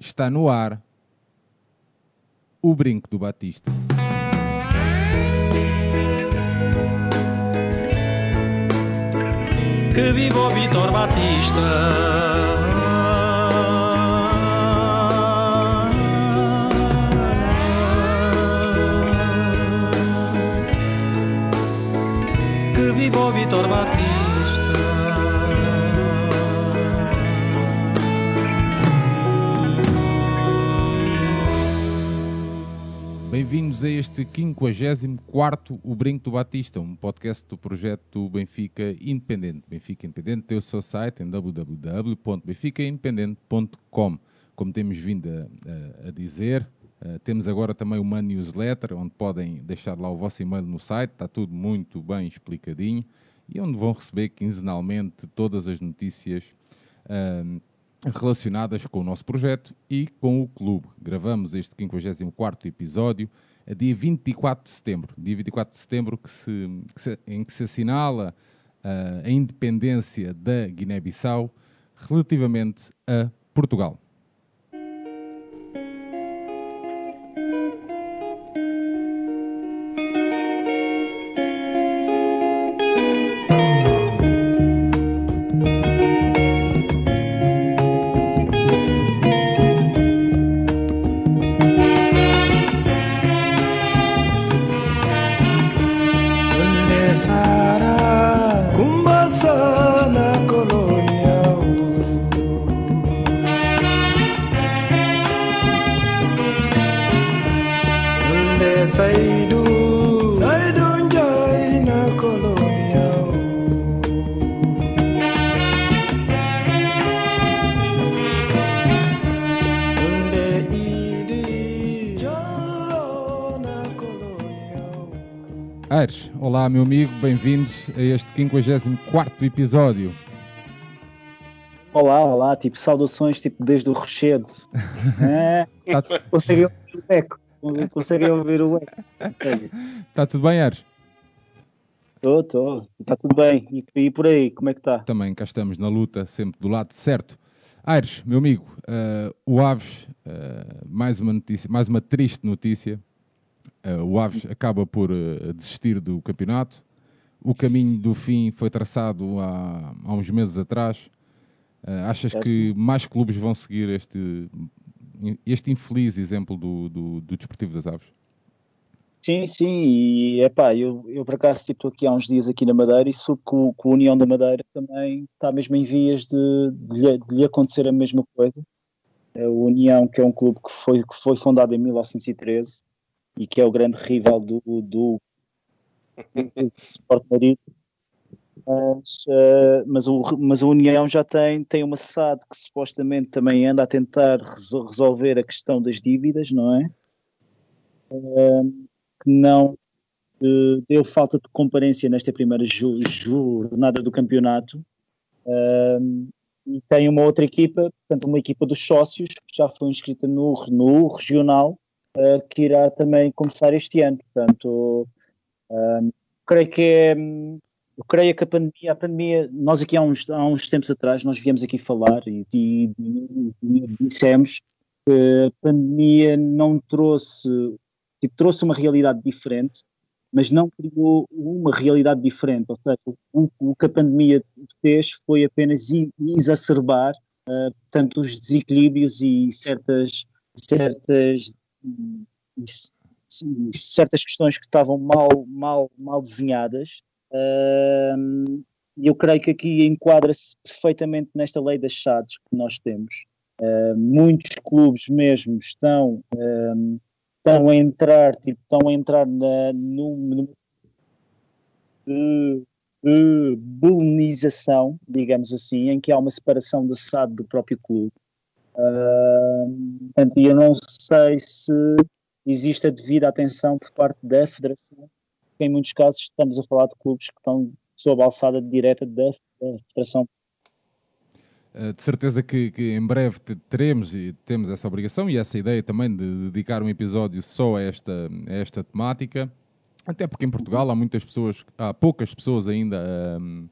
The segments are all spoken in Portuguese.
Está no ar o Brinco do Batista. Que viva o Vitor Batista! Que viva o Vitor Batista! Bem-vindos a este 54 O Brinco do Batista, um podcast do projeto Benfica Independente. Benfica Independente tem o seu site em www.benficaindependente.com. Como temos vindo a, a- a dizer, eh, temos agora também uma newsletter onde podem deixar lá o vosso e-mail no site, está tudo muito bem explicadinho e onde vão receber quinzenalmente todas as notícias ahm, relacionadas com o nosso projeto e com o clube. Gravamos este 54º episódio a dia 24 de setembro. Dia 24 de setembro que se- que se- em que se assinala ah, a independência da Guiné-Bissau relativamente a Portugal. Bem-vindos a este 54º episódio. Olá, olá, tipo, saudações tipo desde o Rochedo. É, Está conseguem ouvir o eco. Conseguem ouvir o eco. tá tudo bem, Aires? Estou, estou. Está tudo bem. E, e por aí, como é que está? Também cá estamos na luta, sempre do lado certo. Aires, meu amigo, eh, o Aves, eh, mais uma notícia, mais uma triste notícia. Eh, o Aves acaba por desistir do campeonato. O caminho do fim foi traçado há, há uns meses atrás. Eh, achas Certo. que mais clubes vão seguir este, este infeliz exemplo do, do, do Desportivo das Aves? Sim, sim. E epá, eu, eu por acaso tipo, estou aqui há uns dias aqui na Madeira e soube que o, que o União da Madeira também está mesmo em vias de, de, lhe, de lhe acontecer a mesma coisa. É o União, que é um clube que foi, que foi fundado em 1913 e que é o grande rival do, do Sport. Mas, eh, mas, o, mas a União já tem, tem uma SAD que supostamente também anda a tentar resol- resolver a questão das dívidas, não é? Eh, que não eh, deu falta de comparência nesta primeira jornada do campeonato. Eh, e tem uma outra equipa, portanto, uma equipa dos sócios, que já foi inscrita no, no regional, eh, que irá também começar este ano. Portanto, eh, creio que é. Eu creio que a pandemia, a pandemia, nós aqui há uns, há uns tempos atrás, nós viemos aqui falar e, e- e dissemos que a pandemia não trouxe, tipo, trouxe uma realidade diferente, mas não criou uma realidade diferente. Ou seja, o, o que a pandemia fez foi apenas exacerbar, eh, portanto, os desequilíbrios e certas, certas, certas questões que estavam mal, mal, mal desenhadas. Eu creio que aqui enquadra-se perfeitamente nesta lei das SADs que nós temos. Muitos clubes mesmo estão, estão a entrar, tipo, estão a entrar na, num, num- de, de digamos assim, em que há uma separação da SAD do próprio clube. Ahm, portanto, eu não sei se existe a devida atenção por parte da Federação, em muitos casos estamos a falar de clubes que estão sob a alçada direta da, Federação. Uh, de certeza que, que em breve te- teremos e temos essa obrigação e essa ideia também de dedicar um episódio só a esta, a esta temática. Até porque em Portugal há muitas pessoas, há poucas pessoas ainda um,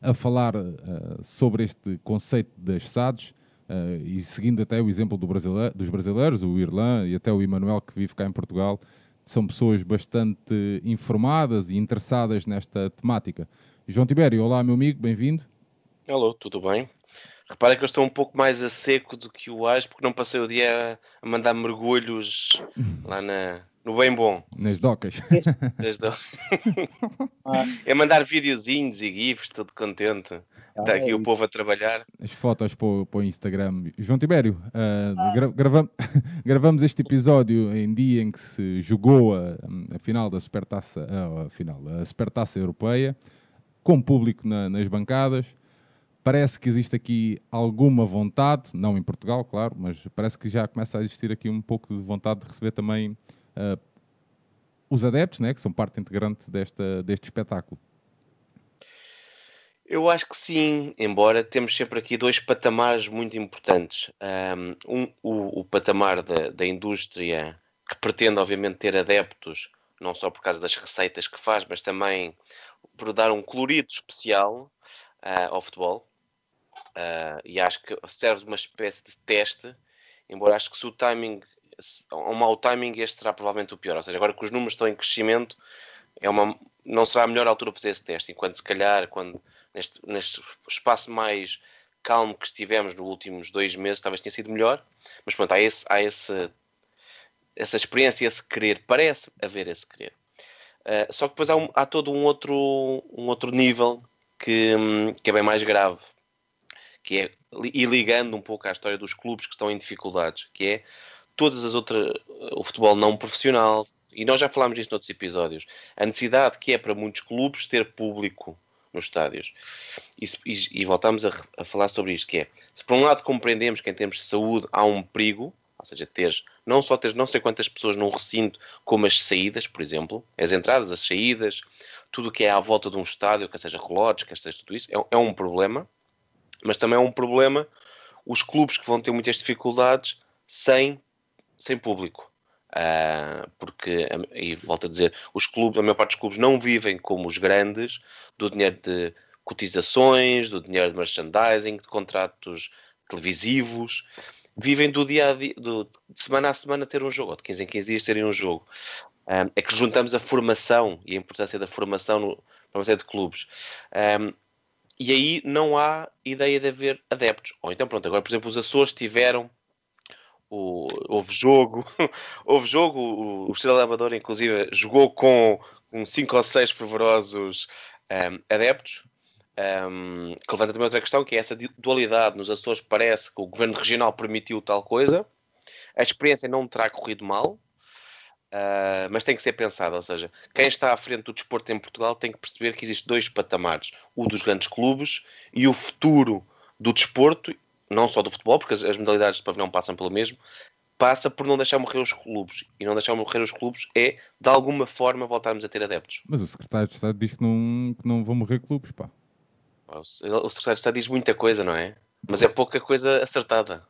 a falar uh, sobre este conceito das SADs. Eh, e seguindo até o exemplo do brasile- dos brasileiros, o Irlã e até o Emanuel que vive cá em Portugal, são pessoas bastante informadas e interessadas nesta temática. João Tibério, olá meu amigo, bem-vindo. Alô, tudo bem? Repara que eu estou um pouco mais a seco do que o Ais, porque não passei o dia a mandar mergulhos lá na, no bem bom. Nas docas. Desde... Ah. é mandar videozinhos e gifs, tudo contente. Está aqui o povo a trabalhar. as fotos para o, para o Instagram. João Tibério, ah, gra- gravam- gravamos este episódio em dia em que se jogou a, a final da Supertaça, ah, a final, a Supertaça Europeia, com público na- nas bancadas. Parece que existe aqui alguma vontade, não em Portugal, claro, mas parece que já começa a existir aqui um pouco de vontade de receber também ah, os adeptos, né, que são parte integrante desta, deste espetáculo. Eu acho que sim, embora temos sempre aqui dois patamares muito importantes. Um, o, o patamar da, da indústria, que pretende, obviamente, ter adeptos, não só por causa das receitas que faz, mas também por dar um colorido especial ah, ao futebol. Ah, e acho que serve uma espécie de teste, embora acho que se o timing, um mau timing, este será provavelmente o pior. Ou seja, agora que os números estão em crescimento, é uma, não será a melhor altura para fazer esse teste, enquanto se calhar, quando neste, neste espaço mais calmo que estivemos nos últimos dois meses, talvez tenha sido melhor, mas pronto, há, esse, há esse, essa experiência, esse querer, parece haver esse querer. Uh, só que depois há, um- há todo um outro, um outro nível que, hum, que é bem mais grave, que é e ligando um pouco à história dos clubes que estão em dificuldades, que é todas as outras, o futebol não profissional, e nós já falámos disto noutros episódios, a necessidade que é para muitos clubes ter público nos estádios. E, e, e voltamos a, a falar sobre isto, que é, se por um lado compreendemos que em termos de saúde há um perigo, ou seja, teres, não só teres não sei quantas pessoas num recinto, como as saídas, por exemplo, as entradas, as saídas, tudo o que é à volta de um estádio, quer seja relógios, quer seja tudo isso, é, é um problema, mas também é um problema os clubes que vão ter muitas dificuldades sem, sem público. Ah, porque, e volto a dizer, os clubes, a maior parte dos clubes não vivem como os grandes do dinheiro de cotizações, do dinheiro de merchandising, de contratos televisivos, vivem do dia a dia, do, de semana a semana ter um jogo, ou de 15 em 15 dias terem um jogo. Ah, é que juntamos a formação e a importância da formação no, para uma série de clubes. Ah, e aí não há ideia de haver adeptos. Ou então, pronto, agora, por exemplo, os Açores tiveram o, houve jogo, houve jogo, o, o Estrela da Amadora, inclusive, jogou com, com cinco ou seis fervorosos um, adeptos, um, que levanta também outra questão, que é essa dualidade. Nos Açores parece que o governo regional permitiu tal coisa, a experiência não terá corrido mal, Uh, mas tem que ser pensado, ou seja, quem está à frente do desporto em Portugal tem que perceber que existem dois patamares, o dos grandes clubes e o futuro do desporto, não só do futebol, porque as, as modalidades de pavilhão passam pelo mesmo, passa por não deixar morrer os clubes. E não deixar morrer os clubes é, de alguma forma, voltarmos a ter adeptos. Mas o secretário de Estado diz que não, que não vão morrer clubes, pá. O, o secretário de Estado diz muita coisa, não é? Mas é pouca coisa acertada.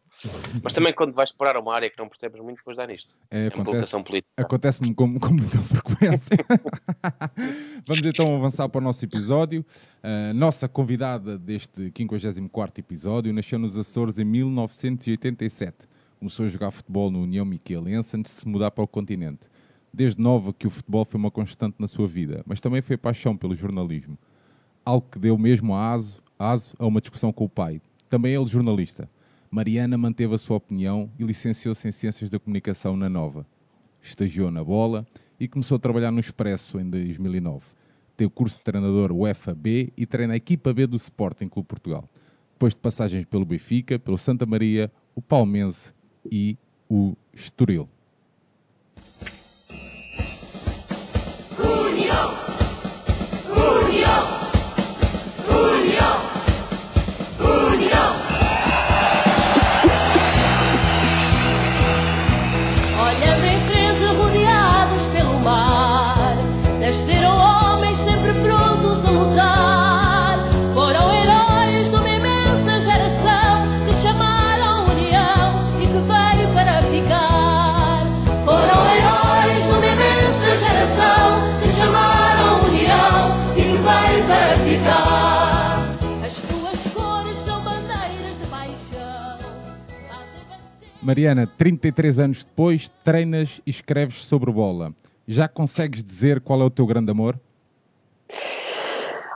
Mas também quando vais explorar uma área que não percebes muito, depois dá nisto. É, É colocação política. Acontece-me com, com muita frequência. Vamos então avançar para o nosso episódio. A nossa convidada deste 54 episódio nasceu nos Açores em 1987. Começou a jogar futebol no União Miquelense antes de se mudar para o continente. Desde nova que o futebol foi uma constante na sua vida, mas também foi paixão pelo jornalismo. Algo que deu mesmo aso, aso a uma discussão com o pai. Também ele jornalista. Mariana manteve a sua opinião e licenciou-se em Ciências da Comunicação na Nova. Estagiou na Bola e começou a trabalhar no Expresso em 2009. Tem o curso de treinador UEFA B e treina a equipa B do Sporting Clube Portugal. Depois de passagens pelo Benfica, pelo Santa Maria, o Palmense e o Estoril. Mariana, 33 anos depois, treinas e escreves sobre bola. Já consegues dizer qual é o teu grande amor?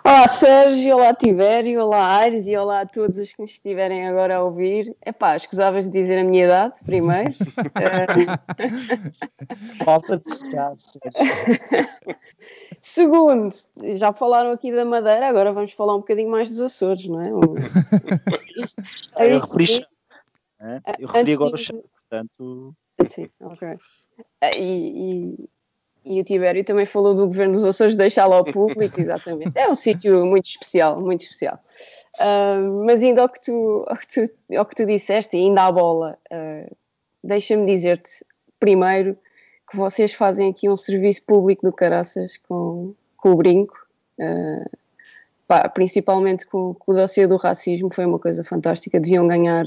Olá Sérgio, olá Tibério, olá Aires e olá a todos os que me estiverem agora a ouvir. Epá, escusavas de dizer a minha idade primeiro. Falta de chá, Sérgio. Segundo, já falaram aqui da Madeira, agora vamos falar um bocadinho mais dos Açores, não é? Isto- é Eu isso. Né? Eu Antes referi agora portanto. Sim, ok. Ah, E, e- e o Tibério também falou do governo dos Açores deixá-lo ao público, exatamente. É um sítio muito especial, muito especial. Ah, mas ainda ao que, tu, ao, que tu, ao que tu disseste, e ainda à bola, ah, deixa-me dizer-te primeiro que vocês fazem aqui um serviço público do caraças com, com o brinco. Pá, principalmente com, com o dossiê do racismo, foi uma coisa fantástica. Deviam ganhar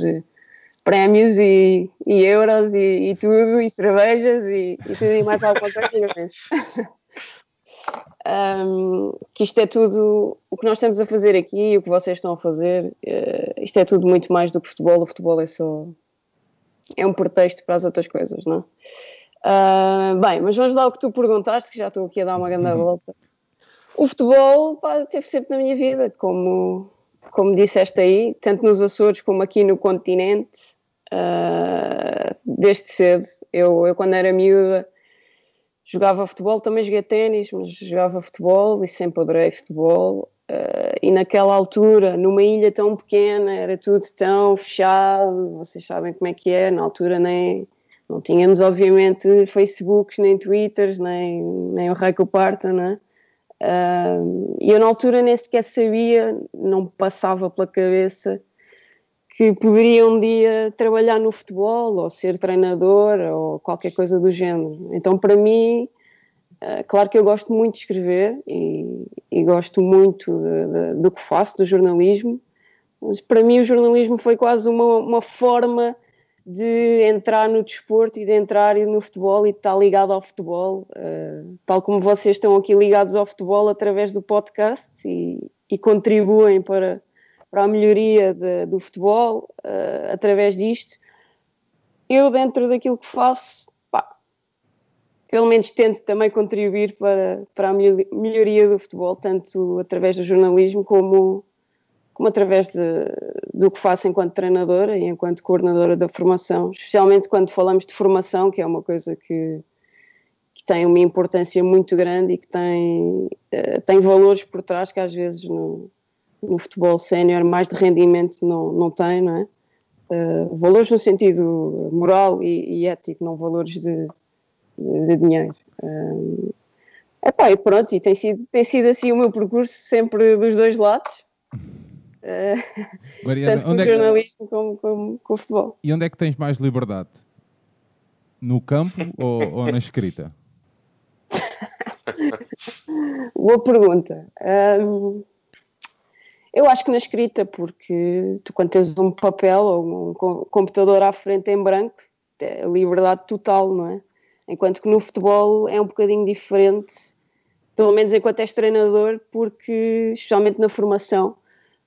prémios e, e euros e, e tudo, e cervejas e, e tudo e mais alguma coisa. Um, que isto é tudo o que nós estamos a fazer aqui, o que vocês estão a fazer, eh, isto é tudo muito mais do que futebol. O futebol é só é um pretexto para as outras coisas, não é? Ah, bem, mas vamos lá ao que tu perguntaste, que já estou aqui a dar uma grande volta. O futebol pá, teve sempre na minha vida, como, como disseste aí, tanto nos Açores como aqui no continente, ah, desde cedo. Eu, eu, quando era miúda, jogava futebol, também joguei ténis, mas jogava futebol e sempre adorei futebol. Ah, e naquela altura, numa ilha tão pequena, era tudo tão fechado, vocês sabem como é que é, na altura nem. Não tínhamos, obviamente, Facebooks, nem Twitters, nem, nem o Rei que o parta, não é? E eu na altura nem sequer sabia, não me passava pela cabeça que poderia um dia trabalhar no futebol ou ser treinador ou qualquer coisa do género. Então, para mim, ah, claro que eu gosto muito de escrever e, e gosto muito de- de- do que faço, do jornalismo, mas para mim o jornalismo foi quase uma, uma forma de entrar no desporto e de entrar no futebol e de estar ligado ao futebol, eh, tal como vocês estão aqui ligados ao futebol através do podcast e, e contribuem para, para a melhoria de- do futebol eh, através disto. Eu, dentro daquilo que faço, pá, pelo menos tento também contribuir para, para a melhor- melhoria do futebol, tanto através do jornalismo como, como através de, do que faço enquanto treinadora e enquanto coordenadora da formação, especialmente quando falamos de formação, que é uma coisa que, que tem uma importância muito grande e que tem, eh, tem valores por trás que às vezes no, no futebol sénior mais de rendimento não, não tem, não é? Eh, valores no sentido moral e, e ético, não valores de, de, de dinheiro. Eh, epá, e pronto, e tem sido, tem sido assim o meu percurso sempre dos dois lados. Mariana, tanto com o onde é que- jornalismo como, como com o futebol. e onde é que tens mais liberdade? No campo ou, ou na escrita? Boa pergunta. Hum, eu acho que na escrita, porque tu quando tens um papel ou um co- computador à frente em branco, é liberdade total, não é? Enquanto que no futebol é um bocadinho diferente, pelo menos enquanto és treinador, porque, especialmente na formação,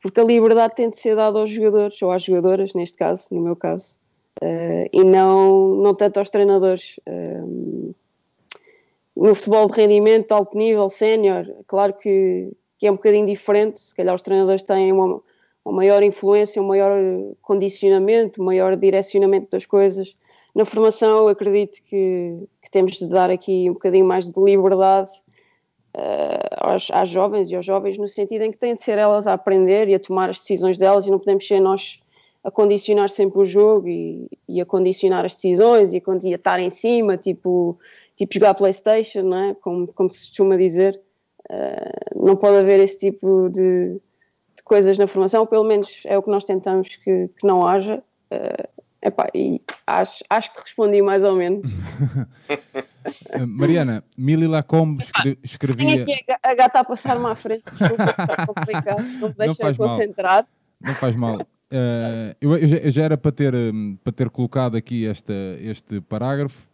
porque a liberdade tem de ser dada aos jogadores, ou às jogadoras, neste caso, no meu caso, eh, e não, não tanto aos treinadores. Hum, no futebol de rendimento, alto nível, sénior, claro que, que é um bocadinho diferente. Se calhar os treinadores têm uma, uma maior influência, um maior condicionamento, um maior direcionamento das coisas. Na formação, eu acredito que, que temos de dar aqui um bocadinho mais de liberdade eh, aos, às jovens e aos jovens, no sentido em que têm de ser elas a aprender e a tomar as decisões delas, e não podemos ser nós a condicionar sempre o jogo e, e a condicionar as decisões e a, e a estar em cima, tipo, tipo jogar Playstation, não é? como, como se costuma dizer. Eh, não pode haver esse tipo de, de coisas na formação, pelo menos é o que nós tentamos que, que não haja. Eh, epá, e acho, acho que respondi mais ou menos. Eh, Mariana, Mili Lacombe escre- escrevia. aqui a, ga- a gata a passar-me à frente, desculpa, está complicado, não me deixa concentrar. Não faz mal. Eh, eu, eu já, eu já era para ter, hum, para ter colocado aqui esta, este parágrafo,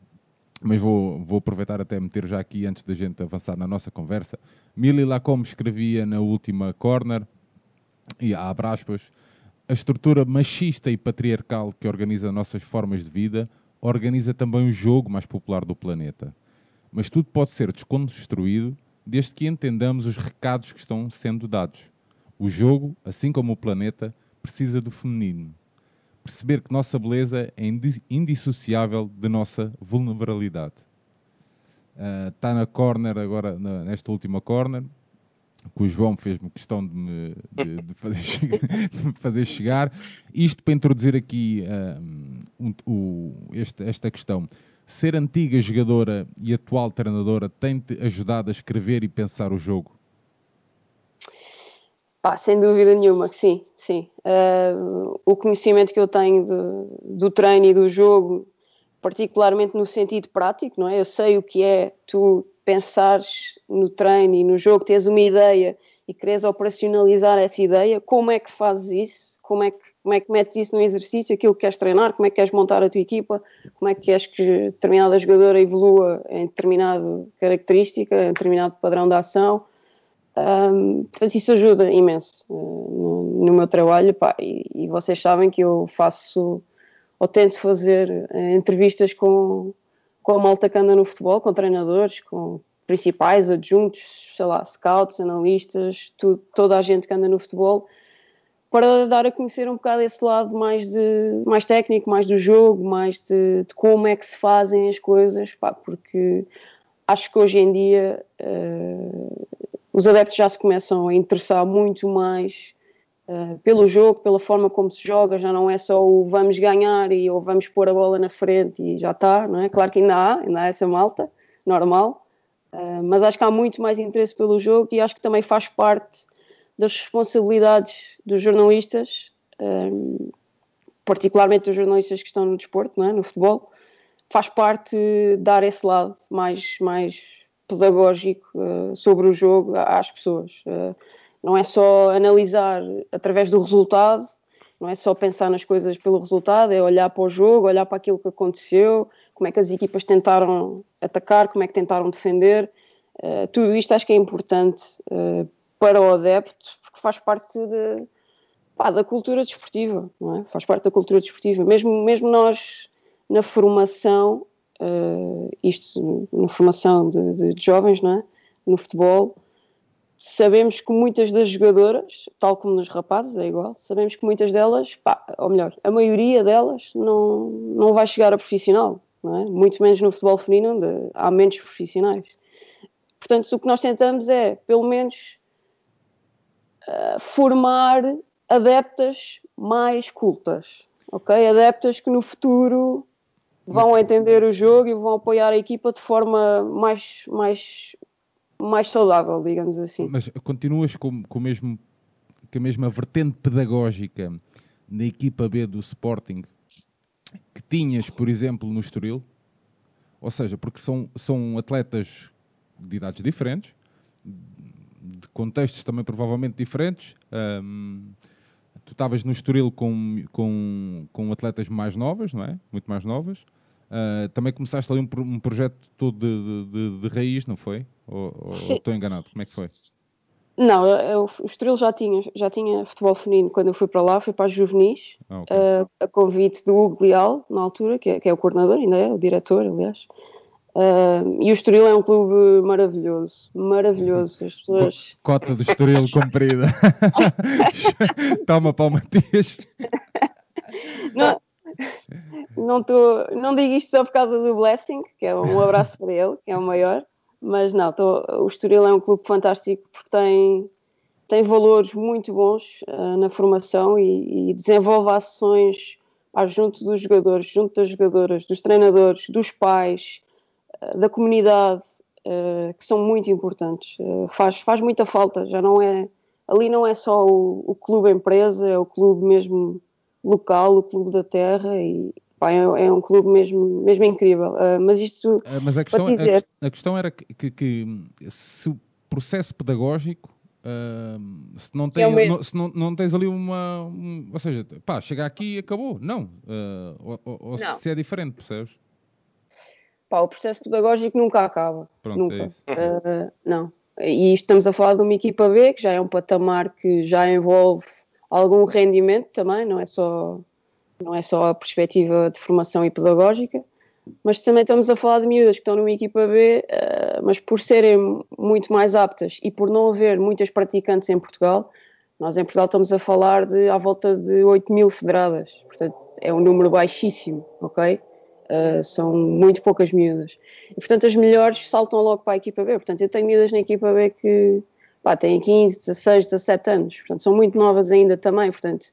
mas vou, vou aproveitar até meter já aqui antes da gente avançar na nossa conversa. Mili Lacombe escrevia na última corner, e abre aspas, a estrutura machista e patriarcal que organiza nossas formas de vida organiza também o jogo mais popular do planeta. Mas tudo pode ser desconstruído desde que entendamos os recados que estão sendo dados. O jogo, assim como o planeta, precisa do feminino. Perceber que nossa beleza é indi- indissociável de nossa vulnerabilidade. Está na corner agora, na- nesta última corner, que o João fez-me questão de me de, de fazer, chegar, de fazer chegar. Isto para introduzir aqui ah, um, o- este- esta questão. Ser antiga jogadora e atual treinadora tem-te ajudado a escrever e pensar o jogo? Pá, sem dúvida nenhuma que sim, sim. Uh, o conhecimento que eu tenho de- do treino e do jogo, particularmente no sentido prático, não é? Eu sei o que é tu pensares no treino e no jogo, teres uma ideia e queres operacionalizar essa ideia, como é que fazes isso? Como é que, como é que metes isso no exercício, aquilo que queres treinar, como é que queres montar a tua equipa, como é que queres que determinada jogadora evolua em determinada característica, em determinado padrão de ação. Um, portanto, isso ajuda imenso uh, no, no meu trabalho. pá, e, e vocês sabem que eu faço ou tento fazer uh, entrevistas com, com a malta que anda no futebol, com treinadores, com principais, adjuntos, sei lá, scouts, analistas, toda a gente que anda no futebol, para dar a conhecer um bocado esse lado mais, de, mais técnico, mais do jogo, mais de, de como é que se fazem as coisas, pá, porque acho que hoje em dia. Uh, os adeptos já se começam a interessar muito mais uh, pelo jogo, pela forma como se joga, já não é só o vamos ganhar e ou vamos pôr a bola na frente e já está, não é? Claro que ainda há, ainda há essa malta, normal, uh, mas acho que há muito mais interesse pelo jogo e acho que também faz parte das responsabilidades dos jornalistas, um, particularmente dos jornalistas que estão no desporto, não é? no futebol, faz parte dar esse lado mais, mais pedagógico uh, sobre o jogo às pessoas. Uh, não é só analisar através do resultado, não é só pensar nas coisas pelo resultado, é olhar para o jogo, olhar para aquilo que aconteceu, como é que as equipas tentaram atacar, como é que tentaram defender. Uh, tudo isto acho que é importante para o adepto, porque faz parte de, pá, da cultura desportiva, não é? Faz parte da cultura desportiva. Mesmo, mesmo nós, na formação, Uh, isto na formação de, de, jovens, não é? no futebol, sabemos que muitas das jogadoras, tal como nos rapazes, é igual, sabemos que muitas delas, pá, ou melhor, a maioria delas não, não vai chegar a profissional, não é? muito menos no futebol feminino, onde há menos profissionais. Portanto, o que nós tentamos é, pelo menos, uh, formar adeptas mais cultas, ok? Adeptas que no futuro vão entender o jogo e vão apoiar a equipa de forma mais, mais, mais saudável, digamos assim. Mas continuas com, com, mesmo, com a mesma vertente pedagógica na equipa B do Sporting que tinhas, por exemplo, no Estoril? Ou seja, porque são, são atletas de idades diferentes, de contextos também provavelmente diferentes. Um, tu estavas no Estoril com, com, com atletas mais novas, não é? Muito mais novas. Uh, também começaste ali um, um projeto todo de, de, de, raiz, não foi? Ou, ou estou enganado? Como é que foi? Não, eu, o Estoril já tinha, já tinha futebol feminino quando eu fui para lá, fui para as juvenis, ah, okay. uh, a convite do Hugo Leal, na altura, que é, que é o coordenador, ainda é, o diretor, aliás. Uh, e o Estoril é um clube maravilhoso, maravilhoso. As pessoas... Cota do Estoril comprida. Toma para o Matias. Não, não, tô, não digo isto só por causa do Blessing, que é um abraço para ele, que é o maior, mas não, tô, o Estoril é um clube fantástico porque tem, tem valores muito bons uh, na formação e, e desenvolve ações junto dos jogadores, junto das jogadoras, dos treinadores, dos pais, uh, da comunidade, uh, que são muito importantes. faz, faz muita falta, já não é. Ali não é só o, o clube empresa, é o clube mesmo local, o clube da terra e pá, é, é, um clube mesmo, mesmo incrível. Uh, mas isto. Uh, mas a questão, dizer... a, a, questão era que, que, que, se o processo pedagógico. Uh, se não, tem, é não, se não, não tens ali uma. Um, ou seja, pá, chega aqui e acabou. Não. ou, ou não. se é diferente, percebes? Pá, o processo pedagógico nunca acaba. Pronto, nunca. É não. E estamos a falar de uma equipa B que já é um patamar que já envolve algum rendimento também, não é só, não é só a perspectiva de formação e pedagógica, mas também estamos a falar de miúdas que estão numa equipa B, eh, mas por serem muito mais aptas e por não haver muitas praticantes em Portugal, nós em Portugal estamos a falar de à volta de 8 mil federadas, portanto é um número baixíssimo, ok? Uh, são muito poucas miúdas. E portanto as melhores saltam logo para a equipa B. Portanto, eu tenho miúdas na equipa B que pá, têm 15, 16, 17 anos, portanto são muito novas ainda também, portanto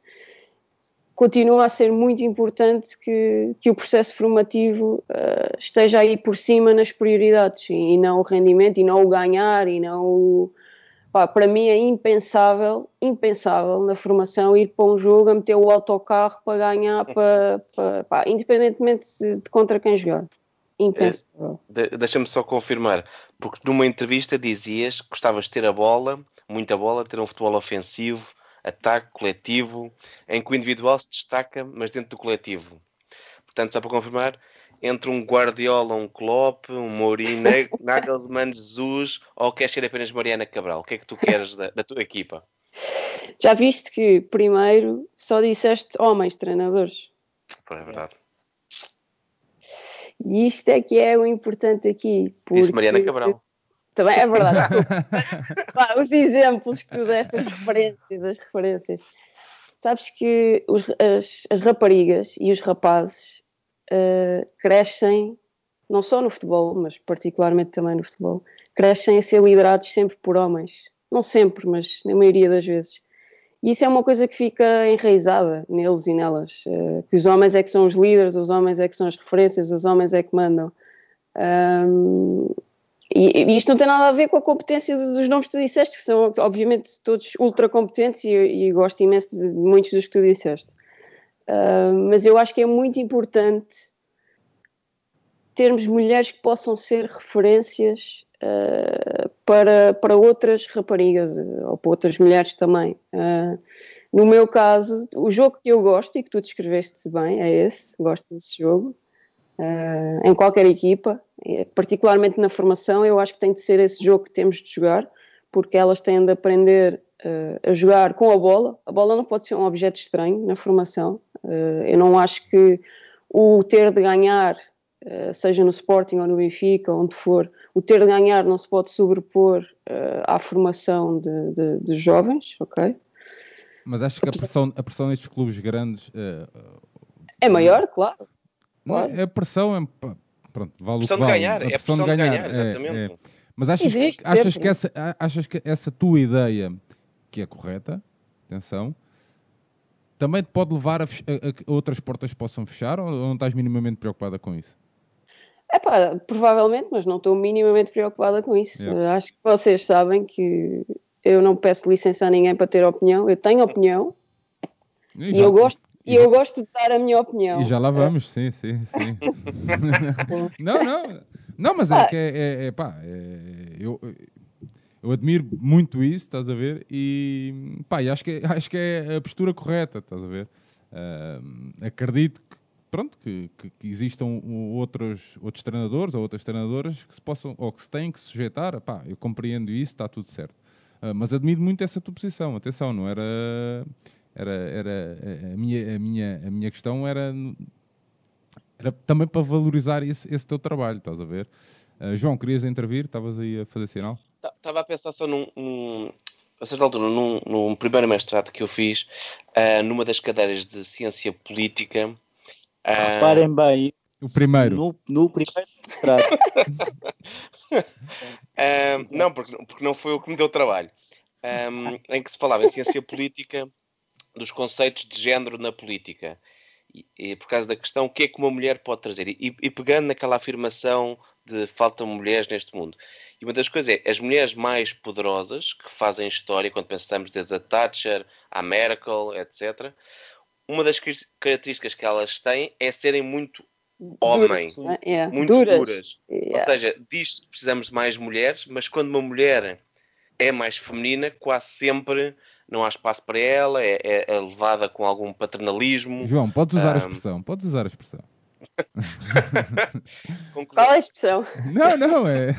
continua a ser muito importante que, que o processo formativo uh, esteja aí por cima nas prioridades e, e, não o rendimento e não o ganhar e não o, pá, para mim é impensável, impensável na formação ir para um jogo a meter o autocarro para ganhar, para, para pá, independentemente de, de, contra quem jogar. Impensável. É, Deixa-me só confirmar, porque numa entrevista dizias que gostavas de ter a bola, muita bola, ter um futebol ofensivo, ataque coletivo, em que o individual se destaca, mas dentro do coletivo. Portanto, só para confirmar, entre um Guardiola, um Klopp, um Mourinho, Nagelsmann, Jesus, ou queres ser apenas Mariana Cabral? O que é que tu queres da, da tua equipa? Já viste que primeiro só disseste homens treinadores. é verdade. E isto é que é o importante aqui. Porque... Disse Mariana Cabral. Também é verdade. os exemplos que destas referências, as referências. Sabes que os, as, as, raparigas e os rapazes uh, crescem, não só no futebol, mas particularmente também no futebol, crescem a ser liderados sempre por homens. Não sempre, mas na maioria das vezes. E isso é uma coisa que fica enraizada neles e nelas, uh, que os homens é que são os líderes, os homens é que são as referências, os homens é que mandam. Um, e, isto não tem nada a ver com a competência dos nomes que tu disseste, que são obviamente todos ultra competentes e, e gosto imenso de muitos dos que tu disseste. Uh, mas eu acho que é muito importante termos mulheres que possam ser referências uh, para, para outras raparigas ou para outras mulheres também. Uh, no meu caso, o jogo que eu gosto e que tu descreveste bem é esse, gosto desse jogo. Uh, em qualquer equipa, particularmente na formação, eu acho que tem de ser esse jogo que temos de jogar, porque elas têm de aprender uh, a jogar com a bola. A bola não pode ser um objeto estranho na formação. Uh, eu não acho que o ter de ganhar, seja no Sporting ou no Benfica, onde for, o ter de ganhar não se pode sobrepor à formação de, de, de, jovens, ok? Mas acho que a pressão, a pressão nestes clubes grandes é maior, claro Claro. a pressão é. Pronto, vale a pressão o que vale. de ganhar, a é pressão, de ganhar, ganhar exatamente. É, é. Mas achas, Existe, achas, que essa, achas que essa tua ideia, que é correta, atenção, também te pode levar a, a, a outras portas possam fechar ou não estás minimamente preocupada com isso? É pá, provavelmente, mas não estou minimamente preocupada com isso. Yeah. Acho que vocês sabem que eu não peço licença a ninguém para ter opinião. Eu tenho opinião e, e eu gosto e eu gosto de dar a minha opinião. E já lá vamos, é. sim, sim, sim. não, não. Não, mas é que é, é, é pá, é, eu, eu admiro muito isso, estás a ver? E pá, e acho que, acho que é a postura correta, estás a ver? Uh, acredito que, pronto, que, que, que, existam outros, outros treinadores ou outras treinadoras que se possam, ou que se têm que sujeitar, pá, eu compreendo isso, está tudo certo. Uh, mas admiro muito essa tua posição, atenção, não era era, era a, minha, a, minha, a minha questão era, era também para valorizar esse, esse teu trabalho, estás a ver? Uh, João, querias intervir? Estavas aí a fazer sinal? Estava a pensar só num, num a certa altura, num, num, primeiro mestrado que eu fiz, uh, numa das cadeiras de ciência política. Reparem bem. O primeiro. No, no primeiro mestrado. uh, não, porque, porque não foi o que me deu trabalho. Um, em que se falava em ciência política dos conceitos de género na política. E, e, por causa da questão, o que é que uma mulher pode trazer? E, e pegando naquela afirmação de faltam mulheres neste mundo. E uma das coisas é, as mulheres mais poderosas que fazem história, quando pensamos desde a Thatcher, a Merkel, etc., uma das características que elas têm é serem muito homem, duras, é? muito duras. duras. Yeah. Ou seja, diz que precisamos de mais mulheres, mas quando uma mulher é mais feminina, quase sempre não há espaço para ela, é, é, é levada com algum paternalismo. João, podes usar um... a expressão, podes usar a expressão. Qual é a expressão? Não, não, é,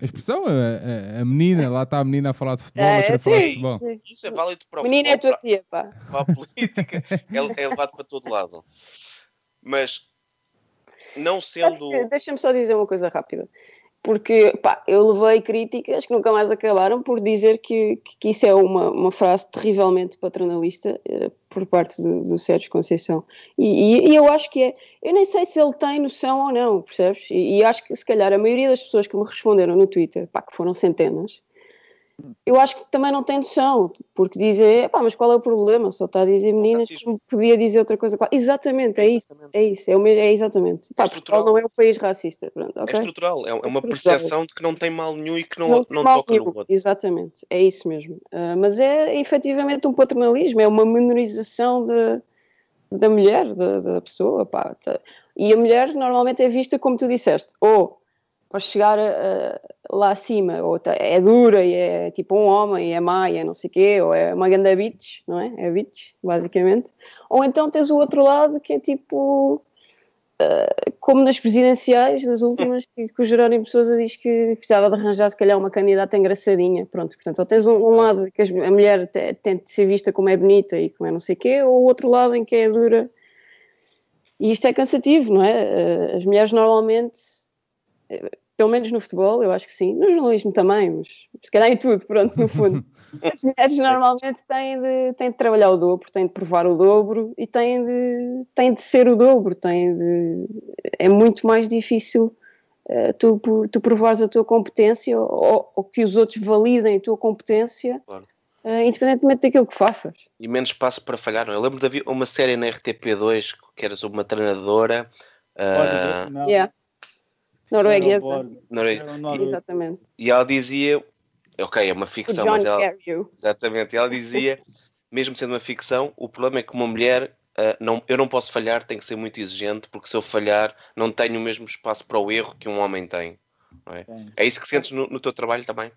a expressão, a, a- a menina, lá está a menina a falar de futebol, a É, querer falar de sim, futebol. sim. Isso é válido para o Menina é a tua tia, pá. para, a política, é, é levado para todo lado. Mas não sendo. Deixa-me só dizer uma coisa rápida. Porque pá, eu levei críticas que nunca mais acabaram por dizer que, que, que isso é uma, uma frase terrivelmente paternalista eh, por parte do, do Sérgio Conceição. E, e- e eu acho que é. Eu nem sei se ele tem noção ou não, percebes? E, e acho que se calhar a maioria das pessoas que me responderam no Twitter, pá, que foram centenas, eu acho que também não tem noção, porque dizem, pá, mas qual é o problema? Só está a dizer meninas, Racismo. como podia dizer outra coisa. Exatamente, é isso. Exatamente. É isso, é, o mesmo, é exatamente. Pá, estrutural. Portugal não é um país racista. Pronto, É ok? estrutural, é, é uma percepção de que não tem mal nenhum e que não, Não não, toca no nenhum, outro. Exatamente, é isso mesmo. Ah, mas é efetivamente um paternalismo, é uma menorização de, da mulher, da, da pessoa. Pá. Tá. E a mulher normalmente é vista como tu disseste, ou para chegar a- a- lá acima, ou é dura e é tipo um homem, e é má, e é não sei o quê, ou é uma ganda bitch, não é? É bitch, basicamente. Ou então tens o outro lado que é tipo como nas presidenciais, das últimas, que, que o Jerónimo Sousa diz que precisava de arranjar, se calhar, uma candidata engraçadinha. Pronto, portanto, ou tens um, um lado que a mulher te- tem de ser vista como é bonita e como é não sei o quê, ou o outro lado em que é dura. E isto é cansativo, não é? Eh, As mulheres normalmente, eh, pelo menos no futebol, eu acho que sim, no jornalismo também, mas se calhar em tudo, pronto, no fundo. As mulheres normalmente têm de, têm de trabalhar o dobro, têm de provar o dobro e têm de, têm de ser o dobro. Têm de, é muito mais difícil eh, tu, tu provares a tua competência ou, ou que os outros validem a tua competência, Claro. eh, independentemente daquilo que faças. E menos espaço para falhar. não é? Eu lembro de haver uma série na RTP2 que era sobre uma treinadora. Olha, não, Yeah. Norueguesa. O Noruego. Exatamente. e ela dizia, ok, é uma ficção, John mas ela, exatamente, ela dizia, mesmo sendo uma ficção, o problema é que uma mulher, ah, não, eu não posso falhar, tenho que ser muito exigente, porque se eu falhar, não tenho o mesmo espaço para o erro que um homem tem. não é? É isso que sentes no, no teu trabalho também?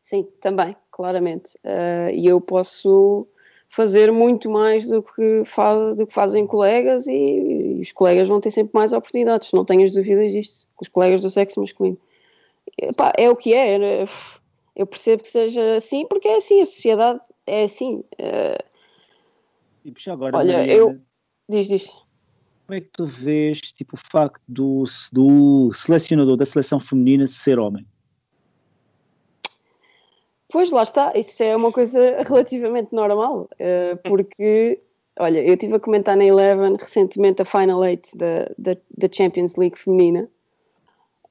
Sim, também, claramente. Eh, E eu posso fazer muito mais do que, faz, do que fazem colegas e, e os colegas vão ter sempre mais oportunidades, não tenhas dúvidas disto, com os colegas do sexo masculino. Epá, é o que é, né? eu percebo que seja assim, porque é assim, a sociedade é assim. Eh, E puxa agora, Olha, Mariana, eu- Diz, diz. como é que tu vês tipo, o facto do, do selecionador da seleção feminina ser homem? Pois lá está, isso é uma coisa relativamente normal, eh, porque, olha, eu estive a comentar na Eleven recentemente a Final Eight da, da, da Champions League feminina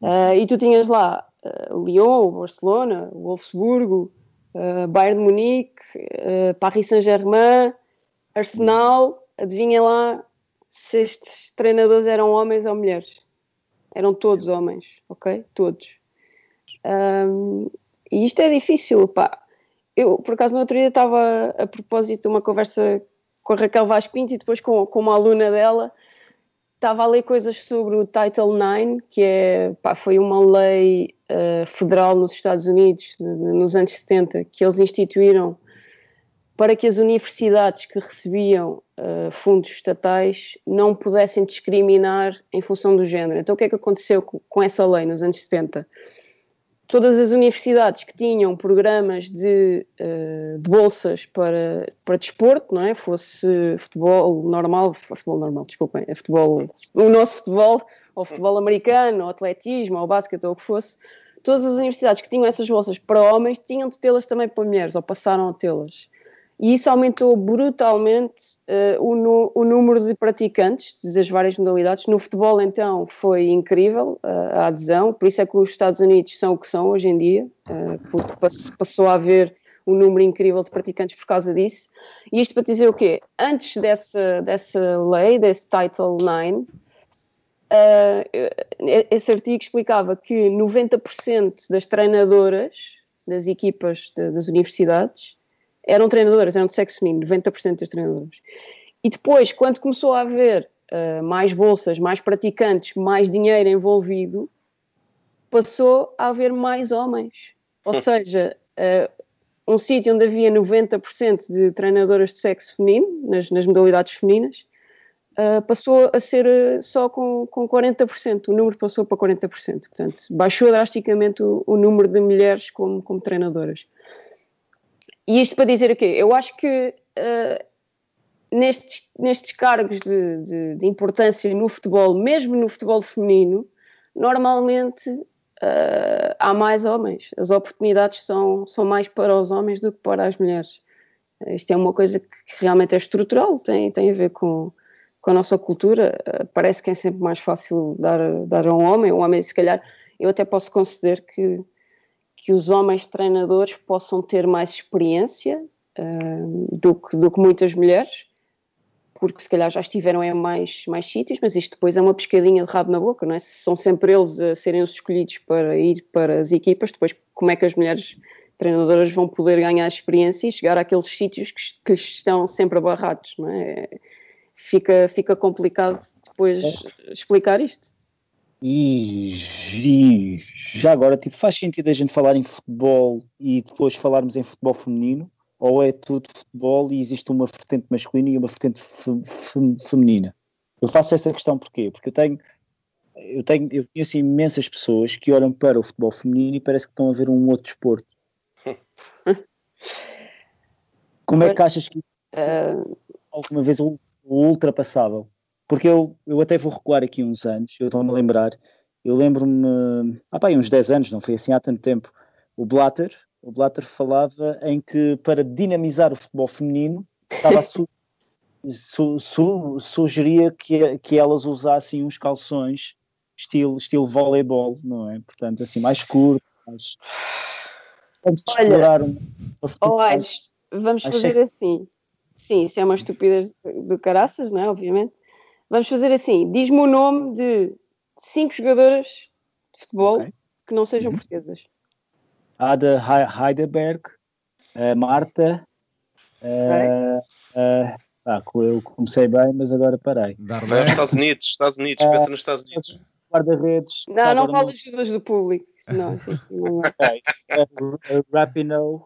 eh, e tu tinhas lá eh, Lyon, Barcelona, Wolfsburgo, Bayern de Munique, Paris Saint-Germain, Arsenal, adivinha lá se estes treinadores eram homens ou mulheres. Eram todos homens, ok? Todos. Ahm, e isto é difícil, pá. Eu, por acaso, no outro dia estava a propósito de uma conversa com a Raquel Vaz Pinto e depois com, com uma aluna dela, estava a ler coisas sobre o Title IX, que é, pá, foi uma lei eh, federal nos Estados Unidos, nos anos 70, que eles instituíram para que as universidades que recebiam eh, fundos estatais não pudessem discriminar em função do género. Então, o que é que aconteceu com, com essa lei nos anos 70? Todas as universidades que tinham programas de, eh, de bolsas para, para desporto, não é? Fosse futebol normal, futebol normal, desculpem, é futebol, o nosso futebol, ou futebol americano, ou atletismo, ou basquete, ou o que fosse, todas as universidades que tinham essas bolsas para homens tinham de tê-las também para mulheres, ou passaram a tê-las. E isso aumentou brutalmente eh, o, o número de praticantes das várias modalidades. No futebol, então, foi incrível eh, a adesão, por isso é que os Estados Unidos são o que são hoje em dia, eh, porque pass- passou a haver um número incrível de praticantes por causa disso. E isto para dizer o quê? Antes dessa, dessa lei, desse Title IX, esse artigo explicava que 90% das treinadoras das equipas de- das universidades eram treinadoras, eram de sexo feminino, 90% das treinadoras. E depois, quando começou a haver uh, mais bolsas, mais praticantes, mais dinheiro envolvido, passou a haver mais homens. Ou seja, uh, um sítio onde havia 90% de treinadoras de sexo feminino, nas, nas modalidades femininas, uh, passou a ser só com, com 40%, o número passou para 40%, portanto, baixou drasticamente o, o número de mulheres como, como treinadoras. E isto para dizer o quê? Eu acho que uh, nestes, nestes cargos de, de, de, importância no futebol, mesmo no futebol feminino, normalmente uh, há mais homens. As oportunidades são, são mais para os homens do que para as mulheres. Isto é uma coisa que realmente é estrutural, tem, tem a ver com, com a nossa cultura. Uh, parece que é sempre mais fácil dar, dar a um homem. Um homem, se calhar, eu até posso conceder que, que os homens treinadores possam ter mais experiência uh, do, que, do que muitas mulheres porque se calhar já estiveram em mais, mais sítios, mas isto depois é uma pescadinha de rabo na boca, não é? Se são sempre eles a serem os escolhidos para ir para as equipas, depois como é que as mulheres treinadoras vão poder ganhar experiência e chegar àqueles sítios que, que estão sempre abarrados, não é? Fica, fica complicado depois explicar isto. E, e, já agora, tipo, faz sentido a gente falar em futebol e depois falarmos em futebol feminino? ou é tudo futebol e existe uma vertente masculina e uma vertente fe, fe, feminina? Eu faço essa questão porquê? Porque eu tenho, eu tenho, eu conheço imensas pessoas que olham para o futebol feminino e parece que estão a ver um outro desporto. Como é que achas que uh... alguma vez o ultrapassável? Porque eu, eu até vou recuar aqui uns anos, eu estou-me a lembrar, eu lembro-me, há ah, uns 10 anos, não foi assim há tanto tempo, o Blatter, o Blatter falava em que para dinamizar o futebol feminino estava a su, su, su, sugeria que, que elas usassem uns calções estilo, estilo voleibol, não é? Portanto, assim, mais curto, mais... Vamos Olha, explorar um, olha, vamos fazer assim. Sim, isso é uma estupidez do caraças, não é? Obviamente. Vamos fazer assim. Diz-me o nome de cinco jogadoras de futebol okay. que não sejam uhum. portuguesas. Ada Heidelberg, uh, Marta. Uh, uh, ah, eu comecei bem, mas agora parei. Não, Estados Unidos, Estados Unidos, pensa nos Estados Unidos. Guarda-redes. Não, não fala ajudas do público. Não, sim, sim, não é. Rapinoe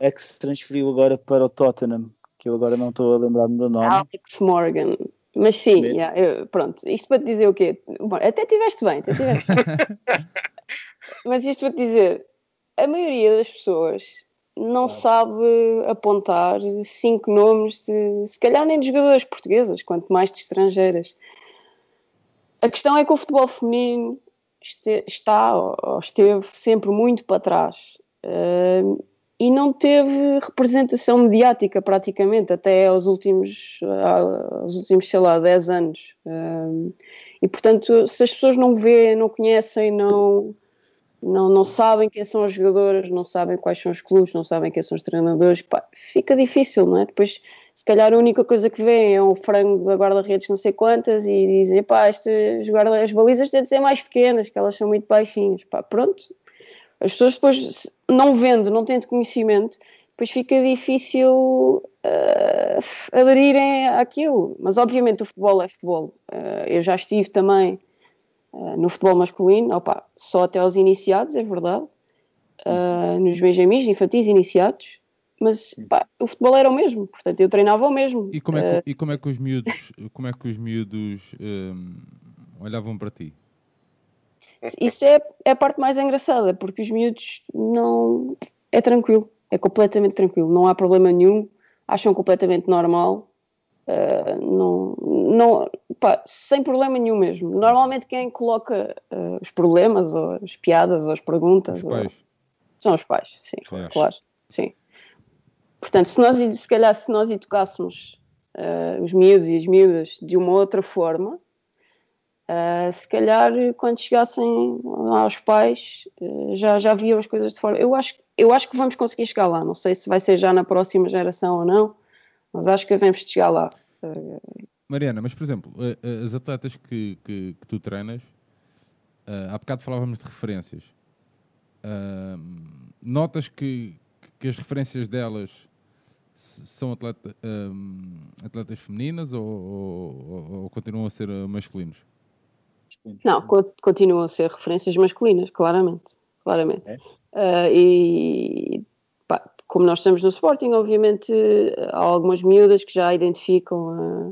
é que se transferiu agora para o Tottenham, que eu agora não estou a lembrar-me do nome. Alex Morgan. Mas sim, yeah, eu, pronto, isto para te dizer o quê? Bom, até tiveste bem, até tiveste. Mas isto para te dizer, a maioria das pessoas não sabe apontar cinco nomes de, se calhar nem de jogadoras portuguesas, quanto mais de estrangeiras. A questão é que o futebol feminino este, está ou esteve sempre muito para trás uh, e não teve representação mediática praticamente até aos últimos, aos últimos sei lá, 10 anos. E portanto, se as pessoas não vêem, não conhecem, não não, não sabem quem são as jogadoras, não sabem quais são os clubes, não sabem quem são os treinadores, pá, fica difícil, não é? Depois, se calhar, a única coisa que vêem é um frango da guarda-redes não sei quantas e dizem, pá, estas guarda as balizas têm de ser mais pequenas, que elas são muito baixinhas, pá, pronto. As pessoas depois, não vendo, não tendo conhecimento, depois fica difícil uh, aderirem àquilo. Mas, obviamente, o futebol é futebol. Uh, eu já estive também Uh, no futebol masculino, opa, só até aos iniciados, é verdade. Nos benjamins, infantis, iniciados. Mas pá, o futebol era o mesmo, portanto eu treinava o mesmo. E como é que, e como é que os miúdos, como é que os miúdos um, olhavam para ti? Isso é, é a parte mais engraçada, porque os miúdos não. É tranquilo, é completamente tranquilo, não há problema nenhum, acham completamente normal Uh, não, não, pá, sem problema nenhum mesmo. Normalmente quem coloca uh, os problemas, ou as piadas, ou as perguntas, os ou, são os pais, sim, claro. claro. sim. Portanto, se nós, se calhar, se nós educássemos uh, os miúdos e as miúdas de uma outra forma, se calhar quando chegassem aos pais já, já viam as coisas de forma. Eu acho, eu acho que vamos conseguir chegar lá. Não sei se vai ser já na próxima geração ou não mas acho que devemos chegar lá. Mariana, mas por exemplo, as atletas que, que, que tu treinas, uh, há bocado falávamos de referências. Uh, notas que, que as referências delas são atleta, uh, atletas femininas ou, ou, ou, continuam a ser masculinos? Não, continuam a ser referências masculinas, claramente. claramente. É? Uh, e como nós estamos no Sporting, obviamente há algumas miúdas que já identificam a,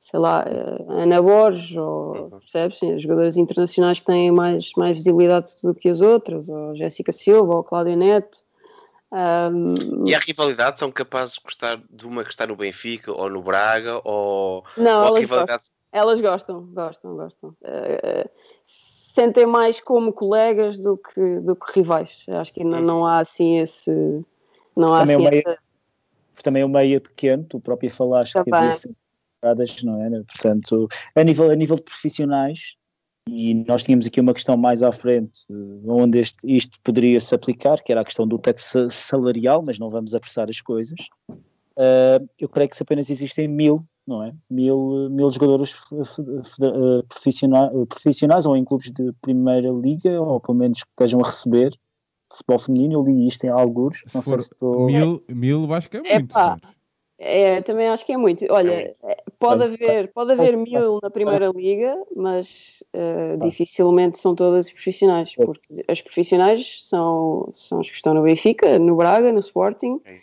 sei lá, a Ana Borges, ou percebes, sim, as jogadoras internacionais que têm mais, mais visibilidade do que as outras, ou Jéssica Silva, ou Cláudia Neto. Um, E a rivalidade são capazes de gostar de uma que está no Benfica ou no Braga ou, Não, ou a rivalidade Elas gostam, gostam, gostam. Eh, sentem mais como colegas do que, do que rivais. Acho que não, não há assim esse. Não há Também assim é meio- essa- também o meio é pequeno, tu própria falaste que Também. havia sempre temporadas, não é? Portanto, a nível, a nível de profissionais, e nós tínhamos aqui uma questão mais à frente, eh, onde este, isto poderia se aplicar, que era a questão do teto sa- salarial, mas não vamos apressar as coisas. Ah, eu creio que se apenas existem mil, não é? Mil, mil jogadores f- f- eh, profissionais, profissionais ou em clubes de primeira liga, ou pelo menos que estejam a receber futebol feminino. Eu li isto em algures, Se não for sei se estou. mil, mil, acho que é muito. Epá. É, também acho que é muito. Olha, muito. é, pode Bem, haver, pode haver mil na primeira liga, mas eh, Bem. dificilmente são todas profissionais, Bem. porque as profissionais são, são as que estão no Benfica, no Braga, no Sporting, É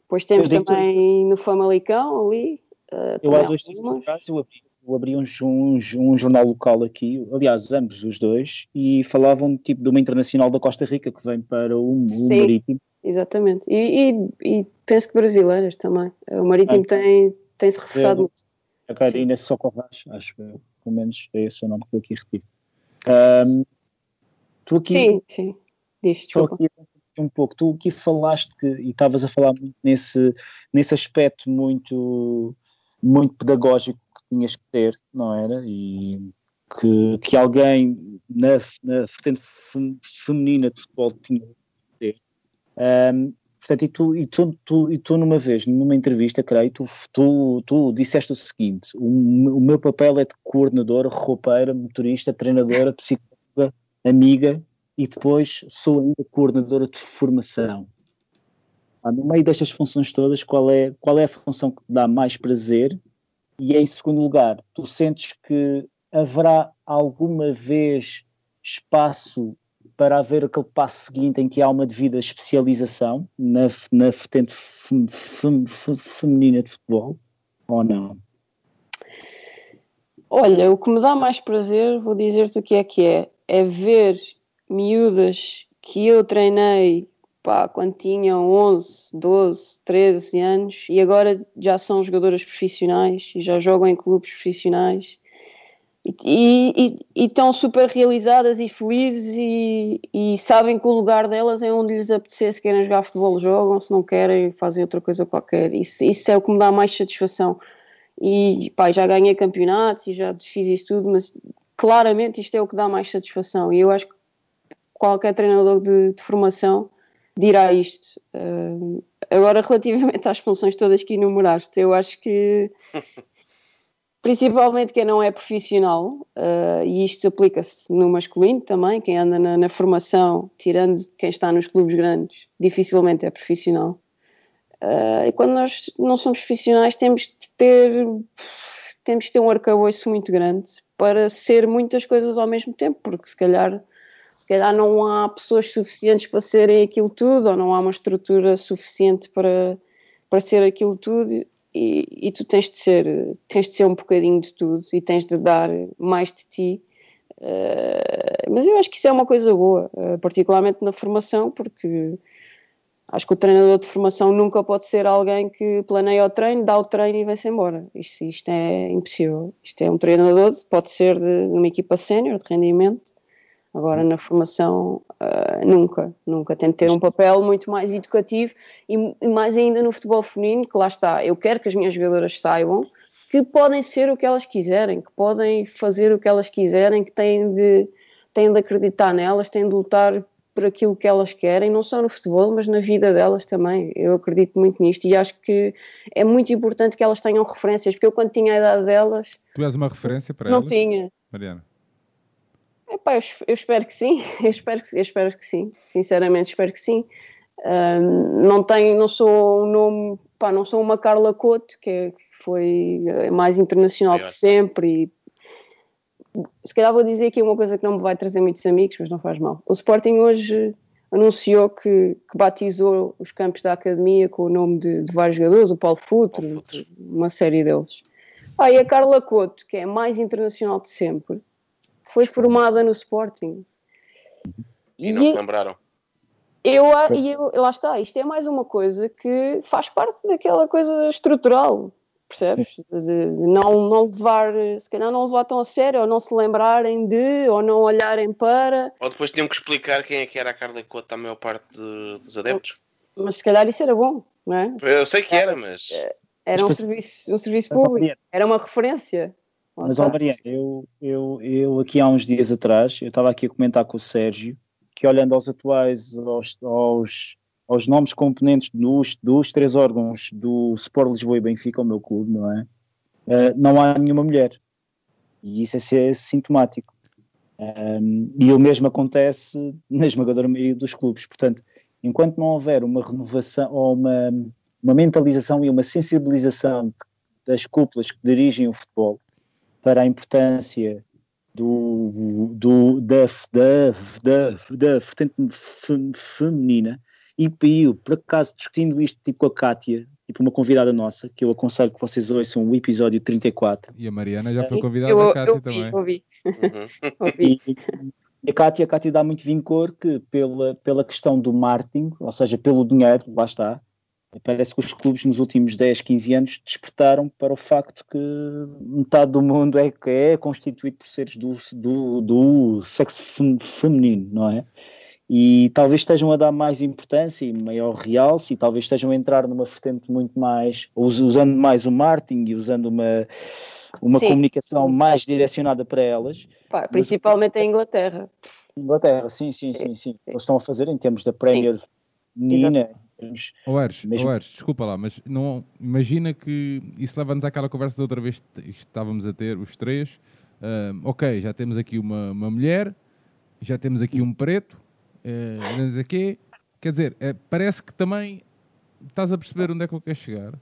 depois temos também no Famalicão ali. Eh, Eu há dois dias atrás eu abri, eu abri um, um, um jornal local aqui, aliás, ambos os dois, e falavam tipo de uma internacional da Costa Rica que vem para o, o. Marítimo. Exatamente. E, e- e penso que brasileiras também. O Marítimo Ah, tem, tem-se reforçado É. muito. A Karina Socorras, acho que pelo menos é esse o nome que eu aqui retiro. Ahm, tu aqui, Sim, sim. Diz, desculpa. aqui um pouco, tu aqui falaste que, e estavas a falar muito nesse, nesse aspecto muito, muito pedagógico que tinhas que ter, não era? E que, que alguém na, na vertente fem- feminina de futebol tinha que ter. Ahm, portanto, e tu, e, tu, tu, e tu numa vez, numa entrevista, creio, tu, tu, tu disseste o seguinte: o, o meu papel é de coordenadora, roupeira, motorista, treinadora, psicóloga, amiga e depois sou ainda coordenadora de formação. Ah, no meio destas funções todas, qual é, qual é a função que te dá mais prazer? E em segundo lugar, tu sentes que haverá alguma vez espaço para haver aquele passo seguinte em que há uma devida especialização na, na vertente fem- fem- fem- feminina de futebol? Ou não? Olha, o que me dá mais prazer, vou dizer-te o que é que é, é ver miúdas que eu treinei pá, quando tinham 11, 12, 13 anos e agora já são jogadoras profissionais e já jogam em clubes profissionais e, estão super realizadas e felizes e, e sabem que o lugar delas é onde lhes apetecer, se querem jogar futebol jogam, se não querem fazem outra coisa qualquer, isso, isso é o que me dá mais satisfação. E pá, já ganhei campeonatos e já fiz isso tudo, mas claramente isto é o que dá mais satisfação. E eu acho que qualquer treinador de, de formação dirá isto. Uh, agora, relativamente às funções todas que enumeraste, eu acho que principalmente quem não é profissional, uh, e isto aplica-se no masculino também, quem anda na, na formação, tirando quem está nos clubes grandes, dificilmente é profissional. Uh, e quando nós não somos profissionais, temos de ter temos de ter um arcabouço muito grande para ser muitas coisas ao mesmo tempo, porque se calhar se calhar não há pessoas suficientes para serem aquilo tudo, ou não há uma estrutura suficiente para, para ser aquilo tudo, e, e tu tens de ser tens de ser um bocadinho de tudo e tens de dar mais de ti. Uh, mas eu acho que isso é uma coisa boa, uh, particularmente na formação, porque acho que o treinador de formação nunca pode ser alguém que planeia o treino, dá o treino e vai-se embora. Isto, isto é impossível. Isto é um treinador, pode ser de, de uma equipa sénior, de rendimento, Agora, na formação, uh, nunca, nunca. Tem de ter um papel muito mais educativo e, e, mais ainda no futebol feminino, que lá está. Eu quero que as minhas jogadoras saibam que podem ser o que elas quiserem, que podem fazer o que elas quiserem, que têm de, têm de acreditar nelas, têm de lutar por aquilo que elas querem, não só no futebol, mas na vida delas também. Eu acredito muito nisto e acho que é muito importante que elas tenham referências, porque eu, quando tinha a idade delas. Tu és uma referência para não elas? Não tinha. Mariana. Epá, eu, eu, espero que sim, eu espero que, eu espero que sim, sinceramente espero que sim. Um, não tenho, não sou um nome, pá, não sou uma Carla Couto, que, é, que foi a mais internacional de sempre. E, se calhar vou dizer aqui uma coisa que não me vai trazer muitos amigos, mas não faz mal. O Sporting hoje, anunciou que, que batizou os campos da academia com o nome de, de vários jogadores, o Paulo Futre, Paulo Futre. uma série deles. Ah, e a Carla Couto, que é mais internacional de sempre, foi formada no Sporting. E não se lembraram. eu, e eu, lá está, isto é mais uma coisa que faz parte daquela coisa estrutural, percebes? De, de não, não levar, se calhar não levar tão a sério, ou não se lembrarem de, ou não olharem para, Ou depois tinham que explicar quem é que era a Carla Couto à maior parte de- dos adeptos. mas se calhar isso era bom, não é? Eu sei que era, mas Era um serviço, um serviço público, era uma referência. Mas, ó, Mariana, eu, eu, eu aqui há uns dias atrás, eu estava aqui a comentar com o Sérgio, que olhando aos atuais, aos, aos, aos nomes componentes dos, dos três órgãos do Sport Lisboa e Benfica, o meu clube, não é? Eh, não há nenhuma mulher. E isso é, ser sintomático. Um, e o mesmo acontece na esmagadora maioria dos clubes. Portanto, enquanto não houver uma renovação ou uma, uma mentalização e uma sensibilização das cúpulas que dirigem o futebol para a importância do, do, da, da, da, da vertente fe- feminina, e eu, por acaso, discutindo isto tipo com a Kátia, tipo uma convidada nossa, que eu aconselho que vocês ouçam o episódio 34, E a Mariana já foi convidada, eu, a eu Cátia vi, também. ouvi, uhum. ouvi. E, e a Cátia, a Cátia dá muito vincor que pela, pela questão do marketing, ou seja, pelo dinheiro, lá está, parece que os clubes nos últimos 10, 15 anos despertaram para o facto que metade do mundo é, é constituído por seres do, do, do sexo fem- feminino, não é? E talvez estejam a dar mais importância e maior realce, e talvez estejam a entrar numa vertente muito mais, us- usando mais o marketing e usando uma, uma Sim, comunicação sim. mais direcionada para elas, Pá, principalmente em Inglaterra. Inglaterra, sim, sim, Sim, sim, sim. Eles estão a fazer em termos da Premier Menina. Em termos- Ó Eres, Mesmo desculpa lá, mas não, imagina que isso leva-nos àquela conversa da outra vez que estávamos a ter, os três. Ahm, ok, já temos aqui uma, uma mulher, já temos aqui um preto, sei quê. Quer dizer, eh, parece que também estás a perceber onde é que eu quero chegar.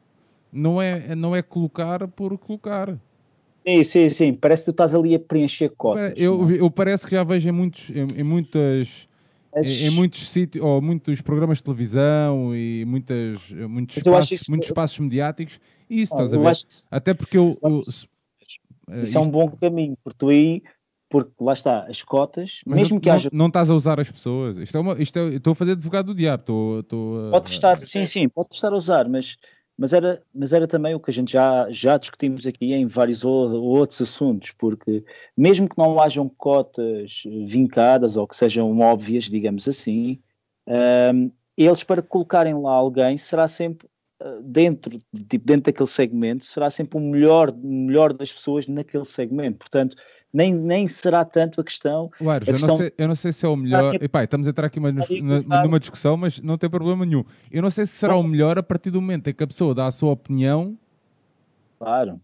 Não é, não é colocar por colocar. Sim, sim, sim. Parece que tu estás ali a preencher cotas. Eu, é? eu parece que já vejo em muitos, em, em muitas, em, em muitos sítios, ou muitos programas de televisão e muitas, muitos, espaços, isso- muitos espaços mediáticos, e isso Ah, estás a ver. que Até porque eu. Eu- eh, isso é um isto- bom caminho, porque tu aí, porque lá está, as cotas, mas mesmo não, que não- haja. não estás a usar as pessoas. Isto é uma, isto é, estou a fazer advogado do diabo. Estou, estou a- Pode estar, sim, sim, pode estar a usar, mas, mas, era, mas era também o que a gente já, já discutimos aqui em vários outros assuntos, porque mesmo que não hajam cotas eh, vincadas ou que sejam óbvias, digamos assim, ahm, eles para colocarem lá alguém será sempre ah, dentro, tipo, dentro daquele segmento, será sempre o melhor, melhor das pessoas naquele segmento. Portanto, nem, nem será tanto a questão O Ares, A eu, não sei, eu não sei se é o melhor. Epá, estamos a entrar aqui uma- na- numa discussão, mas não tem problema nenhum. Eu não sei se será o melhor a partir do momento em que a pessoa dá a sua opinião. Claro.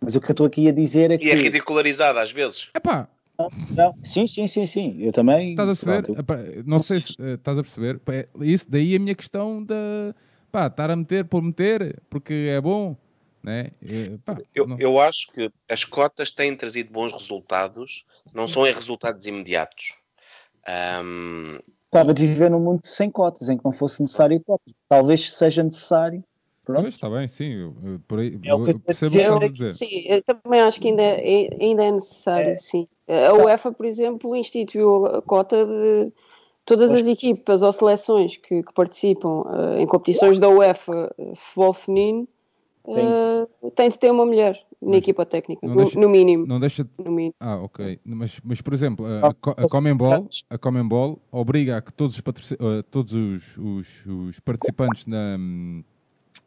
Mas o que eu estou aqui a dizer é que. E é ridicularizada às vezes. Epá, Não, sim, sim, sim, sim. Eu também. estás a perceber? não sei se eh, estás a perceber. Pá, é- Isso, daí a minha questão da. Pá, estar a meter por meter, porque é bom. Né? Eh, pá, Eu, não- eu acho que as cotas têm trazido bons resultados, não são em resultados imediatos. Ahm, Gostava de viver num mundo sem cotas, em que não fosse necessário cotas. Talvez seja necessário. Pronto. Pois, está bem, sim. eu- eu- por aí, É o eu- que eu eu percebo o que dizer, é. Sim, eu também acho que ainda é, ainda é necessário, sim. A Sabe- UEFA, por exemplo, instituiu a cota de todas as equipas ou seleções que, que participam eh, em competições da UEFA eh, futebol feminino eh, têm de ter uma mulher na Mas equipa técnica, não no, deixa- no mínimo. Não deixa de No mínimo. Ah, ok. Mas, mas por exemplo, a, a, Ah, Co- a posso- Comembol, a Comembol obriga a que todos os, patroci- eh, todos os, os- os participantes na,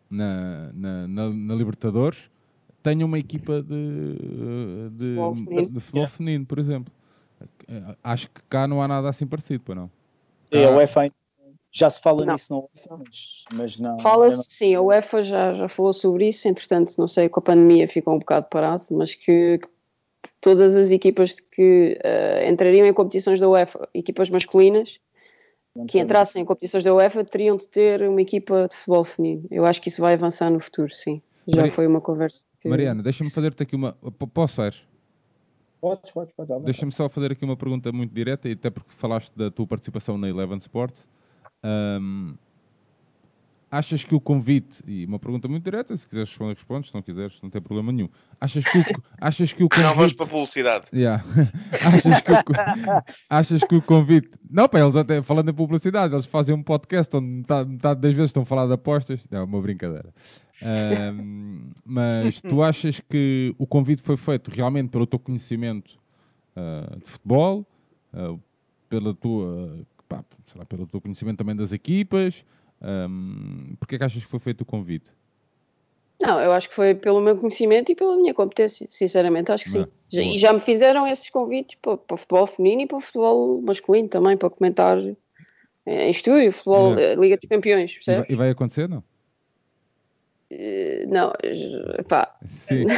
na, na, na- na Libertadores tenham uma equipa de, de, Futebol feminino. de futebol feminino, por exemplo. Eh, Acho que cá não há nada assim parecido, para não. É, a Cá- UEFA ainda- já se fala Não. nisso na UEFA, mas, mas não. Fala-se, sim, a UEFA já, já falou sobre isso, entretanto, não sei, com a pandemia ficou um bocado parado, mas que, que todas as equipas que eh, entrariam em competições da UEFA, equipas masculinas, não que entrassem em competições da UEFA, teriam de ter uma equipa de futebol feminino. Eu acho que isso vai avançar no futuro, sim. Já Mari- foi uma conversa. que- Mariana, deixa-me fazer-te aqui uma. P- Posso, Aires? Podes, podes, podes. à vontade. Deixa-me só fazer aqui uma pergunta muito direta, e até porque falaste da tua participação na Eleven Sport. Ahm, achas que o convite, e uma pergunta muito direta, se quiseres responder, respondes, se não quiseres, não tem problema nenhum. Achas que o, achas que o Não vamos convite. para a publicidade. Yeah. achas, que o, achas que o convite. Não, pá, eles até falando em publicidade, eles fazem um podcast onde metade, metade das vezes estão a falar de apostas. Não, é uma brincadeira. Ahm, mas tu achas que o convite foi feito realmente pelo teu conhecimento ah, de futebol, ah, pela tua, pá, sei lá, pelo teu conhecimento também das equipas? Um, Porquê é que achas que foi feito o convite? Não, eu acho que foi pelo meu conhecimento e pela minha competência, sinceramente, acho que sim. Já- boa. e já me fizeram esses convites para, para o futebol feminino e para o futebol masculino também, para comentar eh, em estúdio, futebol, eh, Liga dos Campeões, percebes? e vai acontecer, não? Eh, Não, eh, pá, Sim.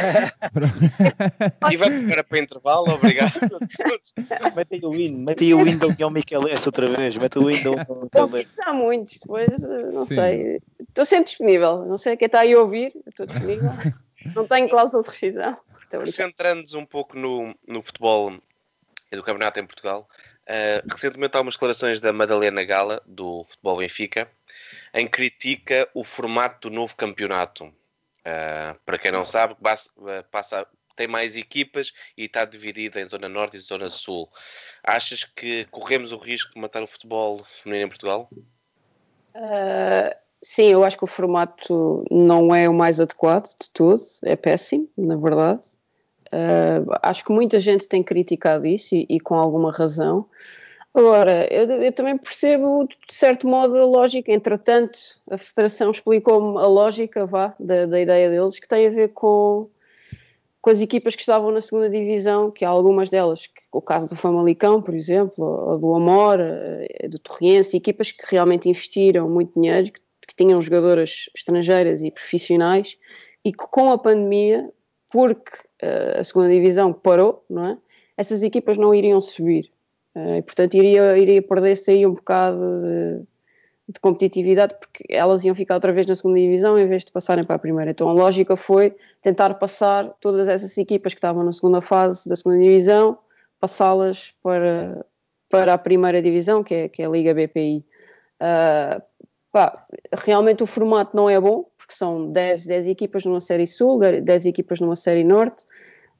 E vamos para, para intervalo, obrigado a todos. O hino, mete aí o hino da União Miquelense outra vez, mete o hino da União Miquelense. há muitos, depois eh, não Sim. sei. Estou sempre disponível, não sei quem está aí a ouvir, estou disponível. não tenho cláusula de rescisão. Estou a brincar. Centrando-nos um pouco no, no futebol e do campeonato em Portugal, eh, recentemente há umas declarações da Madalena Gala, do Futebol Benfica, em critica o formato do novo campeonato. Eh, para quem não sabe, bas- eh, passa, tem mais equipas e está dividida em Zona Norte e Zona Sul. Achas que corremos o risco de matar o futebol feminino em Portugal? Uh, sim, eu acho que o formato não é o mais adequado de tudo, é péssimo, na verdade. Uh, acho que muita gente tem criticado isso e, e com alguma razão. Agora, eu, eu também percebo, de certo modo, a lógica. Entretanto, a Federação explicou-me a lógica vá, da, da ideia deles, que tem a ver com, com as equipas que estavam na segunda divisão, que há algumas delas, o caso do Famalicão, por exemplo, ou do Amor, eh, do Torriense, equipas que realmente investiram muito dinheiro, que, que tinham jogadoras estrangeiras e profissionais, e que com a pandemia, porque eh, a segunda divisão parou, não é? Essas equipas não iriam subir. Eh, e, portanto, iria, iria perder-se aí um bocado de, de competitividade, porque elas iam ficar outra vez na segunda divisão em vez de passarem para a primeira. Então a lógica foi tentar passar todas essas equipas que estavam na segunda fase da segunda divisão, passá-las para, para a primeira divisão, que é, que é a Liga BPI. Ah, pá, realmente o formato não é bom, porque são 10, 10 equipas numa série sul, 10 equipas numa série norte,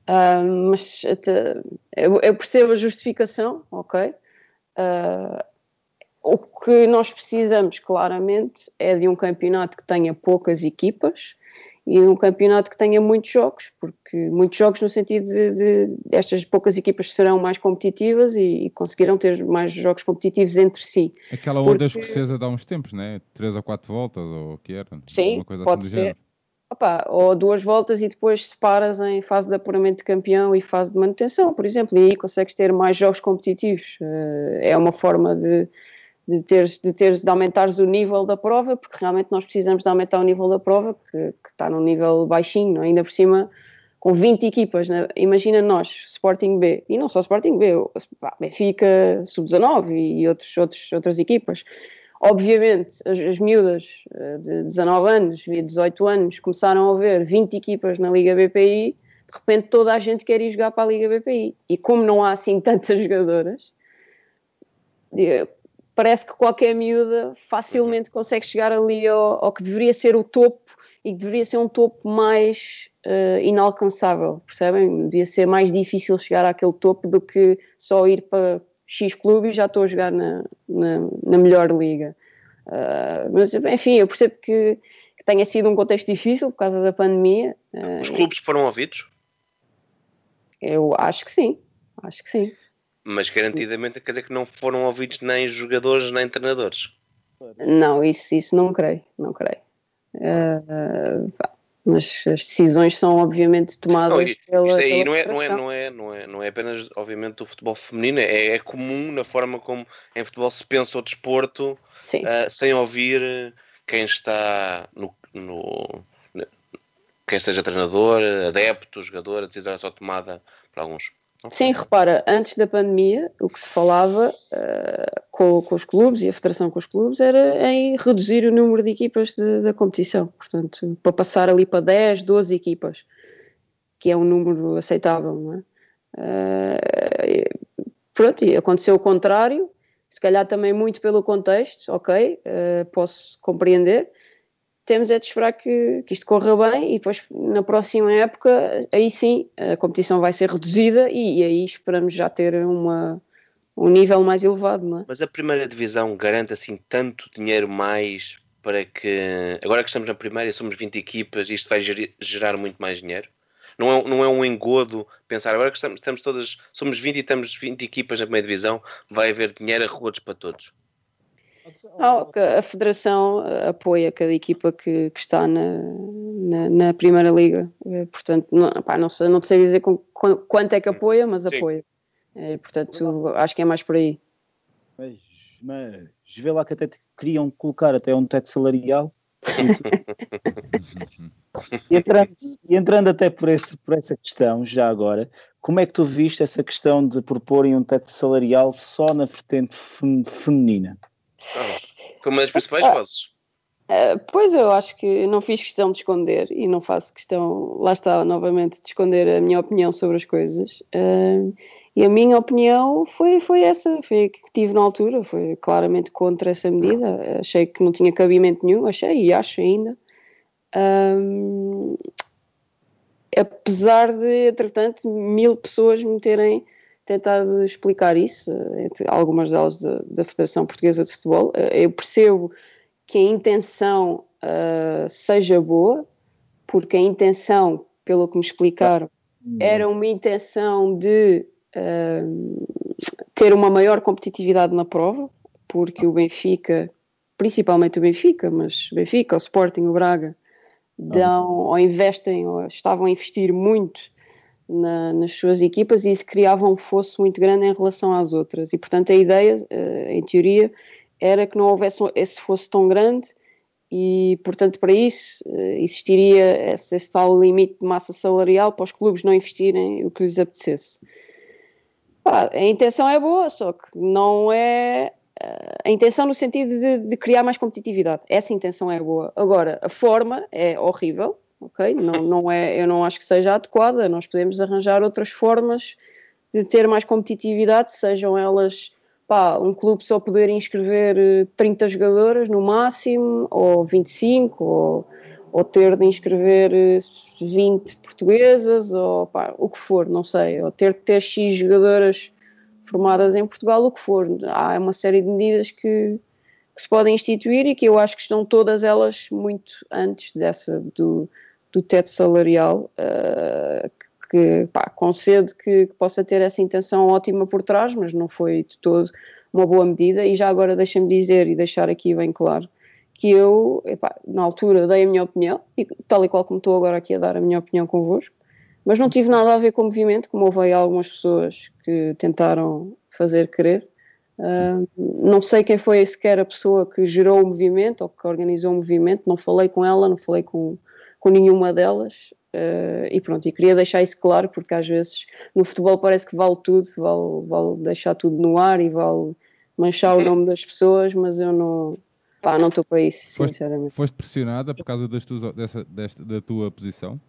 ah, mas até- eu, eu percebo a justificação, ok? Ah, o que nós precisamos claramente é de um campeonato que tenha poucas equipas e um campeonato que tenha muitos jogos, porque muitos jogos no sentido de, de estas poucas equipas serão mais competitivas e, e conseguirão ter mais jogos competitivos entre si. Aquela onda Porque- escocesa de há uns tempos, né? Três ou quatro voltas, ou o que era? Sim, pode assim do ser. género. Opa, ou duas voltas e depois separas em fase de apuramento de campeão e fase de manutenção, por exemplo, e aí consegues ter mais jogos competitivos. Eh, é uma forma de, de, teres, de, teres, de aumentares o nível da prova, porque realmente nós precisamos de aumentar o nível da prova, que, que está num nível baixinho, não é? ainda por cima com 20 equipas. né? Imagina nós, Sporting B, e não só Sporting B, Benfica, Sub-19 e outros, outros, outras equipas. Obviamente, as, as miúdas eh, de 19 anos e 18 anos começaram a ver 20 equipas na Liga BPI, de repente toda a gente quer ir jogar para a Liga BPI. E como não há assim tantas jogadoras, parece que qualquer miúda facilmente consegue chegar ali ao, ao que deveria ser o topo e que deveria ser um topo mais eh, inalcançável, percebem? Devia ser mais difícil chegar àquele topo do que só ir para X clube e já estou a jogar na, na, na melhor liga. Ah, mas, enfim, eu percebo que, que tenha sido um contexto difícil por causa da pandemia. Ah, Os clubes foram ouvidos, eu acho que sim, acho que sim. mas garantidamente quer dizer que não foram ouvidos nem jogadores nem treinadores. Não, isso, isso não creio, não creio. Pá, mas as decisões são obviamente tomadas Não, e- pela, Isto aí não é, não, é, não, é, não, é, não é apenas, obviamente, do futebol feminino, é, é comum na forma como em futebol se pensa o desporto ah, sem ouvir eh, quem está no, no- quem seja treinador, adepto, jogador, a decisão é só tomada por alguns. Sim, repara, antes da pandemia, o que se falava eh, com, com os clubes e a federação com os clubes era em reduzir o número de equipas de- da competição. Portanto, para passar ali para 10, 12 equipas, que é um número aceitável, não é? E- pronto, e aconteceu o contrário se calhar também muito pelo contexto, ok, uh, posso compreender. Temos é de esperar que, que isto corra bem e depois na próxima época, aí sim, a competição vai ser reduzida e, e aí esperamos já ter uma, um nível mais elevado, não é? Mas a primeira divisão garante assim tanto dinheiro mais para que agora que estamos na primeira e somos 20 equipas, isto vai gerar muito mais dinheiro? Não é, não é um engodo pensar agora que estamos, estamos todas, somos 20 e estamos 20 equipas na primeira divisão, vai haver dinheiro a rodos para todos. A Federação eh, apoia cada equipa que, que está na, na, na Primeira Liga. Eh, Portanto, não, pá, não, sei, não sei dizer com, com- quanto é que apoia, mas Sim. apoia. Eh, portanto, acho que é mais por aí. Mas, mas vê lá que até te queriam colocar até um teto salarial. E entrando, e entrando até por, esse, por essa questão, já agora, como é que tu viste essa questão de proporem um teto salarial só na vertente fem- feminina? Foi uma das principais Ah. vozes. Eh, pois eu acho que não fiz questão de esconder e não faço questão, lá está, novamente, de esconder a minha opinião sobre as coisas. Eh, e a minha opinião foi, foi essa, foi a que tive na altura, foi claramente contra essa medida. Achei que não tinha cabimento nenhum, achei e acho ainda. Ahm, apesar de, entretanto, mil pessoas me terem tentado explicar isso, eh, entre algumas delas da, da Federação Portuguesa de Futebol, eh, eu percebo que a intenção ah, seja boa, porque a intenção, pelo que me explicaram, era uma intenção de ah, ter uma maior competitividade na prova, porque o Benfica, principalmente o Benfica, mas o Benfica, o Sporting, o Braga, dão ou investem ou estavam a investir muito na- nas suas equipas e isso criava um fosso muito grande em relação às outras. E portanto a ideia, eh, em teoria, era que não houvesse esse fosso tão grande e portanto para isso eh, existiria esse, esse tal limite de massa salarial para os clubes não investirem o que lhes apetecesse. A intenção é boa, só que não é eh, a intenção no sentido de, de criar mais competitividade. Essa intenção é boa. Agora, a forma é horrível, ok? Não, não é, eu não acho que seja adequada. Nós podemos arranjar outras formas de ter mais competitividade, sejam elas pá, um clube só poder inscrever eh, 30 jogadoras no máximo, ou 25, ou, ou ter de inscrever eh, 20 portuguesas, ou pá, o que for, não sei, ou ter de ter X jogadoras formadas em Portugal, o que for. Há uma série de medidas que, que se podem instituir e que eu acho que estão todas elas muito antes dessa do, do teto salarial, eh, que, pá, concedo que, que possa ter essa intenção ótima por trás, mas não foi de todo uma boa medida. E já agora deixa-me dizer e deixar aqui bem claro que eu, epá, na altura, dei a minha opinião, e tal e qual como estou agora aqui a dar a minha opinião convosco, mas não tive nada a ver com o movimento, como houve aí algumas pessoas que tentaram fazer querer. Ah, não sei quem foi sequer a pessoa que gerou o movimento ou que organizou o movimento, não falei com ela, não falei com, com nenhuma delas. ah, e pronto, e queria deixar isso claro, porque às vezes no futebol parece que vale tudo, vale, vale deixar tudo no ar e vale manchar o nome das pessoas, mas eu não, pá, não estou para isso, Foste, sinceramente. foste pressionada por causa das tuas- dessa, desta, da tua posição?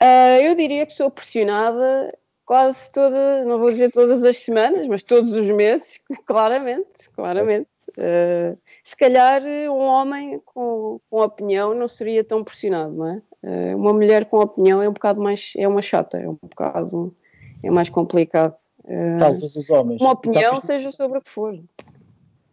Ah, eu diria que sou pressionada quase toda, não vou dizer todas as semanas, mas todos os meses, claramente, claramente. Ah, se calhar um homem com, com opinião não seria tão pressionado, não é? Ah, uma mulher com opinião é um bocado mais, é uma chata, é um bocado, é mais complicado. Ah, Talvez os homens. uma opinião talvez, seja sobre o que for.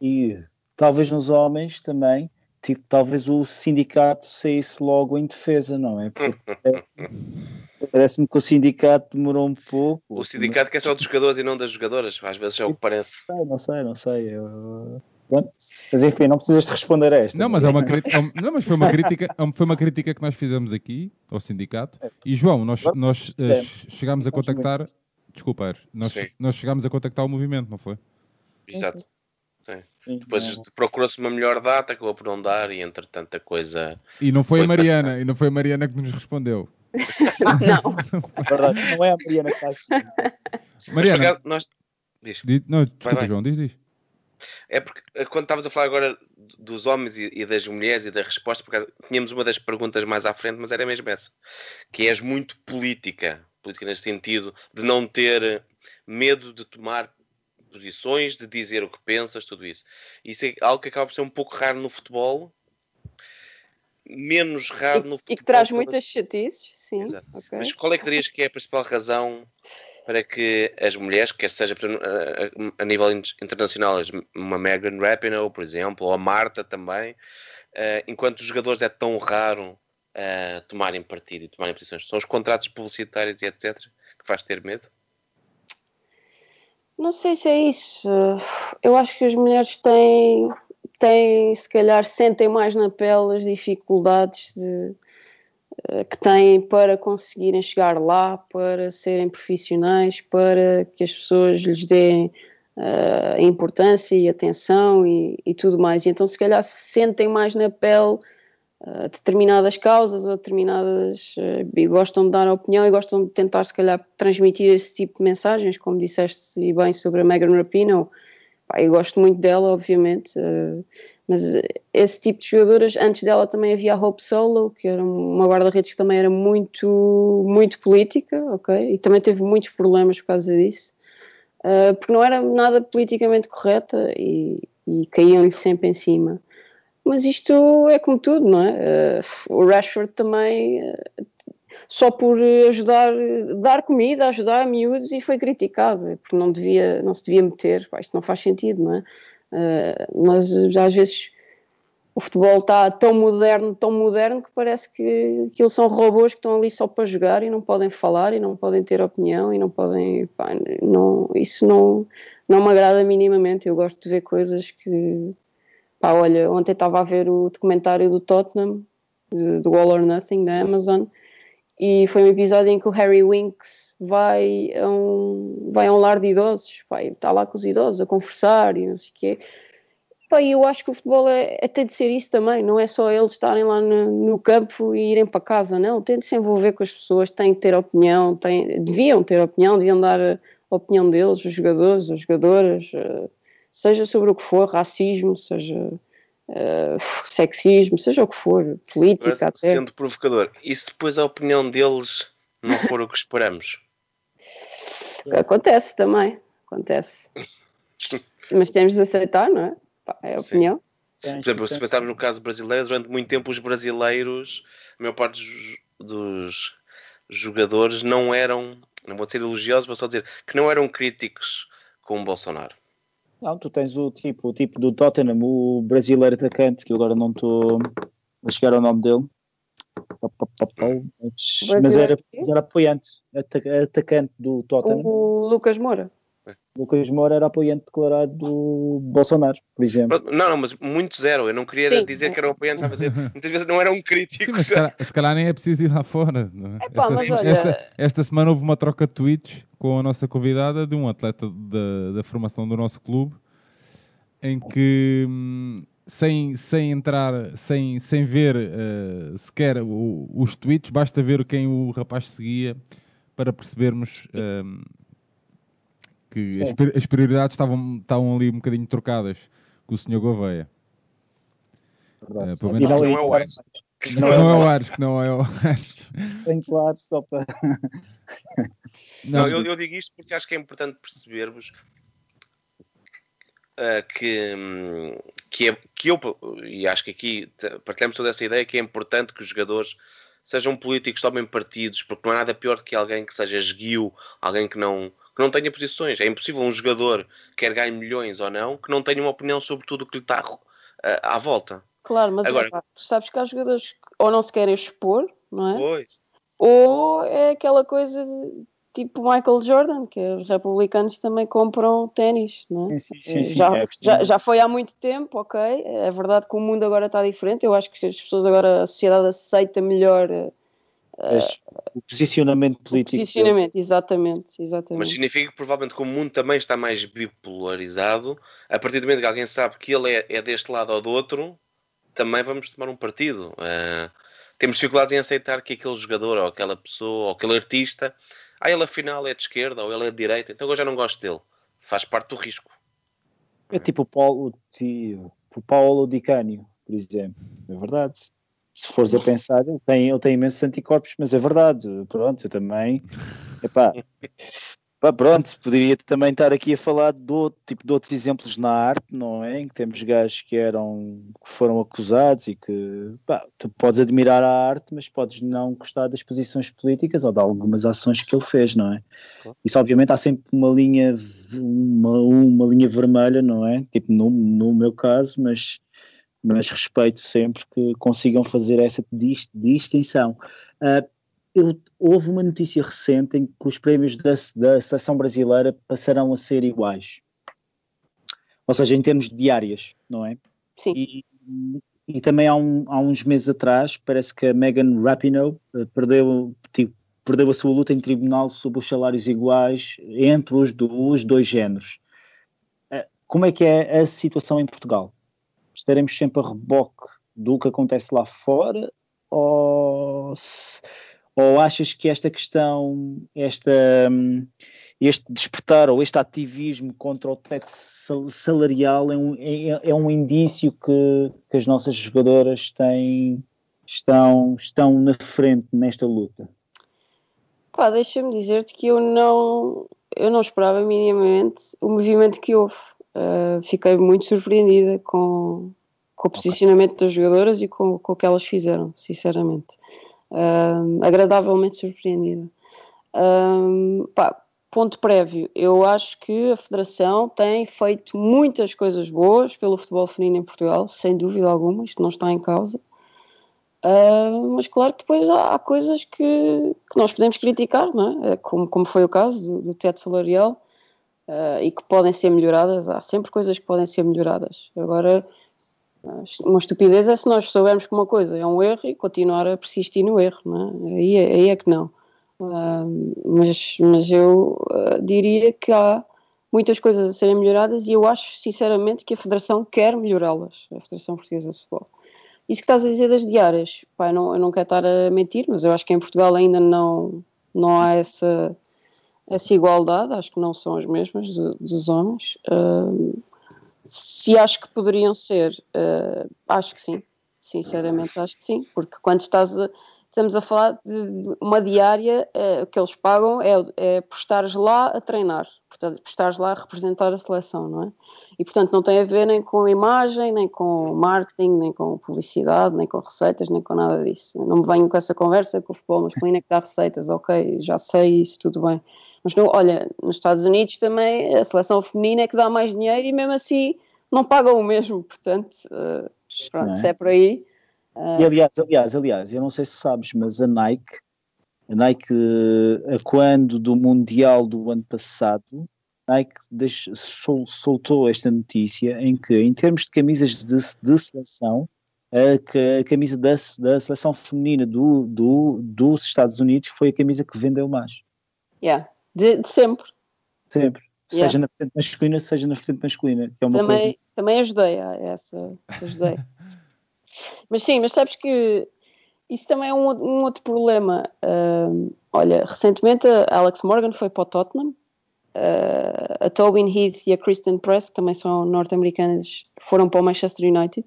e talvez nos homens também, tipo, talvez o sindicato saísse logo em defesa, não é? Porque parece-me que o sindicato demorou um pouco. O sindicato quer só dos jogadores e não das jogadoras, às vezes é o que parece. Não sei, não sei, não sei. eu- Pronto. Mas enfim, não precisas de responder a esta. Não, mas, é uma crítica, é não, mas foi, uma crítica, é foi uma crítica que nós fizemos aqui ao sindicato. E João, nós, nós eh, chegámos a contactar. Desculpa, nós, Sim. nós chegámos a contactar o movimento, não foi? Exato. Sim, Depois não. procurou-se uma melhor data, acabou por não dar e entretanto a coisa. E não foi, Foi a Mariana, passar. e não foi a Mariana que nos respondeu. Não, É verdade, não é a Mariana que está Mariana, nós... Diz. di- não, desculpa, vai. João, diz, diz. É porque eh, quando estavas a falar agora dos homens e, e das mulheres e da resposta, por acaso, tínhamos uma das perguntas mais à frente, mas era mesmo essa, que és muito política, política nesse sentido de não ter medo de tomar posições, de dizer o que pensas, tudo isso. Isso é algo que acaba por ser um pouco raro no futebol, menos raro no E, futebol. e que traz muitas chatices, sim. Exato. ok. Mas qual é que dirias que é a principal razão para que as mulheres, quer seja a, a- nível in- internacional, uma Megan Rapinoe, por exemplo, ou a Marta também, eh, enquanto os jogadores é tão raro eh, tomarem partido e tomarem posições? São os contratos publicitários e etc. que faz ter medo? Não sei se é isso. Eu acho que as mulheres têm, têm se calhar, sentem mais na pele as dificuldades de- que têm para conseguirem chegar lá, para serem profissionais, para que as pessoas lhes deem eh, a importância e atenção e, e tudo mais. E então, se calhar, sentem mais na pele eh, determinadas causas ou determinadas. eh, e gostam de dar opinião e gostam de tentar, se calhar, transmitir esse tipo de mensagens, como disseste e bem sobre a Megan Rapinoe. Pá, eu gosto muito dela, obviamente, eh, mas eh, esse tipo de jogadoras, antes dela também havia a Hope Solo, que era uma guarda-redes que também era muito, muito política, ok? E também teve muitos problemas por causa disso, eh, porque não era nada politicamente correta e, e caíam-lhe sempre em cima. Mas isto é como tudo, não é? Eh, o Rashford também, eh, só por ajudar, dar comida, ajudar a miúdos e foi criticado, porque não, devia, não se devia meter. Pá, isto não faz sentido, não é? Eh, mas às vezes o futebol está tão moderno, tão moderno que parece que aquilo são robôs que estão ali só para jogar e não podem falar e não podem ter opinião e não podem. Pá, não, isso não, não me agrada minimamente. Eu gosto de ver coisas que. Pá, olha, ontem estava a ver o documentário do Tottenham, do All or Nothing, da Amazon, e foi um episódio em que o Harry Winks vai a um, vai a um lar de idosos, pá, está lá com os idosos a conversar e não sei o quê. Pá, eu acho que o futebol é, é tem de ser isso também, não é só eles estarem lá no, no campo e irem para casa, não, tem de se envolver com as pessoas, têm que ter opinião, têm, deviam ter opinião, deviam dar a opinião deles, os jogadores, as jogadoras, eh, seja sobre o que for, racismo, seja eh, sexismo, seja o que for, política Agora, até. sendo provocador, e se depois a opinião deles não for o que esperamos? Acontece também, acontece. Mas temos de aceitar, não é? Pá, é a Sim. opinião. Por exemplo, se pensarmos no caso brasileiro, durante muito tempo os brasileiros, a maior parte dos, dos jogadores não eram, não vou dizer elogiosos, vou só dizer que não eram críticos com o Bolsonaro. Não, tu tens o tipo, o tipo do Tottenham, o brasileiro atacante, que eu agora não estou a chegar ao nome dele. Mas, mas era, mas era apoiante, ata- atacante do Tottenham. O Lucas Moura. Lucas Moura era apoiante declarado do Bolsonaro, por exemplo. Não, não, mas muitos eram. Eu não queria Sim. dizer que eram apoiantes, a dizer, muitas vezes não eram Sim, críticos. mas se calhar, se calhar nem é preciso ir lá fora. não é? Epá, esta, olha- esta- esta semana houve uma troca de tweets com a nossa convidada de um atleta da, da formação do nosso clube em que hum, sem, sem entrar, sem, sem ver eh, sequer o- os tweets, basta ver quem o rapaz seguia para percebermos hum, que as, as prioridades estavam, estavam ali um bocadinho trocadas com o Sr. Gouveia. Verdade. É, pelo E menos- Não é ainda o Ares. Não, é o Ares, que não é o Ares. Claro, só para. Não, eu, eu digo isto porque acho que é importante percebermos ah, que, hum, que, é, que eu, e acho que aqui partilhamos toda essa ideia, que é importante que os jogadores sejam políticos, tomem partidos, porque não há nada pior do que alguém que seja esguio, alguém que não, que não tenha posições. É impossível um jogador, quer ganhe milhões ou não, que não tenha uma opinião sobre tudo o que lhe está ah, à volta. Claro, mas Agora- epá, tu sabes que há jogadores que ou não se querem expor, não é? Pois. Ou é aquela coisa de- tipo Michael Jordan, que os republicanos também compram ténis, não é? Sim, sim, sim. já, é já, já foi há muito tempo, ok. É verdade que o mundo agora está diferente. Eu acho que as pessoas agora, a sociedade aceita melhor eh, Mas o posicionamento o político. posicionamento. Exatamente, exatamente. Mas significa que provavelmente como o mundo também está mais bipolarizado, a partir do momento que alguém sabe que ele é, é deste lado ou do outro, também vamos tomar um partido. Ah, temos dificuldades em aceitar que aquele jogador ou aquela pessoa ou aquele artista, ah, ele afinal é de esquerda ou ele é de direita, então eu já não gosto dele. Faz parte do risco. É tipo o Paulo, o, o Paulo Di Canio, por exemplo. É verdade. Se fores a pensar, ele tem, ele tem imensos anticorpos, mas é verdade. Pronto, eu também. Epá, Pá, pronto, poderia também estar aqui a falar de, outro, tipo, de outros exemplos na arte, não é? Em que temos gajos que eram que foram acusados e que pá, tu podes admirar a arte, mas podes não gostar das posições políticas ou de algumas ações que ele fez, não é? Isso obviamente há sempre uma linha uma, uma linha vermelha, não é? Tipo no, no meu caso, mas, mas respeito sempre que consigam fazer essa dis- distinção. Ah, eu- houve uma notícia recente em que os prémios da, da seleção brasileira passarão a ser iguais. Ou seja, em termos de diárias, não é? Sim. E, e também há, um- há uns meses atrás, parece que a Megan Rapinoe eh, perdeu, tipo, perdeu a sua luta em tribunal sobre os salários iguais entre os, do- os dois géneros. Eh, Como é que é a situação em Portugal? Estaremos sempre a reboque do que acontece lá fora ou, se- ou achas que esta questão, esta, hum, este despertar ou este ativismo contra o teto sal- salarial é um, é, é um indício que, que as nossas jogadoras têm, estão, estão na frente nesta luta? Pá, deixa-me dizer-te que eu não, eu não esperava minimamente o movimento que houve. Uh, fiquei muito surpreendida com, com o posicionamento das jogadoras e com, com o que elas fizeram, sinceramente. Um, agradavelmente surpreendida. Um, pá, ponto prévio, eu acho que a Federação tem feito muitas coisas boas pelo futebol feminino em Portugal, sem dúvida alguma, isto não está em causa. Uh, mas claro que depois há, há coisas que, que nós podemos criticar, não é? É Como, como foi o caso do, do teto salarial uh, e que podem ser melhoradas. Há sempre coisas que podem ser melhoradas. Agora, uma estupidez é se nós soubermos que uma coisa é um erro e continuar a persistir no erro, não é? Aí, é- aí é que não. Uh, mas, mas eu uh, diria que há muitas coisas a serem melhoradas e eu acho sinceramente que a Federação quer melhorá-las, a Federação Portuguesa de Futebol. Isso que estás a dizer das diárias, pá, eu não, eu não quero estar a mentir, mas eu acho que em Portugal ainda não, não há essa, essa igualdade, acho que não são as mesmas de- dos homens. Ahm, se acho que poderiam ser, ah, acho que sim, sinceramente acho que sim, porque quando estás a, estamos a falar de uma diária, o que eles pagam é, é por estares lá a treinar, portanto, por estares lá a representar a seleção, não é? E portanto não tem a ver nem com imagem, nem com marketing, nem com publicidade, nem com receitas, nem com nada disso. Não me venham com essa conversa que o futebol masculino é que dá receitas, ok, já sei isso, tudo bem. Mas não, olha, nos Estados Unidos também a seleção feminina é que dá mais dinheiro e mesmo assim não pagam o mesmo, portanto, eh, pronto, é? se é por aí. eh, E aliás, aliás, aliás, eu não sei se sabes, mas a Nike, a Nike, eh, a quando do Mundial do ano passado, a Nike sol- soltou esta notícia em que, em termos de camisas de, de seleção, a, a camisa da, da seleção feminina do, do, dos Estados Unidos foi a camisa que vendeu mais. yeah, de, de sempre. Sempre. Yeah. Seja na vertente masculina, seja na vertente masculina. Que é também, coisa... também ajudei a essa, ajudei. mas sim, mas sabes que isso também é um, um outro problema. Ahm, olha, recentemente a Alex Morgan foi para o Tottenham, ah, a Tobin Heath e a Kristen Press, que também são norte-americanas, foram para o Manchester United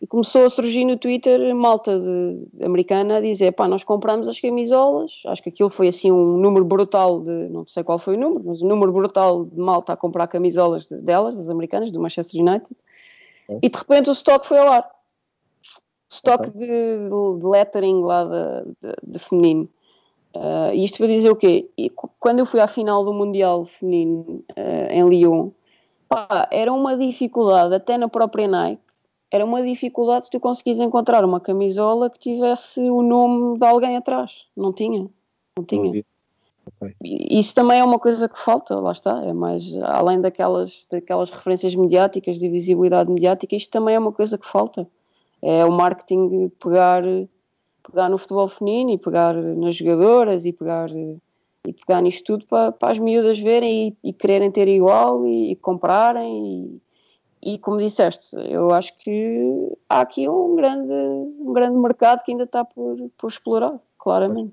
e começou a surgir no Twitter malta de- americana a dizer: pá, nós compramos as camisolas. Acho que aquilo foi assim um número brutal de, não sei qual foi o número, mas um número brutal de malta a comprar camisolas de- delas, das americanas, do Manchester United. E de repente o stock foi ao ar. Stock de, de lettering lá de, de, de feminino. E isto para dizer o quê? E quando eu fui à final do Mundial Feminino ah, em Lyon, pá, era uma dificuldade, até na própria Nike, era uma dificuldade se tu conseguires encontrar uma camisola que tivesse o nome de alguém atrás. Não tinha. Não tinha. E Isso também é uma coisa que falta, lá está. É mais, além daquelas, daquelas referências mediáticas, de visibilidade mediática, isto também é uma coisa que falta. É o marketing pegar, pegar no futebol feminino e pegar nas jogadoras e pegar, e pegar nisto tudo para, para as miúdas verem e, e quererem ter igual e, e comprarem. E, e como disseste, eu acho que há aqui um grande, um grande mercado que ainda está por, por explorar, claramente.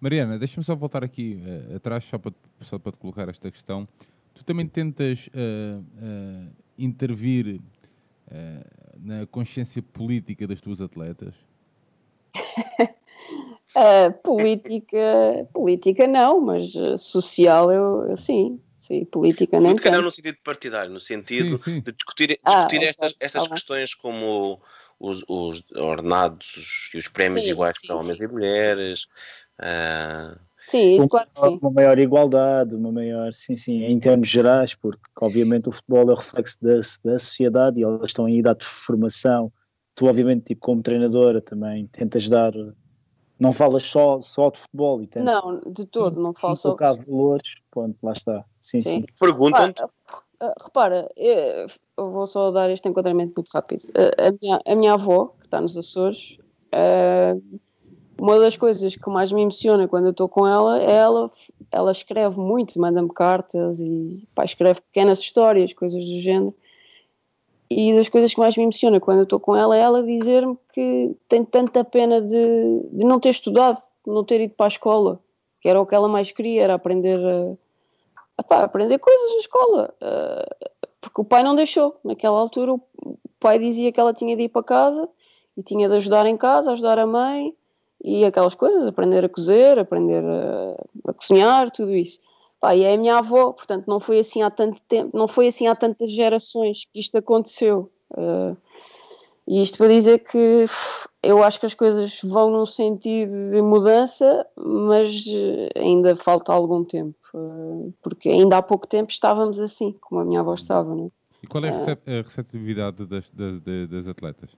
Mariana, deixa-me só voltar aqui eh, atrás, só para, só para te colocar esta questão. Tu também tentas eh, eh, intervir na consciência política das tuas atletas? Uh, política, política não, mas uh, social eu, sim. Sim, política nem Política não no sentido partidário, no sentido Sim, sim. de discutir, Ah, discutir ok, estas, estas tá bem. questões como os, os ordenados e os prémios Sim, iguais sim, para homens sim. e mulheres. ah, Sim, isso uma, claro que sim. uma maior igualdade, uma maior, sim, sim, em termos gerais, porque obviamente o futebol é o reflexo da, da sociedade e elas estão em idade de formação. Tu, obviamente, tipo, como treinadora, também tentas dar, não falas só, só de futebol e tentas Não, de todo, não falo só. colocar valores, ponto, lá está. Sim, sim. Sim. Perguntam-te, ah, repara, eh, eu vou só dar este enquadramento muito rápido. Eh, A minha, a minha avó, que está nos Açores, eh, uma das coisas que mais me emociona quando eu estou com ela é ela, ela escreve muito, manda-me cartas e pá, escreve pequenas histórias, coisas do género. E das coisas que mais me emociona quando eu estou com ela é ela dizer-me que tem tanta pena de, de não ter estudado, de não ter ido para a escola, que era o que ela mais queria, era aprender a, Epá, aprender coisas na escola. eh, porque o pai não deixou. Naquela altura, o pai dizia que ela tinha de ir para casa e tinha de ajudar em casa, ajudar a mãe e aquelas coisas, aprender a cozer, aprender a, a cozinhar, tudo isso. Pá, e é a minha avó, portanto, não foi assim há tanto tempo, não foi assim há tantas gerações que isto aconteceu. Eh, e isto para dizer que eu acho que as coisas vão num sentido de mudança, mas eh, ainda falta algum tempo. eh, Porque ainda há pouco tempo estávamos assim, como a minha avó estava, não é? E qual é a, recep- a receptividade das, das, das- atletas?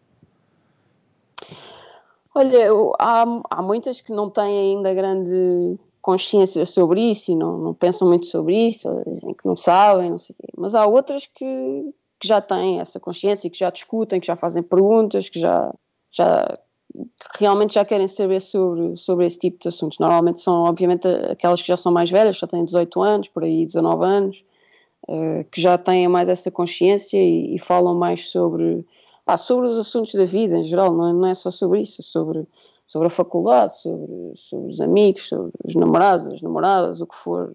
Olha, há, há muitas que não têm ainda grande consciência sobre isso e não, não pensam muito sobre isso, dizem que não sabem, não sei o quê. Mas há outras que, que já têm essa consciência, que já discutem, que já fazem perguntas, que já, já realmente já querem saber sobre, sobre esse tipo de assuntos. Normalmente são, obviamente, aquelas que já são mais velhas, já têm 18 anos, por aí 19 anos, eh, que já têm mais essa consciência e, e falam mais sobre, pá, sobre os assuntos da vida em geral, não é, não é só sobre isso, sobre, sobre a faculdade, sobre, sobre os amigos, sobre os namorados, as namoradas, o que for,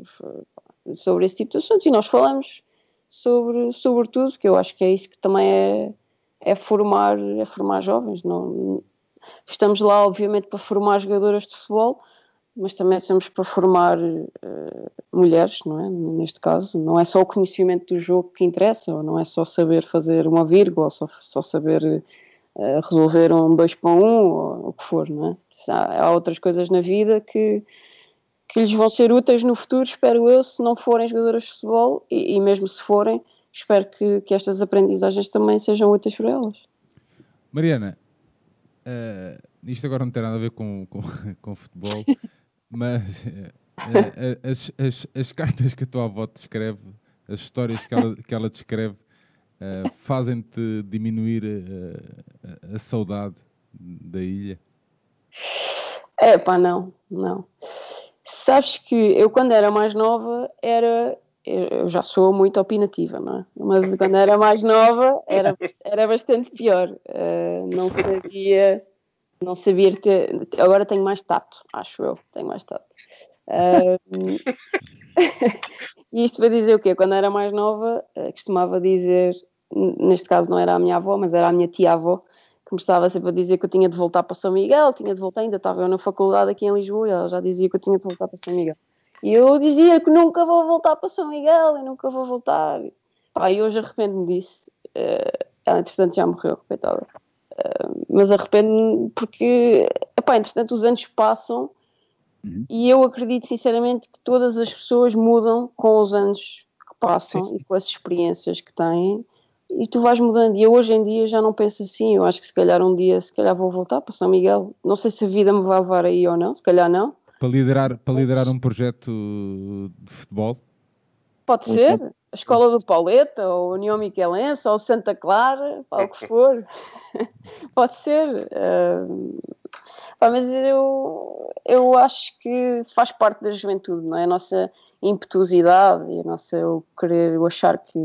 sobre esse tipo de assuntos. E nós falamos sobre, sobre tudo, porque eu acho que é isso que também é, é formar, é formar jovens. Não, estamos lá, obviamente, para formar jogadoras de futebol, mas também estamos para formar eh, mulheres, não é? Neste caso, não é só o conhecimento do jogo que interessa, ou não é só saber fazer uma vírgula, só, só saber resolver um dois para um, ou o que for, não é? Há, há outras coisas na vida que, que lhes vão ser úteis no futuro, espero eu, se não forem jogadoras de futebol, e, e mesmo se forem, espero que, que estas aprendizagens também sejam úteis para elas. Mariana, eh, isto agora não tem nada a ver com, com, com futebol, mas eh, eh, as, as, as cartas que a tua avó te escreve, as histórias que ela, que ela te eh, fazem-te diminuir eh, a, a saudade da ilha? É pá, não, não. Sabes que eu quando era mais nova era. Eu já sou muito opinativa, não é? Mas quando era mais nova era, era bastante pior. Eh, não sabia. Não sabia ter. Agora tenho mais tato, acho eu. Tenho mais tato. Eh, e isto para dizer o quê? Quando era mais nova, eh, costumava dizer. Neste caso não era a minha avó, mas era a minha tia-avó que me estava sempre a dizer que eu tinha de voltar para São Miguel, tinha de voltar, ainda estava eu na faculdade aqui em Lisboa e ela já dizia que eu tinha de voltar para São Miguel. E eu dizia que nunca vou voltar para São Miguel e nunca vou voltar. Pá, e hoje arrependo-me disso. Eh, ela, entretanto, já morreu, coitada. Eh, mas arrependo-me porque, epá, entretanto, os anos passam e eu acredito sinceramente que todas as pessoas mudam com os anos que passam Sim, sim. e com as experiências que têm e tu vais mudando. E eu hoje em dia já não penso assim. Eu acho que se calhar um dia, se calhar vou voltar para São Miguel. Não sei se a vida me vai levar aí ou não, se calhar não. Para liderar, para liderar um projeto de futebol? Pode Sim, ser. A escola do Pauleta, ou União Miquelense, ou Santa Clara, pá, o que for. Pode ser. ah, pá, mas eu, eu acho que faz parte da juventude, não é? A nossa impetuosidade e a nossa o querer, o achar que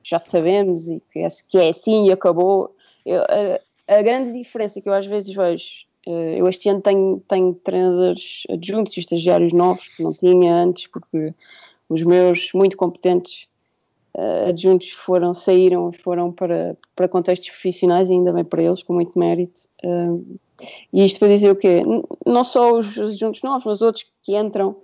já sabemos e que é, que é assim e acabou. Eu- a, a grande diferença que eu às vezes vejo, eh, eu este ano tenho, tenho treinadores adjuntos e estagiários novos que não tinha antes, porque os meus muito competentes eh, adjuntos foram, saíram, foram para, para contextos profissionais e ainda bem para eles, com muito mérito. E isto para dizer o quê? Não só os adjuntos novos, mas outros que entram,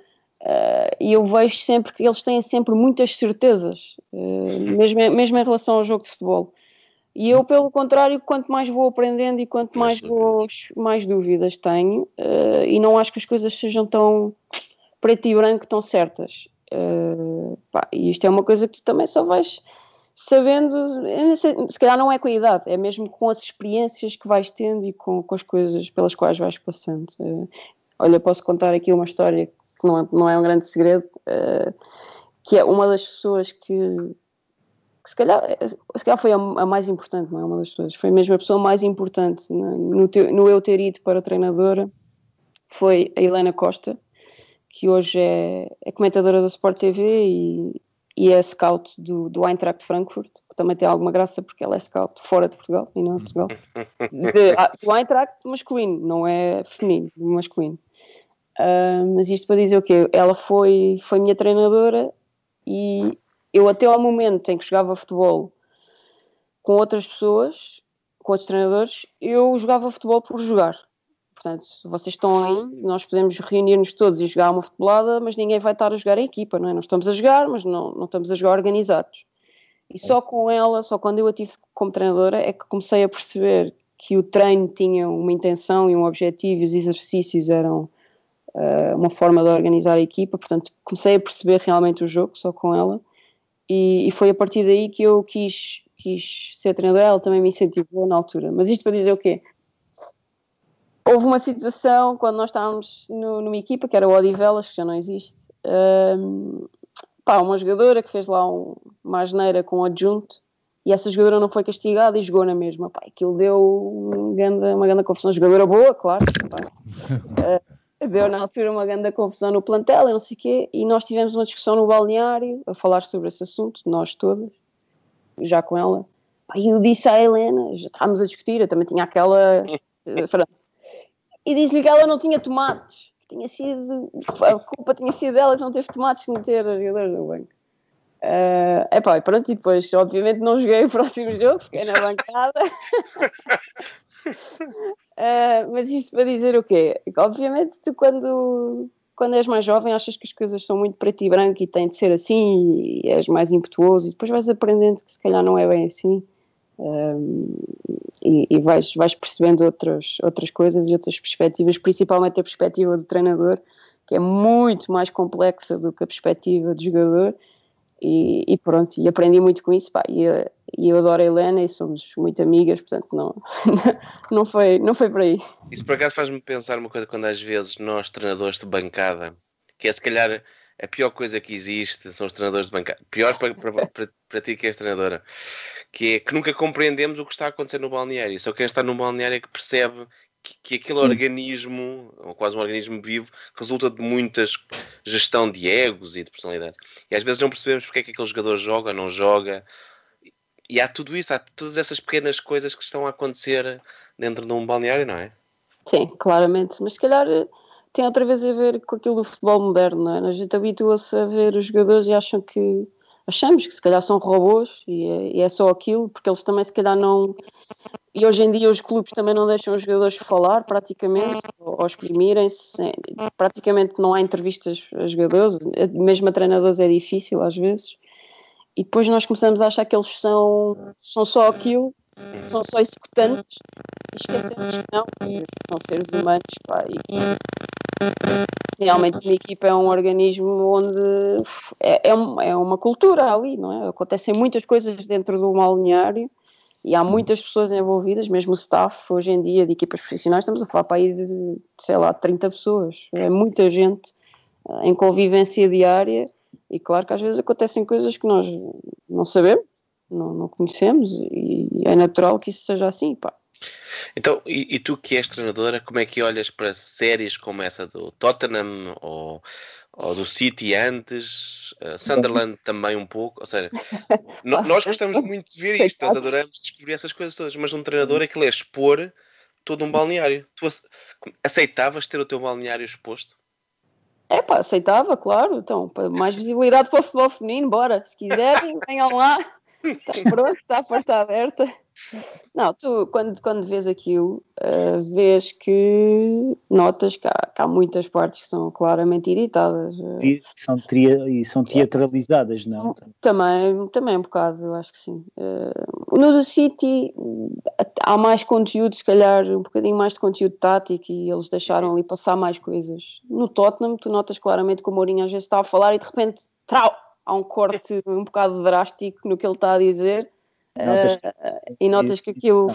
eh, e eu vejo sempre que eles têm sempre muitas certezas, eh, mesmo, em- mesmo em relação ao jogo de futebol. E eu, pelo contrário, quanto mais vou aprendendo e quanto mais, vou, mais dúvidas tenho, eh, e não acho que as coisas sejam tão preto e branco, tão certas. Pá, e isto é uma coisa que tu também só vais sabendo, se calhar não é com a idade, é mesmo com as experiências que vais tendo e com, com as coisas pelas quais vais passando. Eh, olha, posso contar aqui uma história que não é, não é um grande segredo, eh, que é uma das pessoas que, que se, calhar, se calhar foi a, a mais importante, não é uma das pessoas, foi mesmo a pessoa mais importante no, no, teu- no eu ter ido para treinadora, foi a Helena Costa, que hoje é, é comentadora da Sport TV e, e é scout do, do Eintracht Frankfurt, que também tem alguma graça porque ela é scout fora de Portugal e não em Portugal. De, ah, do Eintracht masculino, não é feminino, masculino. Ah, mas isto para dizer o quê? Ela foi, foi minha treinadora e eu até ao momento em que jogava futebol com outras pessoas, com outros treinadores, eu jogava futebol por jogar. Portanto, vocês estão aí, nós podemos reunir-nos todos e jogar uma futebolada, mas ninguém vai estar a jogar em equipa, não é? Nós estamos a jogar, mas não, não estamos a jogar organizados. E só com ela, só quando eu a tive como treinadora, é que comecei a perceber que o treino tinha uma intenção e um objetivo e os exercícios eram eh, uma forma de organizar a equipa. Portanto, comecei a perceber realmente o jogo só com ela. E, e foi a partir daí que eu quis, quis ser treinadora. Ela também me incentivou na altura. Mas isto para dizer o quê? Houve uma situação quando nós estávamos no- numa equipa, que era o Odivelas, que já não existe. Ahm, pá, uma jogadora que fez lá um, uma asneira com um adjunto e essa jogadora não foi castigada e jogou na mesma. Pá, aquilo deu um ganda- uma grande confusão. Jogadora boa, claro. Ah, deu na altura uma grande confusão no plantel e não sei o quê. E nós tivemos uma discussão no balneário a falar sobre esse assunto, nós todas, já com ela. Pá, E eu disse à Helena, já estávamos a discutir, eu também tinha aquela. e disse-lhe que ela não tinha tomates. que Tinha sido, a culpa tinha sido dela que não teve tomates de ter a jogadora no banco. Uh, epá, pronto, e depois, obviamente, não joguei o próximo jogo, fiquei na bancada. Uh, mas isto para dizer o quê? Obviamente, tu quando, quando és mais jovem achas que as coisas são muito preto e branco e tem de ser assim e és mais impetuoso e depois vais aprendendo que se calhar não é bem assim. E, e vais, vais percebendo outras, outras coisas e outras perspectivas, principalmente a perspectiva do treinador, que é muito mais complexa do que a perspectiva do jogador. E, e pronto, e aprendi muito com isso. Pá, e, eu- e eu adoro a Helena e somos muito amigas, portanto, não, não, foi, não foi por aí. Isso por acaso faz-me pensar uma coisa quando às vezes nós, treinadores de bancada, que é se calhar a pior coisa que existe, são os treinadores de bancada. Pior para, para, para, para ti que és treinadora, que é que nunca compreendemos o que está a acontecer no balneário. Só quem está no balneário é que percebe que, que aquele organismo, ou quase um organismo vivo, resulta de muitas gestão de egos e de personalidades. E às vezes não percebemos porque é que aquele jogador joga ou não joga. E há tudo isso, há todas essas pequenas coisas que estão a acontecer dentro de um balneário, não é? Sim, claramente, mas se calhar eh, tem outra vez a ver com aquilo do futebol moderno, não é? A gente habitua-se a ver os jogadores e acham que achamos que se calhar são robôs e é, e é só aquilo, porque eles também se calhar não. E hoje em dia os clubes também não deixam os jogadores falar praticamente, ou, exprimirem-se. Praticamente não há entrevistas a jogadores, mesmo a treinadores é difícil às vezes. E depois nós começamos a achar que eles são, são só aquilo, são só executantes e esquecemos que não, são seres humanos pá, e realmente uma equipa é um organismo onde é, é, é uma cultura ali, não é? Acontecem muitas coisas dentro do balneário e há muitas pessoas envolvidas, mesmo o staff hoje em dia de equipas profissionais, estamos a falar para aí de, sei lá, 30 pessoas, é muita gente eh, em convivência diária e claro que às vezes acontecem coisas que nós não sabemos, não, não conhecemos e é natural que isso seja assim, pá. Então, e, e tu que és treinadora, como é que olhas para séries como essa do Tottenham ou, ou do City antes, uh, Sunderland também um pouco? Ou seja, no- nós gostamos muito de ver isto, nós adoramos descobrir essas coisas todas, mas um treinador aquilo é expor todo um balneário. Tu ace- aceitavas ter o teu balneário exposto? É pá, aceitava, claro. Então, mais visibilidade para o futebol feminino, bora. Se quiserem, venham lá. Está pronto, está a porta aberta. Não, tu quando, quando vês aquilo, uh, vês que notas que há, que há, muitas partes que são claramente editadas. Uh, e, são tria, e são teatralizadas, não? Também, também um bocado, eu acho que sim. Uh, no The City há mais conteúdo, se calhar um bocadinho mais de conteúdo tático e eles deixaram ali passar mais coisas. No Tottenham, tu notas claramente que o Mourinho às vezes está a falar e de repente, trau, há um corte um bocado drástico no que ele está a dizer Notas uh, e notas que aquilo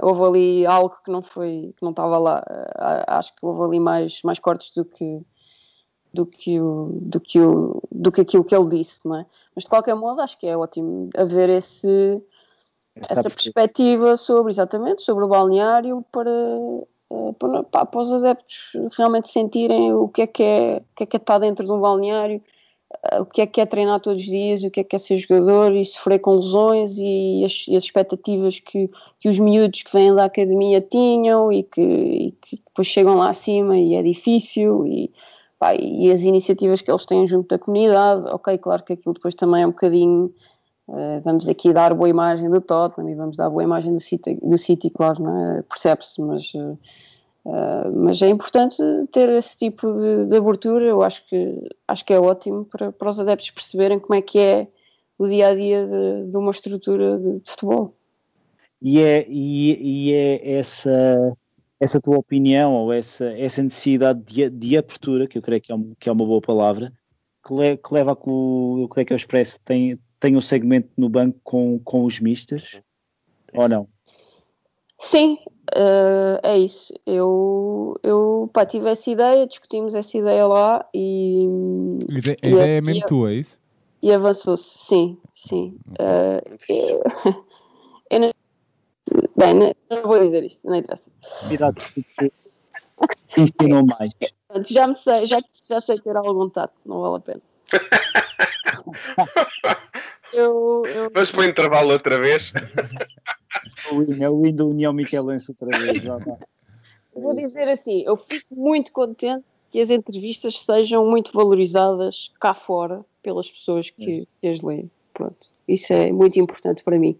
houve ali algo que não foi, que não estava lá. Uh, acho que houve ali mais, mais cortes do que do que, o, do, que o, do que aquilo que ele disse, não é? Mas de qualquer modo acho que é ótimo haver esse, essa, essa perspectiva sobre, exatamente, sobre o balneário para, eh, para, para, os adeptos realmente sentirem o que é que é, o que é que é estar dentro de um balneário, o que é que é treinar todos os dias, o que é que é ser jogador e sofrer com lesões e as, e as expectativas que, que os miúdos que vêm da academia tinham e que, e que depois chegam lá acima e é difícil e, pá, e as iniciativas que eles têm junto da comunidade, ok, claro que aquilo depois também é um bocadinho uh, vamos aqui dar boa imagem do Tottenham e vamos dar boa imagem do City, do City claro, é? percebe-se, mas uh, Uh, mas é importante ter esse tipo de, de, abertura, eu acho que, acho que é ótimo para, para os adeptos perceberem como é que é o dia a dia de, de uma estrutura de, de, futebol. E é, e, e, é essa, essa tua opinião ou essa, essa necessidade de, de abertura, que eu creio que é, um, que é uma boa palavra, que, le, que leva a que o, eu creio que o Expresso tem, tem um segmento no banco com, com os mistas, ou não? Sim, uh, é isso. Eu, eu pá, tive essa ideia, discutimos essa ideia lá e. A ideia, a ideia é mesmo tua, é isso? E avançou-se, sim, sim. Uh, eu, eu não, bem, não, não, vou dizer isto, não interessa. Cuidado te ensinou mais. Já me sei, já, já sei ter algum tato, não vale a pena. eu, eu... Vamos para o intervalo outra vez. É o win da União Michelense outra vez. Já Vou dizer assim, eu fico muito contente que as entrevistas sejam muito valorizadas cá fora pelas pessoas que, que as leem. Pronto, isso é muito importante para mim.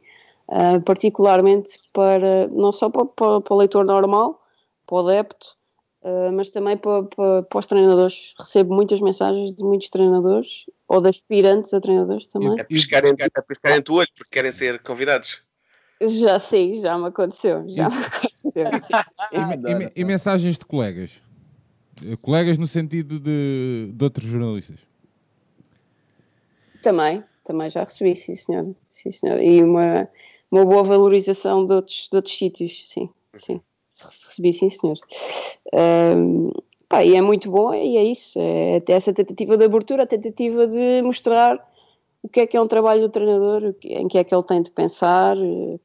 Uh, particularmente para, não só para, para, para, o leitor normal, para o adepto, uh, mas também para, para, para, os treinadores. Recebo muitas mensagens de muitos treinadores, ou de aspirantes a treinadores também. A piscarem, a piscarem o olho porque querem ser convidados. Já sei, já me aconteceu. Já me aconteceu. e, e, e, mensagens de colegas? Colegas no sentido de, de outros jornalistas? Também, também já recebi, sim senhor. Sim, senhor. E uma, uma boa valorização de outros, de outros sítios, sim, sim. Recebi, sim senhor. Um, pá, e é muito bom, e é isso. É até essa tentativa de abertura, a tentativa de mostrar o que é que é um trabalho do treinador, em que é que ele tem de pensar,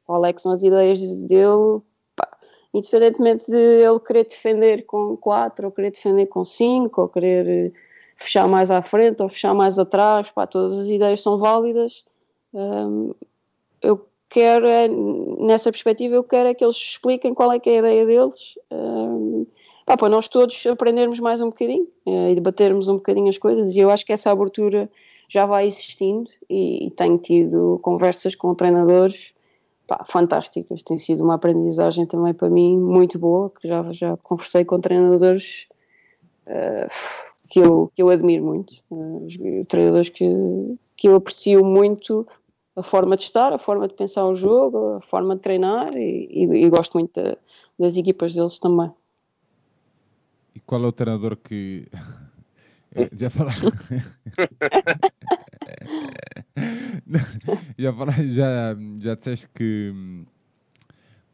qual é que são as ideias dele, pá, independentemente de ele querer defender com 4, ou querer defender com 5, ou querer eh, fechar mais à frente, ou fechar mais atrás, pá, todas as ideias são válidas. Eu quero, é, nessa perspectiva, eu quero é que eles expliquem qual é que é a ideia deles, pá, para nós todos aprendermos mais um bocadinho uh, e debatermos um bocadinho as coisas, e eu acho que essa abertura já vai existindo e, e tenho tido conversas com treinadores pá, fantásticas. Tem sido uma aprendizagem também para mim muito boa, que já, já conversei com treinadores uh, que, eu, que eu admiro muito, uh, treinadores que, que eu aprecio muito a forma de estar, a forma de pensar o jogo, a forma de treinar e, e, e gosto muito de, das equipas deles também. Qual é o treinador que já falaste. já, falaste, já, já disseste que hum,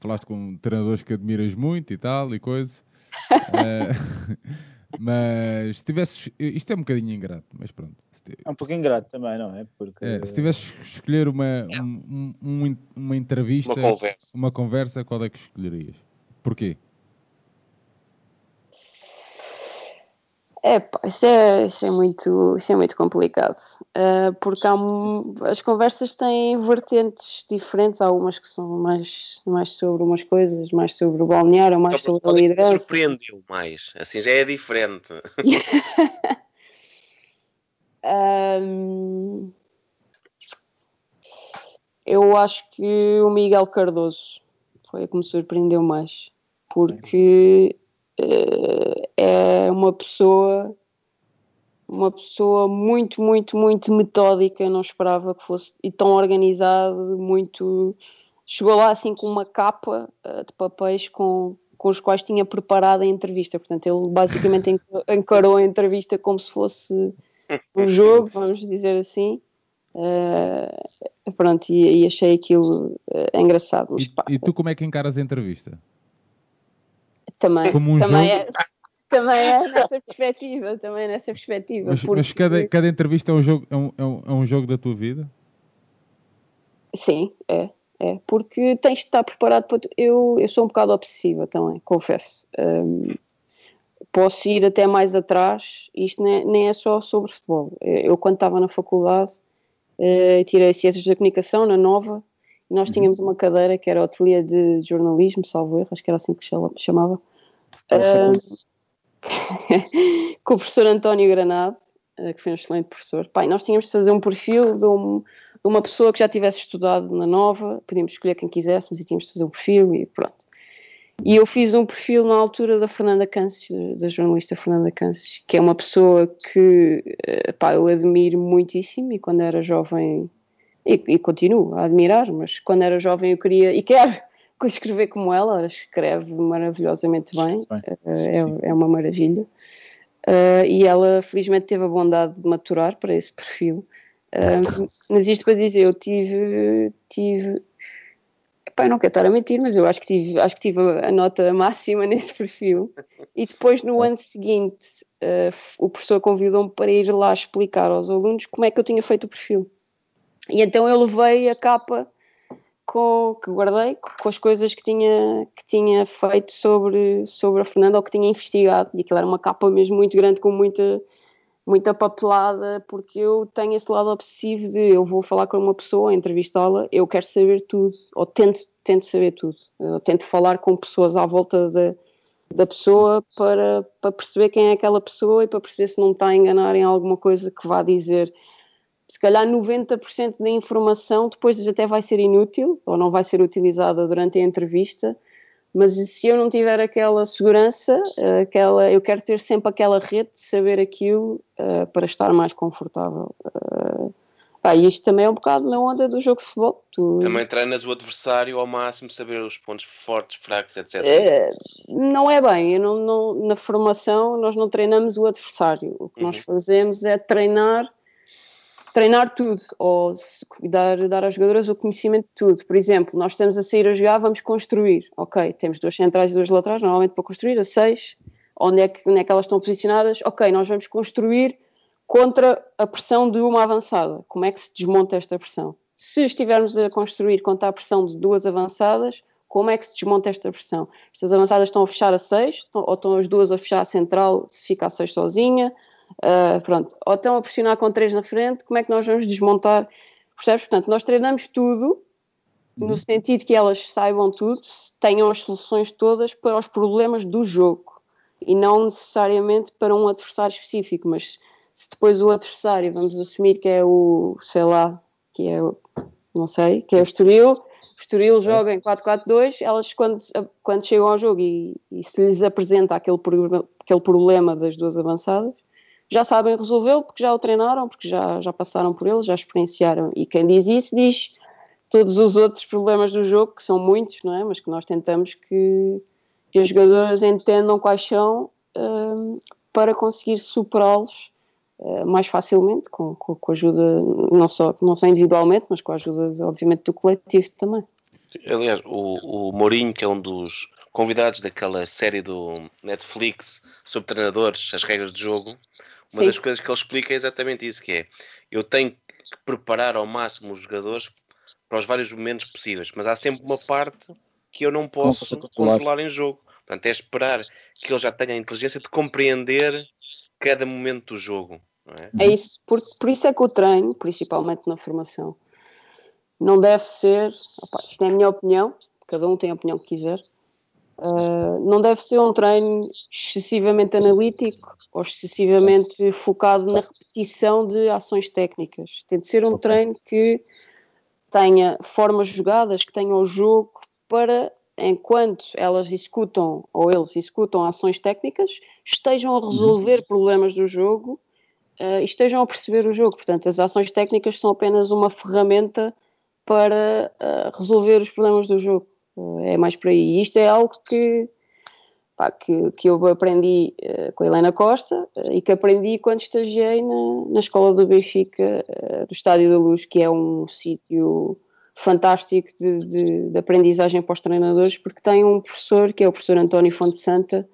falaste com treinadores que admiras muito e tal e coisa. uh, mas se tivesses. Isto é um bocadinho ingrato, mas pronto. É um pouco ingrato também, não é? Porque... É, se tivesses que escolher uma, um, um, uma entrevista, uma conversa. uma conversa, qual é que escolherias? Porquê? É, isso é, isso é, muito, isso é muito complicado, uh, porque há, as conversas têm vertentes diferentes, há umas que são mais, mais sobre umas coisas, mais sobre o balneário, mais então, sobre a liderança. surpreendeu mais, assim já é diferente. um, Eu acho que o Miguel Cardoso foi a que me surpreendeu mais, porque eh, é uma pessoa uma pessoa muito, muito, muito metódica, não esperava que fosse e tão organizado, muito chegou lá assim com uma capa eh, de papéis com, com os quais tinha preparado a entrevista, portanto ele basicamente enca- encarou a entrevista como se fosse um jogo, vamos dizer assim. Eh, pronto, e, e achei aquilo eh, engraçado. Mas, E, pá, e tu como é que encaras a entrevista? Também, como um também, jogo? é, também é nessa perspectiva, também é nessa perspectiva. Mas, porque- mas cada, cada entrevista é um, jogo, é, um, é, um, é um jogo da tua vida? Sim, é, é, porque tens de estar preparado para. tu- Eu, eu sou um bocado obsessiva também, confesso. Hum, posso ir até mais atrás, isto nem, nem é só sobre futebol. Eu, quando estava na faculdade, eh, tirei Ciências da Comunicação na Nova, e nós tínhamos uma cadeira que era o ateliê de jornalismo, salvo erro, acho que era assim que chamava. Hum, com o professor António Granado, eh, que foi um excelente professor. Pai, nós tínhamos de fazer um perfil de, um- de uma pessoa que já tivesse estudado na Nova, podíamos escolher quem quiséssemos e tínhamos de fazer um perfil e pronto. E eu fiz um perfil na altura da Fernanda Cances, da jornalista Fernanda Cances, que é uma pessoa que eh, pá, eu admiro muitíssimo e quando era jovem, e, e continuo a admirar, mas quando era jovem eu queria, e quero escrever como ela, ela escreve maravilhosamente bem, Bem, eh, sim, é, é uma maravilha. Uh, e ela felizmente teve a bondade de maturar para esse perfil. Um, mas isto para dizer, eu tive, tive Epá, não quero estar a mentir, mas eu acho que tive, acho que tive a, nota máxima nesse perfil. E depois, no ano seguinte, uh, o professor convidou-me para ir lá explicar aos alunos como é que eu tinha feito o perfil. E então eu levei a capa com, que guardei com as coisas que tinha, que tinha feito sobre, sobre a Fernanda ou que tinha investigado. E aquilo era uma capa mesmo muito grande com muita, muita papelada, porque eu tenho esse lado obsessivo de eu vou falar com uma pessoa, entrevistá-la, eu quero saber tudo, ou tento, tento saber tudo. Eu tento falar com pessoas à volta da, da pessoa para, para perceber quem é aquela pessoa e para perceber se não está a enganar em alguma coisa que vá dizer se calhar 90% da informação depois até vai ser inútil ou não vai ser utilizada durante a entrevista, mas se eu não tiver aquela segurança, aquela, eu quero ter sempre aquela rede de saber aquilo eh, para estar mais confortável. Eh, pá, e isto também é um bocado na onda do jogo de futebol. Tu, Também treinas o adversário ao máximo, saber os pontos fortes, fracos, etc. É, não é bem, não, não- na formação nós não treinamos o adversário. O que nós Uhum. fazemos é treinar, treinar tudo, ou dar, dar às jogadoras o conhecimento de tudo. Por exemplo, nós estamos a sair a jogar, vamos construir. Ok, temos duas centrais e duas laterais, normalmente para construir, a seis. Onde é, que, onde é que elas estão posicionadas? Ok, nós vamos construir contra a pressão de uma avançada. Como é que se desmonta esta pressão? Se estivermos a construir contra a pressão de duas avançadas, como é que se desmonta esta pressão? Estas avançadas estão a fechar a 6, ou estão as duas a fechar a central se fica a 6 sozinha, Ah, pronto, ou estão a pressionar com 3 na frente, como é que nós vamos desmontar? Percebes? Portanto, nós treinamos tudo no sentido que elas saibam tudo, tenham as soluções todas para os problemas do jogo e não necessariamente para um adversário específico, mas se depois o adversário, vamos assumir que é o, sei lá, que é o, não sei, que é o Estoril, o Estoril joga em 4-4-2, elas quando, quando chegam ao jogo e, e se lhes apresenta aquele, aquele problema das duas avançadas, já sabem resolvê-lo porque já o treinaram, porque já, já passaram por ele, já experienciaram. E quem diz isso diz todos os outros problemas do jogo, que são muitos, não é? Mas que nós tentamos que, que as jogadoras entendam quais são hum, para conseguir superá-los eh, mais facilmente, com, com, com ajuda, não só, não só individualmente, mas com a ajuda, obviamente, do coletivo também. Aliás, o, o Mourinho, que é um dos convidados daquela série do Netflix sobre treinadores, as regras de jogo, uma Sim. das coisas que ele explica é exatamente isso, que é eu tenho que preparar ao máximo os jogadores para os vários momentos possíveis, mas há sempre uma parte que eu não posso posso controlar. controlar em jogo. Portanto, é esperar que ele já tenha a inteligência de compreender cada momento do jogo. Não é? É isso, por, por isso é que o treino, principalmente na formação, não deve ser, opá, isto é a minha opinião, cada um tem a opinião que quiser, ah, não deve ser um treino excessivamente analítico ou excessivamente focado na repetição de ações técnicas. Tem de ser um treino que tenha formas jogadas, que tenha o jogo para, enquanto elas executam, ou eles executam ações técnicas, estejam a resolver problemas do jogo uh, e estejam a perceber o jogo. Portanto, as ações técnicas são apenas uma ferramenta para uh, resolver os problemas do jogo. Uh, é mais por aí. Isto é algo que, pá, que, que eu aprendi com a Helena Costa e que aprendi quando estagiei na, na escola do Benfica, do Estádio da Luz, que é um sítio fantástico de, de, de, aprendizagem para os treinadores, porque tem um professor, que é o professor António Fonte Santa,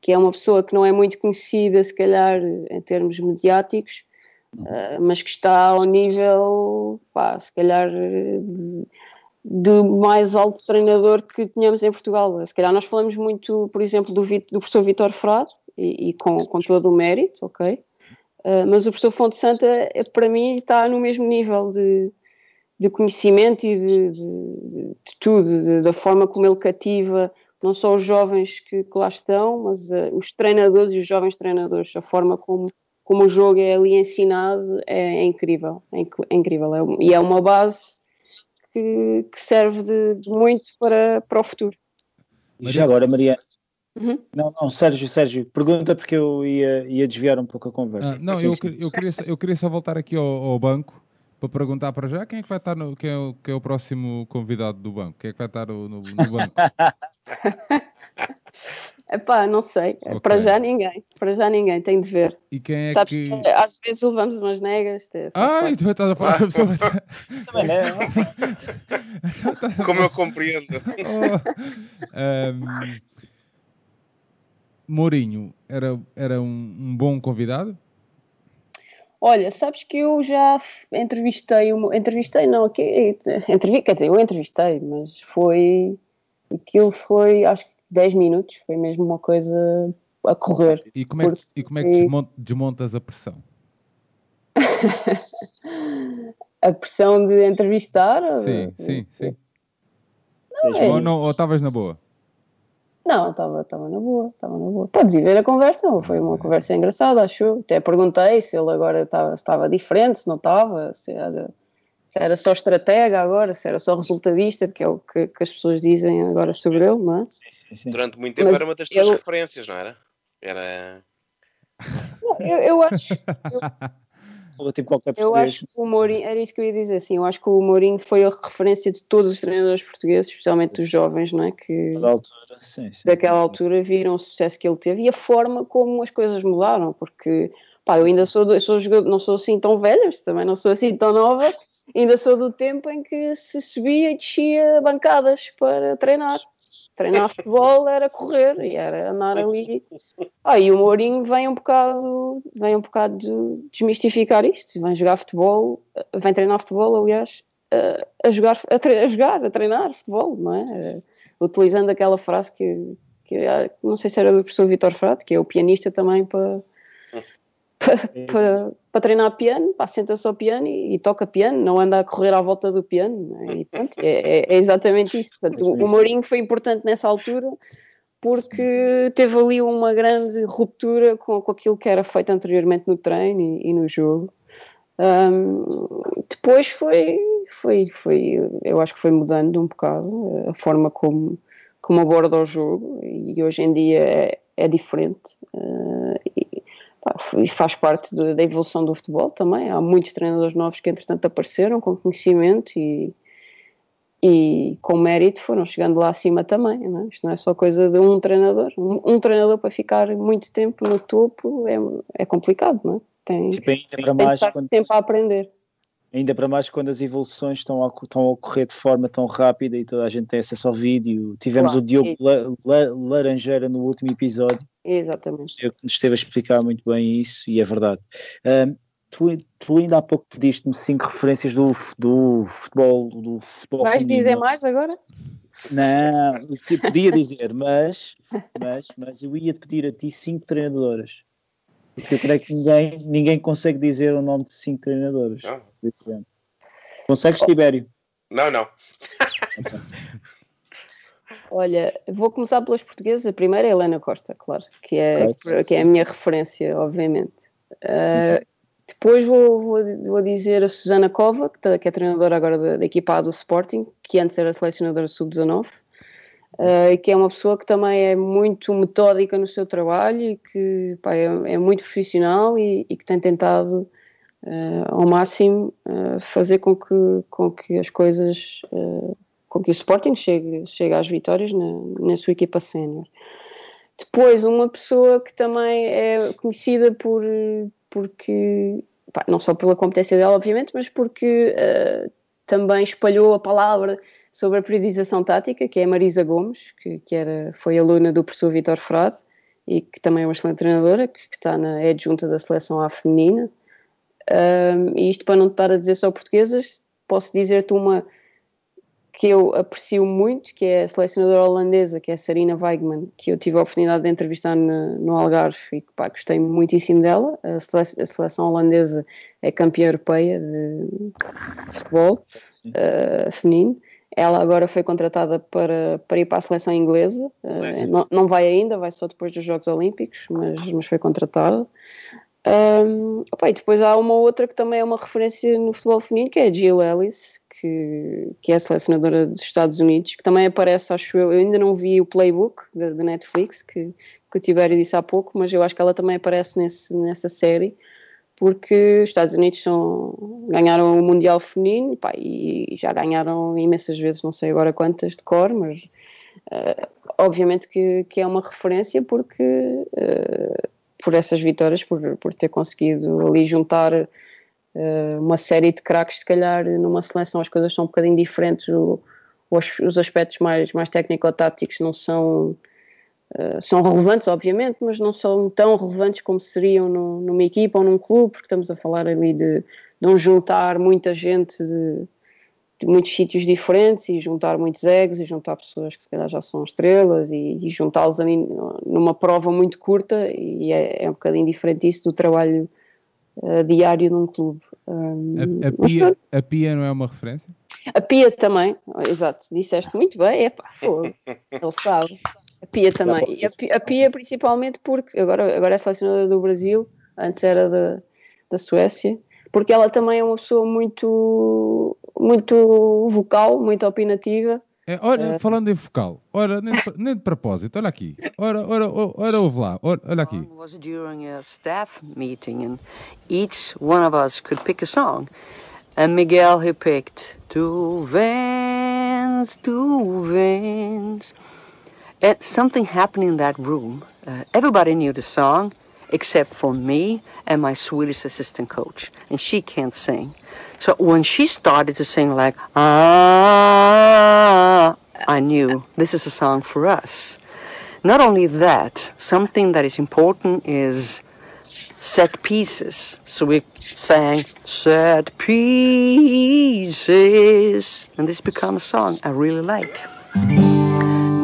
que é uma pessoa que não é muito conhecida, se calhar, em termos mediáticos, uh, mas que está ao nível, pá, se calhar, de, do mais alto treinador que tínhamos em Portugal. Se calhar nós falamos muito, por exemplo, do, do professor Vitor Frado, e, e com, com todo o mérito, ok? Uh, mas o professor Fonte Santa, é, para mim, está no mesmo nível de, de conhecimento e de, de, de tudo, da forma como ele cativa não só os jovens que, que lá estão, mas uh, os treinadores e os jovens treinadores, a forma como, como o jogo é ali ensinado é, é incrível, é, inc é incrível, é, e é uma base que, que serve de, de, muito para, para o futuro. E já agora, Maria, Uhum. Não, não, Sérgio, Sérgio, pergunta porque eu ia, ia desviar um pouco a conversa. Ah, não, eu, eu, queria, eu queria só voltar aqui ao, ao banco para perguntar para já quem é que vai estar no, quem é, o, quem é o próximo convidado do banco? Quem é que vai estar no, no, no banco? Epá, não sei. Ok. Para já ninguém. Para já ninguém, tem de ver. E quem é Sabes que. que às vezes levamos umas negas. te- Ai, tu estás a falar da pessoa. Também, né? Como eu compreendo. Oh. Ahm, Mourinho era, era um, um bom convidado? Olha, sabes que eu já entrevistei, uma, entrevistei não, que, entrevi, quer dizer, eu entrevistei, mas foi, aquilo foi, acho que 10 minutos, foi mesmo uma coisa a correr. E como é que, e como é que desmontas a pressão? A pressão de entrevistar? Sim, sim, sim. é Ou não- ou estavas na boa? Não, estava na boa, estava na boa. Podes ir ver a conversa, foi uma conversa engraçada, acho eu. Até perguntei se ele agora estava diferente, se não estava, se era, se era só estratega agora, se era só resultadista, que é o que, que as pessoas dizem agora sobre ele, não é? Sim, sim, sim. Durante muito tempo Mas era uma das tuas eu- referências, não era? Era. Não, Eu, eu acho, Fala tipo qualquer eu acho que o Mourinho, era isso que eu ia dizer, assim, eu acho que o Mourinho foi a referência de todos os treinadores portugueses, especialmente os jovens, não é? Que, Da altura, sim, sim. daquela altura viram o sucesso que ele teve e a forma como as coisas mudaram, porque pá, eu ainda sou, eu sou jogador, não sou assim tão velha, também não sou assim tão nova, ainda sou do tempo em que se subia e descia bancadas para treinar. Treinar futebol era correr e era andar ali. Ah, e o Mourinho vem um bocado, vem um bocado de desmistificar isto, vem jogar futebol, vem treinar futebol, aliás, a, jogar, a, a jogar, a treinar futebol, não é? Utilizando aquela frase que, que ah, não sei se era do professor Vitor Frato, que é o pianista também para para, para, treinar piano, senta-se ao piano e, e toca piano, não anda a correr à volta do piano. não é? E pronto, é, é- é exatamente isso. Portanto, o, o Mourinho foi importante nessa altura porque teve ali uma grande ruptura com, com aquilo que era feito anteriormente no treino e, e no jogo. Ahm, depois foi, foi, foi, eu acho que foi mudando um bocado a forma como, como aborda o jogo e hoje em dia é, é diferente. Ah, e faz parte de- da evolução do futebol também. Há muitos treinadores novos que, entretanto, apareceram com conhecimento e, e com mérito foram chegando lá acima também. Não é? Isto não é só coisa de um treinador. Um, um treinador para ficar muito tempo no topo é, é complicado, não é? Tem, Tipo, ainda para mais quando, sempre a aprender. Ainda para mais quando as evoluções estão a, estão a ocorrer de forma tão rápida e toda a gente tem acesso ao vídeo. Tivemos Claro, o Diogo isso. La- La- Laranjeira no último episódio, Exatamente. que nos esteve a explicar muito bem isso e é verdade. Ahm, tu, tu ainda há pouco pediste-me cinco referências do, do futebol do futebol Vais feminino. dizer mais agora? Não, se podia dizer, mas, mas, mas eu ia pedir a ti cinco treinadoras. Porque eu creio que ninguém, ninguém consegue dizer o nome de cinco treinadoras. Não. Consegues, Tibério? não. não. Olha, vou começar pelas portuguesas. A primeira é a Helena Costa, claro, que é, sim, que é a minha referência, obviamente. Uh, Depois vou, vou, vou dizer a Susana Cova, que, tá- que é treinadora agora da, da equipa A do Sporting, que antes era selecionadora sub-19, eh, e que é uma pessoa que também é muito metódica no seu trabalho e que pá, é, é muito profissional e, e que tem tentado eh, ao máximo eh, fazer com que, com que as coisas, eh, com que o Sporting chegue, chegue às vitórias na, na sua equipa sénior. Depois, uma pessoa que também é conhecida por, porque, pá, não só pela competência dela, obviamente, mas porque eh, também espalhou a palavra sobre a periodização tática, que é a Marisa Gomes, que, que era, foi aluna do professor Vitor Frade e que também é uma excelente treinadora, que, que está na é adjunta da seleção A feminina. Um, e isto para não estar a dizer só portuguesas, posso dizer-te uma que eu aprecio muito, que é a selecionadora holandesa, que é a Sarina Weigman, que eu tive a oportunidade de entrevistar no, no Algarve e que pá, gostei muitíssimo dela. A, sele- a seleção holandesa é campeã europeia de, de futebol uh, feminino. Ela agora foi contratada para, para ir para a seleção inglesa. Uh, não, não vai ainda, vai só depois dos Jogos Olímpicos, mas, mas foi contratada. Um, opa, e depois há uma outra que também é uma referência no futebol feminino, que é a Jill Ellis, que, que é a selecionadora dos Estados Unidos, que também aparece, acho eu, eu ainda não vi o playbook da Netflix, que, que o Tibério disse há pouco, mas eu acho que ela também aparece nesse, nessa série, porque os Estados Unidos são, ganharam o Mundial Feminino pá, e já ganharam imensas vezes, não sei agora quantas de cor, mas eh, obviamente que, que é uma referência porque eh, por essas vitórias, por, por ter conseguido ali juntar uma série de craques, se calhar numa seleção as coisas são um bocadinho diferentes, o- os, os aspectos mais, mais técnico-táticos não são, eh, são relevantes, obviamente, mas não são tão relevantes como seriam no- numa equipa ou num clube, porque estamos a falar ali de, de um juntar muita gente de, de muitos sítios diferentes e juntar muitos eggs e juntar pessoas que se calhar já são estrelas e, e juntá-los ali numa prova muito curta e é, é um bocadinho diferente isso do trabalho eh, diário num clube. Um, A, a mas pia, a pia não é uma referência? a Pia também, exato, disseste muito bem, epá, fogo, ele sabe. A Pia também. E a, Pi- a Pia principalmente porque agora, agora é selecionadora do Brasil, antes era da, da Suécia, porque ela também é uma pessoa muito, muito vocal, muito opinativa. É, ora, falando em focal, ora, nem, de- nem de propósito, olha aqui. Ora, ora, ora, ora ouve lá, ora, olha aqui. was during a staff meeting, and each one of us could pick a song. And Miguel, he picked Two Vans, Two Vans. And something happened in that room. Uh, everybody knew the song except for me and my Swedish assistant coach. And she can't sing. So when she started to sing like, ah, I knew this is a song for us. Not only that, something that is important is set pieces. So we sang set pieces, and this became a song I really like.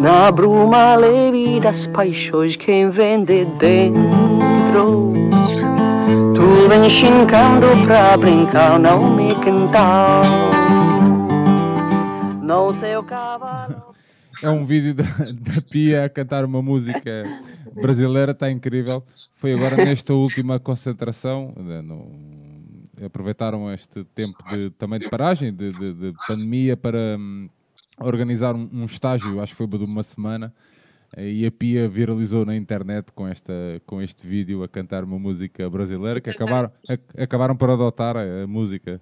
Na bruma leve das paixões quem vem de dentro Vens chincando pra brincar, não me cantar No teu cavalo. É um vídeo da, da Pia a cantar uma música brasileira, está incrível. Foi agora nesta última concentração, né, no- aproveitaram este tempo de, também de paragem, de, de- de pandemia, para hum, organizar um, um estágio, acho que foi de uma semana, eh, e a Pia viralizou na internet com, esta, com este vídeo a cantar uma música brasileira, que acabaram, a- acabaram por adotar a, a música.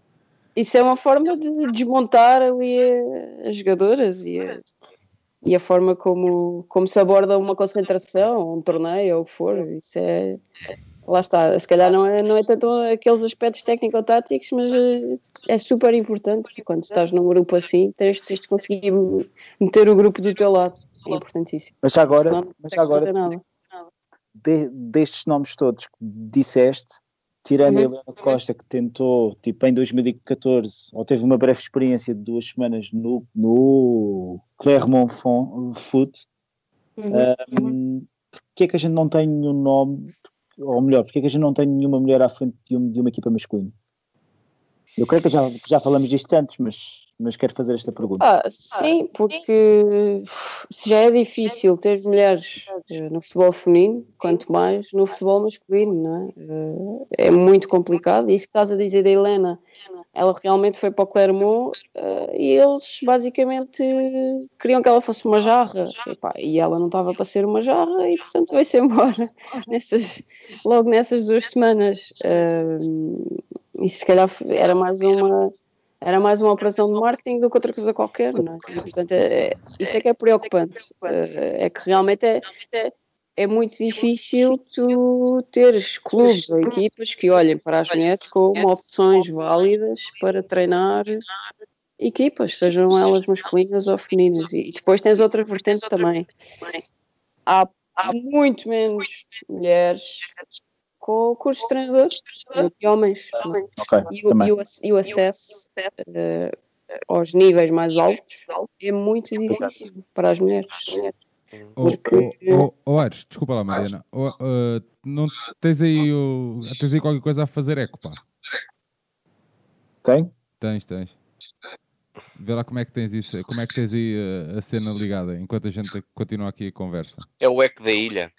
Isso é uma forma de desmontar ali as jogadoras e a, e a forma como, como se aborda uma concentração, um torneio ou o que for. Isso é. Lá está, se calhar não é, não é tanto aqueles aspectos técnico-táticos, mas eh, é super importante. Quando estás num grupo assim, tens, tens de conseguir meter o grupo do teu lado. É importantíssimo. Mas já agora, não mas consegues agora nada. de- destes nomes todos que disseste, tirando a Uhum. Helena Costa, que tentou, tipo, em 2014, ou teve uma breve experiência de duas semanas no, no Clermont Foot, Uhum. um, porque é que a gente não tem nenhum nome, ou melhor, porque é que a gente não tem nenhuma mulher à frente de, um- de uma equipa masculina? Eu creio que já, já falamos disto antes, mas, mas quero fazer esta pergunta. Ah, sim, porque se já é difícil ter mulheres eh, no futebol feminino, quanto mais no futebol masculino, não é? Eh, É muito complicado. Isso que estás a dizer da Helena, ela realmente foi para o Clermont eh, e eles basicamente queriam que ela fosse uma jarra Epá, e ela não estava para ser uma jarra e portanto veio-se embora nessas, logo nessas duas semanas. E se calhar era mais uma era mais uma operação de marketing do que outra coisa qualquer, não é? Portanto, é, é- isso é que é preocupante. Eh, É que realmente é, é muito difícil tu teres clubes ou equipas que olhem para as mulheres como opções válidas para treinar equipas, sejam elas masculinas ou femininas. E depois tens outra vertente também. Há muito menos mulheres com cursos de treinadores do que homens. não é? Ok, E o, e o e o acesso eh, aos níveis mais altos é muito difícil para as mulheres. Porque- oh, oh, oh, Ares, desculpa lá, Mariana. Oh, uh, não tens aí, o- tens aí qualquer coisa a fazer eco, pá. Tem? Tens, tens. Vê lá como é que tens isso, como é que tens aí a cena ligada, enquanto a gente continua aqui a conversa. É o eco da ilha.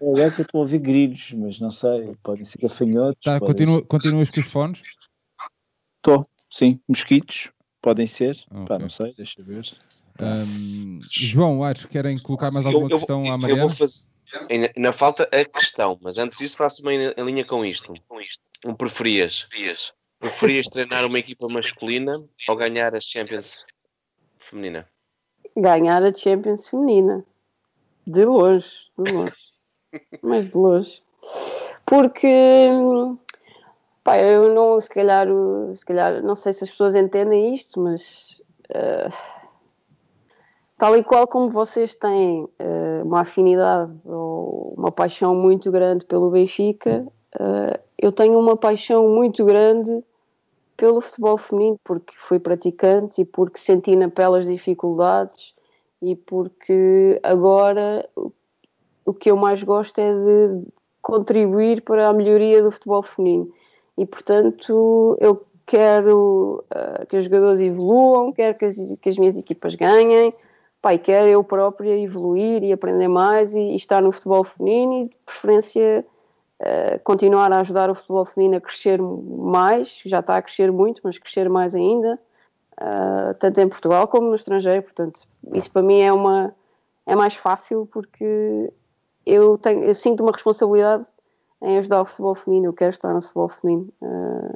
Eu é que eu estou a ouvir grilos, mas não sei, podem ser gafanhotos. Tá, continua, continuas com os fones? Estou, sim. Mosquitos, podem ser. Pá, Ok. não sei, deixa eu ver. Um, João, Ares, querem colocar mais Eu- alguma eu, questão à eu Mariana? vou fazer. Ainda, ainda falta a questão, mas antes disso faço uma em, em linha com isto. Um preferias? Preferias treinar uma equipa masculina ou ganhar a Champions feminina? Ganhar a Champions feminina. De longe, de longe. Mas de longe. Porque, pá, eu não, se calhar, se calhar, não sei se as pessoas entendem isto, mas eh, tal e qual como vocês têm eh, uma afinidade ou uma paixão muito grande pelo Benfica, eh, eu tenho uma paixão muito grande pelo futebol feminino, porque fui praticante e porque senti na pele as dificuldades e porque agora o- que eu mais gosto é de contribuir para a melhoria do futebol feminino. E, portanto, eu quero ah, que os jogadores evoluam, quero que as, que as minhas equipas ganhem, e quero eu própria evoluir e aprender mais e, e estar no futebol feminino e, de preferência, ah, continuar a ajudar o futebol feminino a crescer mais, já está a crescer muito, mas crescer mais ainda, ah, tanto em Portugal como no estrangeiro. Portanto, isso para mim é uma é mais fácil porque eu tenho eu sinto uma responsabilidade em ajudar o futebol feminino. Eu quero estar no futebol feminino ah,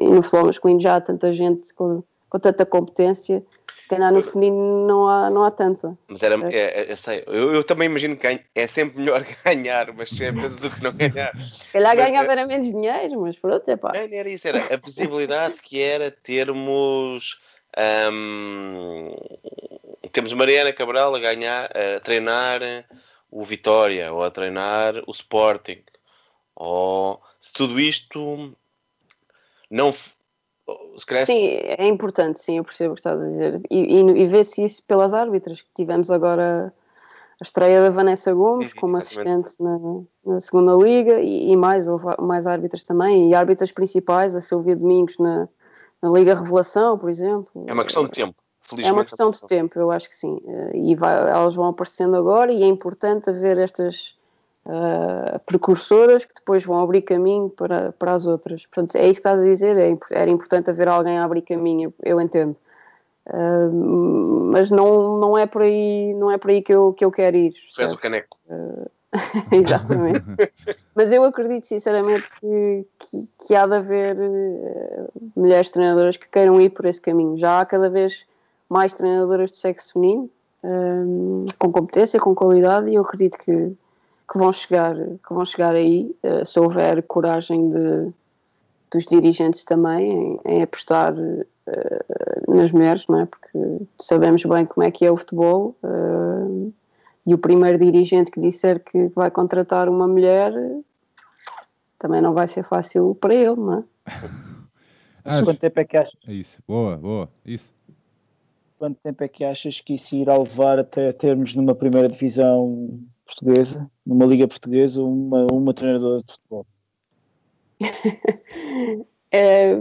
e no futebol masculino já há tanta gente com, com tanta competência. Calhar no feminino não há, não há tanta. Mas era, é, é- eu sei, eu, eu também imagino que é sempre melhor ganhar uma Champions do que não ganhar. Se calhar Mas, ganhava era menos dinheiro, mas pronto, é pá. Não, não era isso, era a visibilidade que era termos. ahm, temos Mariana Cabral a ganhar, a treinar o Vitória ou a treinar o Sporting. Ou se tudo isto não. Calhar Sim, é importante, sim, eu percebo o que estás a dizer. E, e, e vê-se isso pelas árbitras, que tivemos agora a estreia da Vanessa Gomes Sim, como assistente na, na segunda liga e, e mais, houve mais árbitras também, e árbitras principais, a Silvia Domingos na, na Liga Revelação, por exemplo. é uma questão de tempo. É Felizmente, uma questão de tempo, eu acho que sim. Eh, E vai- elas vão aparecendo agora e é importante haver estas ah, precursoras que depois vão abrir caminho para, para as outras. Portanto, é isso que estás a dizer, é, era importante haver alguém a abrir caminho, eu, eu entendo. Ah, mas não, não é por aí, não é por aí que eu, que eu quero ir. Tu és o caneco. Exatamente. Mas eu acredito sinceramente que, que, que há de haver eh, mulheres treinadoras que queiram ir por esse caminho. Já há cada vez mais treinadoras do sexo feminino, com competência, com qualidade, e eu acredito que, que vão chegar, que vão chegar aí, eh, se houver coragem de, dos dirigentes também em, em apostar eh, nas mulheres, não é? Porque sabemos bem como é que é o futebol. eh, e o primeiro dirigente que disser que vai contratar uma mulher também não vai ser fácil para ele, não é? Ares, Quanto tempo é que achas? é isso, boa, boa, isso. Quanto tempo é que achas que isso irá levar até termos numa primeira divisão portuguesa, numa liga portuguesa, uma, uma treinadora de futebol? É,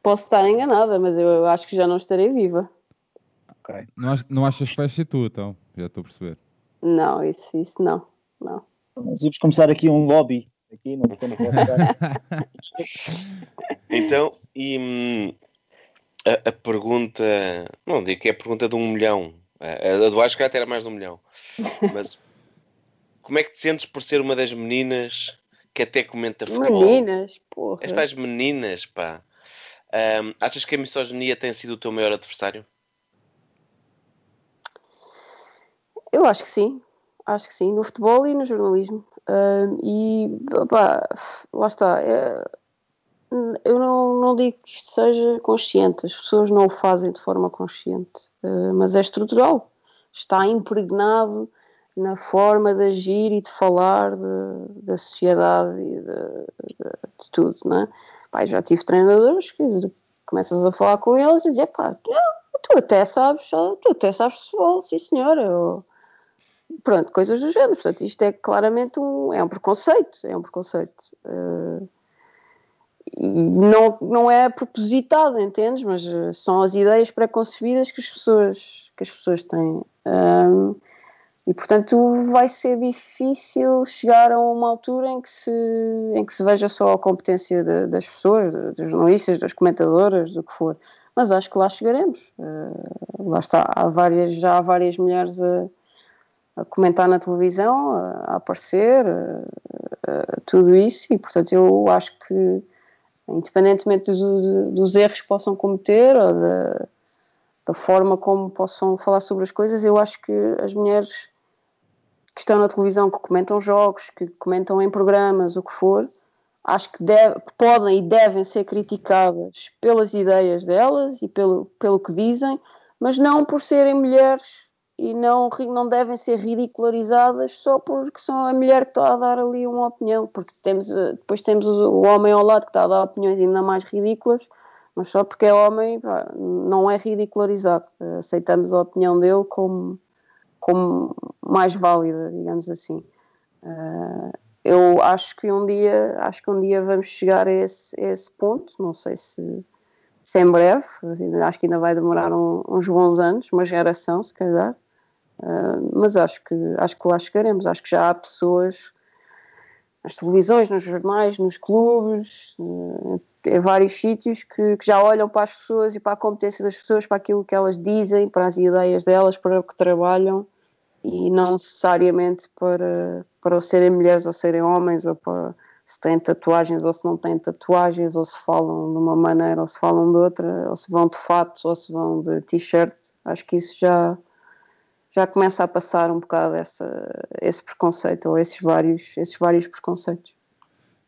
posso estar enganada, mas eu acho que já não estarei viva. Ok. Não, não achas que ser tu, então? Já estou a perceber. Não, isso, isso não. Não. Nós íamos começar aqui um lobby. Aqui podcast. Então, e hum, a, a pergunta, não digo que é a pergunta de um milhão, a, a do Acho que até era mais de um milhão, mas como é que te sentes por ser uma das meninas que até comenta futebol? Meninas, porra. Estas meninas, pá. Hum, achas que a misoginia tem sido o teu maior adversário? Eu acho que sim, acho que sim, no futebol e no jornalismo. Ahm, e opá, lá está. é- eu não, não digo que isto seja consciente, as pessoas não o fazem de forma consciente, ah, mas é estrutural. Está impregnado na forma de agir e de falar de- da sociedade e de, de- de tudo, não é? Pá, já tive treinadores que começas a falar com eles e dizes, pá, tu até sabes, tu até sabes futebol, sim senhora, ou, pronto, coisas do género. Portanto, isto é claramente um, é um preconceito, é um preconceito. Eh, e não, não é propositado, entendes? Mas eh, são as ideias preconcebidas que as pessoas, que as pessoas têm. Ahm, e, portanto, vai ser difícil chegar a uma altura em que se, em que se veja só a competência de- das pessoas, dos jornalistas, das comentadoras, do que for. Mas acho que lá chegaremos. Eh, lá está, há várias, já há várias mulheres a, a comentar na televisão, a, a aparecer, a- tudo isso, e portanto eu acho que, independentemente do- dos erros que possam cometer ou da, da forma como possam falar sobre as coisas, eu acho que as mulheres que estão na televisão, que comentam jogos, que comentam em programas, o que for, acho que, deve- podem e devem ser criticadas pelas ideias delas e pelo, pelo que dizem, mas não por serem mulheres e não, não devem ser ridicularizadas só porque são a mulher que está a dar ali uma opinião, porque temos, eh, depois temos o homem ao lado que está a dar opiniões ainda mais ridículas, mas só porque é homem não é ridicularizado. Eh, Aceitamos a opinião dele como, como mais válida, digamos assim. Eh, eu acho que um dia acho que um dia vamos chegar a esse, a esse ponto, não sei se, se em breve, acho que ainda vai demorar um- uns bons anos, uma geração se calhar, Uh, mas acho que, acho que lá chegaremos. Acho que já há pessoas nas televisões, nos jornais, nos clubes, uh, em vários sítios que, que já olham para as pessoas e para a competência das pessoas, para aquilo que elas dizem, para as ideias delas, para o que trabalham e não necessariamente para, para serem mulheres ou serem homens ou para se têm tatuagens ou se não têm tatuagens ou se falam de uma maneira ou se falam de outra ou se vão de fato ou se vão de t-shirt acho que isso já já começa a passar um bocado essa, esse preconceito ou esses vários, esses vários preconceitos.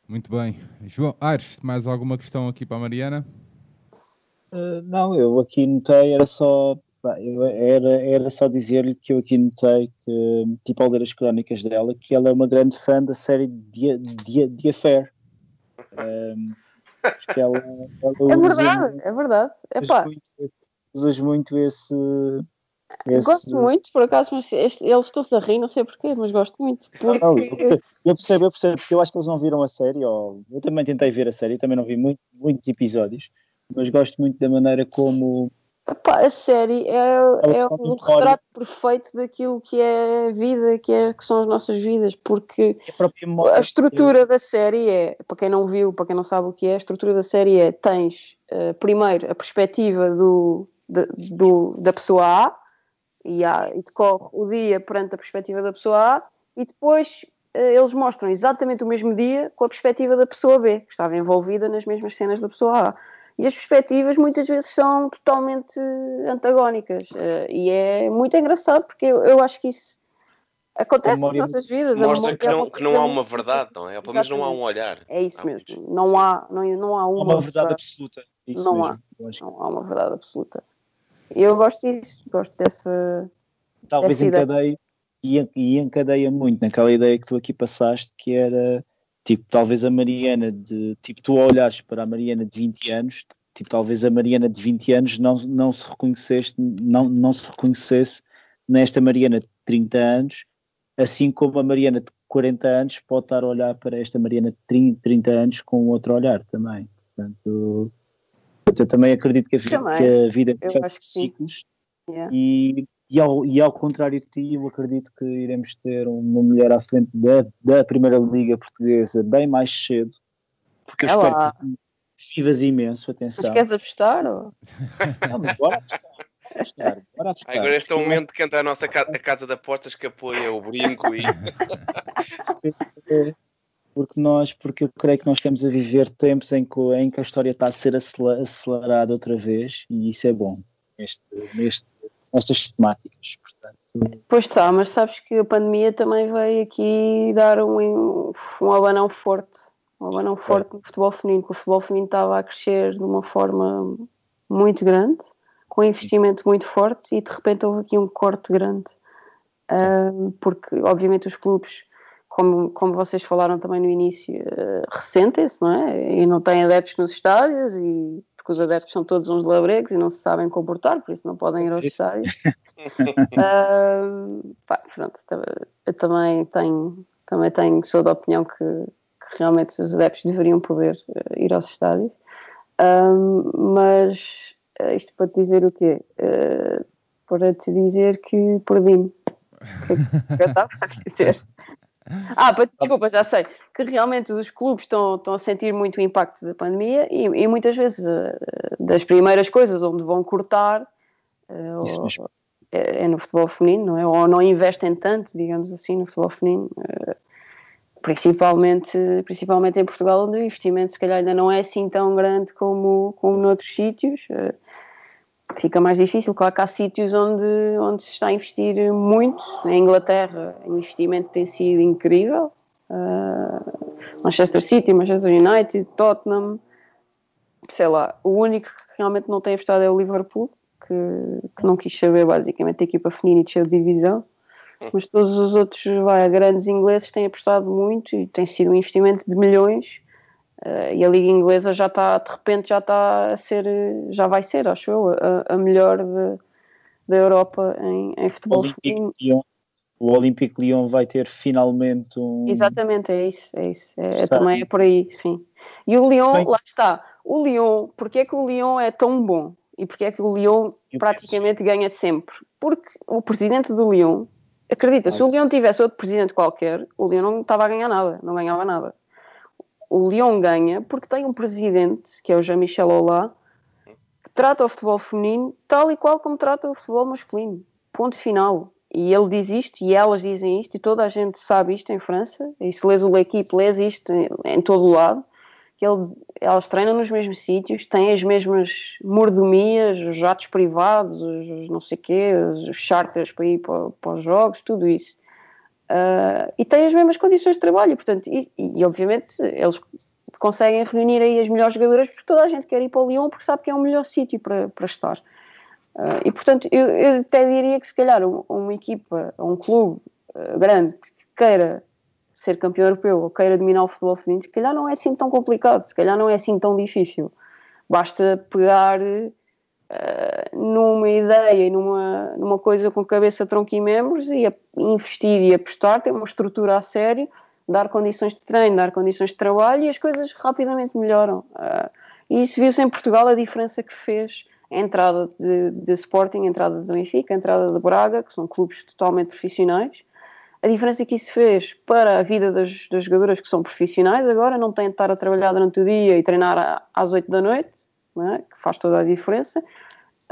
Muito bem. João Aires, mais alguma questão aqui para a Mariana? Uh, não, eu aqui notei, era só, eu era, era só dizer-lhe que eu aqui notei que, tipo ao ler as crónicas dela, que ela é uma grande fã da série The, The, The Affair. Um, porque ela, ela É verdade, é verdade. Epá, usas muito, usas muito esse, esse- gosto muito, por acaso, mas este- eles estão-se a rir, não sei porquê, mas gosto muito. Porque, Não, eu, percebo, eu percebo, eu percebo, porque eu acho que eles não viram a série, ou, eu também tentei ver a série, também não vi muito- muitos episódios, mas gosto muito da maneira como epá, a série é, é um retrato perfeito daquilo que é a vida, que, é, que são as nossas vidas, porque a memória a estrutura da série é, para quem não viu, para quem não sabe o que é, a estrutura da série é, tens eh, primeiro a perspectiva do, de- do- da pessoa A, e, há, e decorre o dia perante a perspectiva da pessoa A, e depois eh, eles mostram exatamente o mesmo dia com a perspectiva da pessoa B, que estava envolvida nas mesmas cenas da pessoa A. E as perspectivas muitas vezes são totalmente antagónicas, eh, e é muito engraçado porque eu, eu acho que isso acontece nas nossas vidas. Mostra que não, que não há uma verdade, não é? Ou pelo menos não há um olhar. é isso Há mesmo. muitos. Não há, não, não há uma, uma verdade absoluta. Isso Não mesmo. há. Não há uma verdade absoluta. Eu gosto disso, gosto dessa. talvez essa ideia. encadeia e, en- e encadeia muito naquela ideia que tu aqui passaste, que era tipo, talvez a Mariana de tipo, tu a olhares para a Mariana de 20 anos, tipo, talvez a Mariana de 20 anos não, não se reconhecesse, não, não se reconhecesse nesta Mariana de 30 anos, assim como a Mariana de 40 anos pode estar a olhar para esta Mariana de 30, 30 anos com outro olhar também. Portanto, eu também acredito que a, vi- Também. que a vida é ciclos Yeah. e, e, ao, e ao contrário de ti, eu acredito que iremos ter uma mulher à frente da, da Primeira Liga Portuguesa bem mais cedo, porque eu É espero lá. que vivas imenso, Mas atenção. queres apostar? Ou? Não, mas bora apostar, bora apostar, bora apostar. Agora este é o momento que entra a nossa ca- a casa de apostas que apoia o brinco e porque nós, porque eu creio que nós estamos a viver tempos em que, em que a história está a ser acelerada outra vez e isso é bom neste, neste, nestas temáticas. Portanto, Pois está, mas sabes que a pandemia também veio aqui dar um, um abanão forte. Um abanão forte no futebol feminino, que o futebol feminino estava a crescer de uma forma muito grande, com um investimento muito forte e de repente houve aqui um corte grande. Ah, porque obviamente os clubes, como, como vocês falaram também no início, ah, ressentem-se, não é? E não têm adeptos nos estádios e porque os adeptos são todos uns labregos e não se sabem comportar, por isso não podem ir aos estádios. Ah, pá, pronto, eu também tenho, também tenho, sou da opinião que, que realmente os adeptos deveriam poder eh, ir aos estádios. Ah, mas eh, isto para te dizer o quê? Eh, para te dizer que perdi-me. É que eu estava a dizer? Ah, desculpa, já sei. Que realmente os clubes estão, estão a sentir muito o impacto da pandemia e, e muitas vezes eh, das primeiras coisas onde vão cortar eh, ou- é, é no futebol feminino, não é? Ou não investem tanto, digamos assim, no futebol feminino. eh, Principalmente, principalmente em Portugal, onde o investimento se calhar ainda não é assim tão grande como, como noutros sítios. Fica mais difícil, claro que há sítios onde, onde se está a investir muito. Em Inglaterra, o investimento tem sido incrível. Eh, Manchester City, Manchester United, Tottenham, sei lá, o único que realmente não tem apostado é o Liverpool, que, que não quis saber basicamente da equipa feminina de divisão. Mas todos os outros vai, grandes ingleses têm apostado muito e tem sido um investimento de milhões. Eh, e a Liga Inglesa já está, de repente, já está a ser, já vai ser, acho eu, a, a melhor de- da Europa em, em futebol feminino. O Olympique Lyon vai ter finalmente um. Exatamente, é isso, é isso. É, é também é por aí, sim. E o Lyon, Bem- lá está. O Lyon, porque é que o Lyon é tão bom? E porque é que o Lyon praticamente ganha sempre? Porque o presidente do Lyon, acredita, se o Lyon tivesse outro presidente qualquer, o Lyon não estava a ganhar nada, não ganhava nada. O Lyon ganha porque tem um presidente, que é o Jean-Michel Aulas, que trata o futebol feminino tal e qual como trata o futebol masculino. Ponto final. E ele diz isto, e elas dizem isto, e toda a gente sabe isto em França, e se lês o L'Equipe, lês isto em, todo o lado, que ele- elas treinam nos mesmos sítios, têm as mesmas mordomias, os jatos privados, os, não sei quê, os charters para ir para, para os jogos, tudo isso. Ah, e têm as mesmas condições de trabalho, e, portanto, e, e, obviamente eles conseguem reunir aí as melhores jogadoras porque toda a gente quer ir para o Lyon porque sabe que é o melhor sítio para, para estar. Ah, e portanto, eu, eu até diria que se calhar um- uma equipa, um clube ah, grande que queira ser campeão europeu ou queira dominar o futebol feminino, se calhar não é assim tão complicado, se calhar não é assim tão difícil. Basta pegar ah, numa ideia e numa, numa coisa com cabeça, tronco e membros e a- investir e apostar, ter uma estrutura a sério, dar condições de treino, dar condições de trabalho e as coisas rapidamente melhoram. Ah, e isso viu-se em Portugal a diferença que fez a entrada de, de Sporting, a entrada de Benfica, a entrada de Braga, que são clubes totalmente profissionais. A diferença que isso fez para a vida das, das jogadoras que são profissionais agora, não têm de estar a trabalhar durante o dia e treinar às 8 da noite, é? que faz toda a diferença,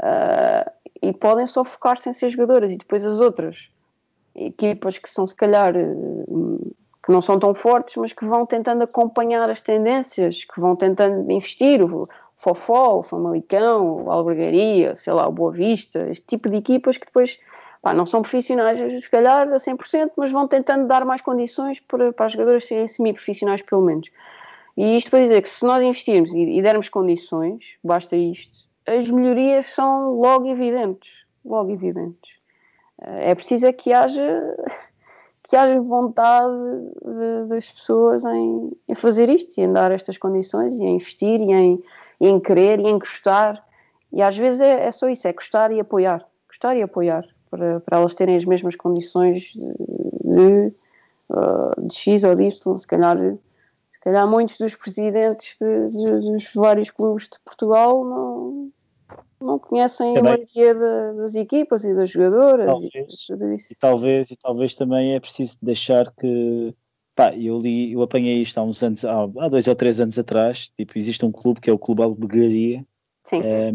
Ah, e podem só focar-se em ser jogadoras e depois as outras equipas que são se calhar eh, que não são tão fortes, mas que vão tentando acompanhar as tendências, que vão tentando investir, o Fofó, o Famalicão, o Albergaria, sei lá, o Boa Vista, este tipo de equipas que depois pá, não são profissionais, se calhar, a 100%, mas vão tentando dar mais condições para, para as jogadoras serem semi-profissionais, pelo menos. E isto para dizer que se nós investirmos e, e dermos condições, basta isto, as melhorias são logo evidentes, logo evidentes. Eh, É preciso é que haja que haja vontade de- das pessoas em, em fazer isto e em dar estas condições e em investir e em, e em querer e em gostar. E às vezes é, é só isso, é gostar e apoiar. Gostar e apoiar para, para elas terem as mesmas condições de, de, uh, de X ou de Y, se calhar, calhar muitos dos presidentes de- de- dos vários clubes de Portugal não, não conhecem Também. a maioria da- das equipas e das jogadoras e Talvez. isso. E talvez, e talvez também é preciso deixar que. Pá, eu li, eu apanhei isto há uns anos, há, há dois ou três anos atrás. Tipo, existe um clube que é o Clube Albergaria, Sim, eh,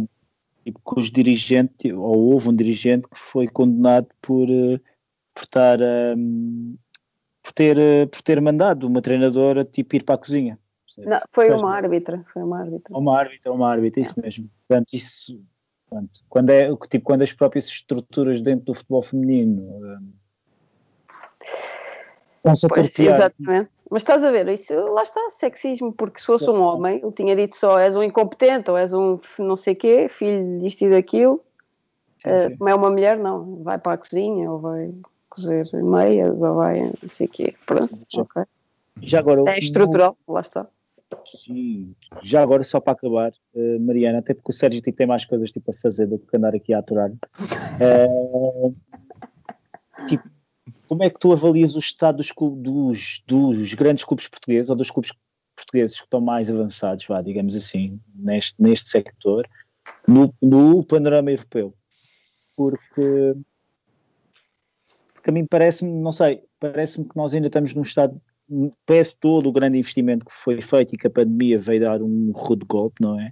tipo, cujo dirigente, ou houve um dirigente que foi condenado por, eh, por estar ehm, por ter, eh, por ter mandado uma treinadora tipo ir para a cozinha. Não, foi seja, uma árbitra, foi uma árbitra. Uma árbitra, uma árbitra, isso mesmo. Portanto, isso, portanto, quando, é, tipo, quando as próprias estruturas dentro do futebol feminino hum, estão-se a Pois, torpear, exatamente. Mas estás a ver, isso lá está, sexismo, porque se fosse um homem, ele tinha dito só és um incompetente ou és um não sei quê, filho disto e daquilo. Sim, Eh, sim. como é uma mulher, não, vai para a cozinha ou vai cozer meias ou vai não sei o quê. Pronto, Sim. ok. já agora, É estrutural, lá está. Sim. já agora só para acabar, eh, Mariana, até porque o Sérgio tipo, tem mais coisas tipo, a fazer do que andar aqui a aturar. Eh, tipo, como é que tu avalias o estado dos, dos, dos grandes clubes portugueses ou dos clubes portugueses que estão mais avançados, vá, digamos assim, neste, neste sector, no, no panorama europeu? Porque, porque a mim parece-me, não sei, parece-me que nós ainda estamos num estado pese todo o grande investimento que foi feito e que a pandemia veio dar um rude golpe, não é?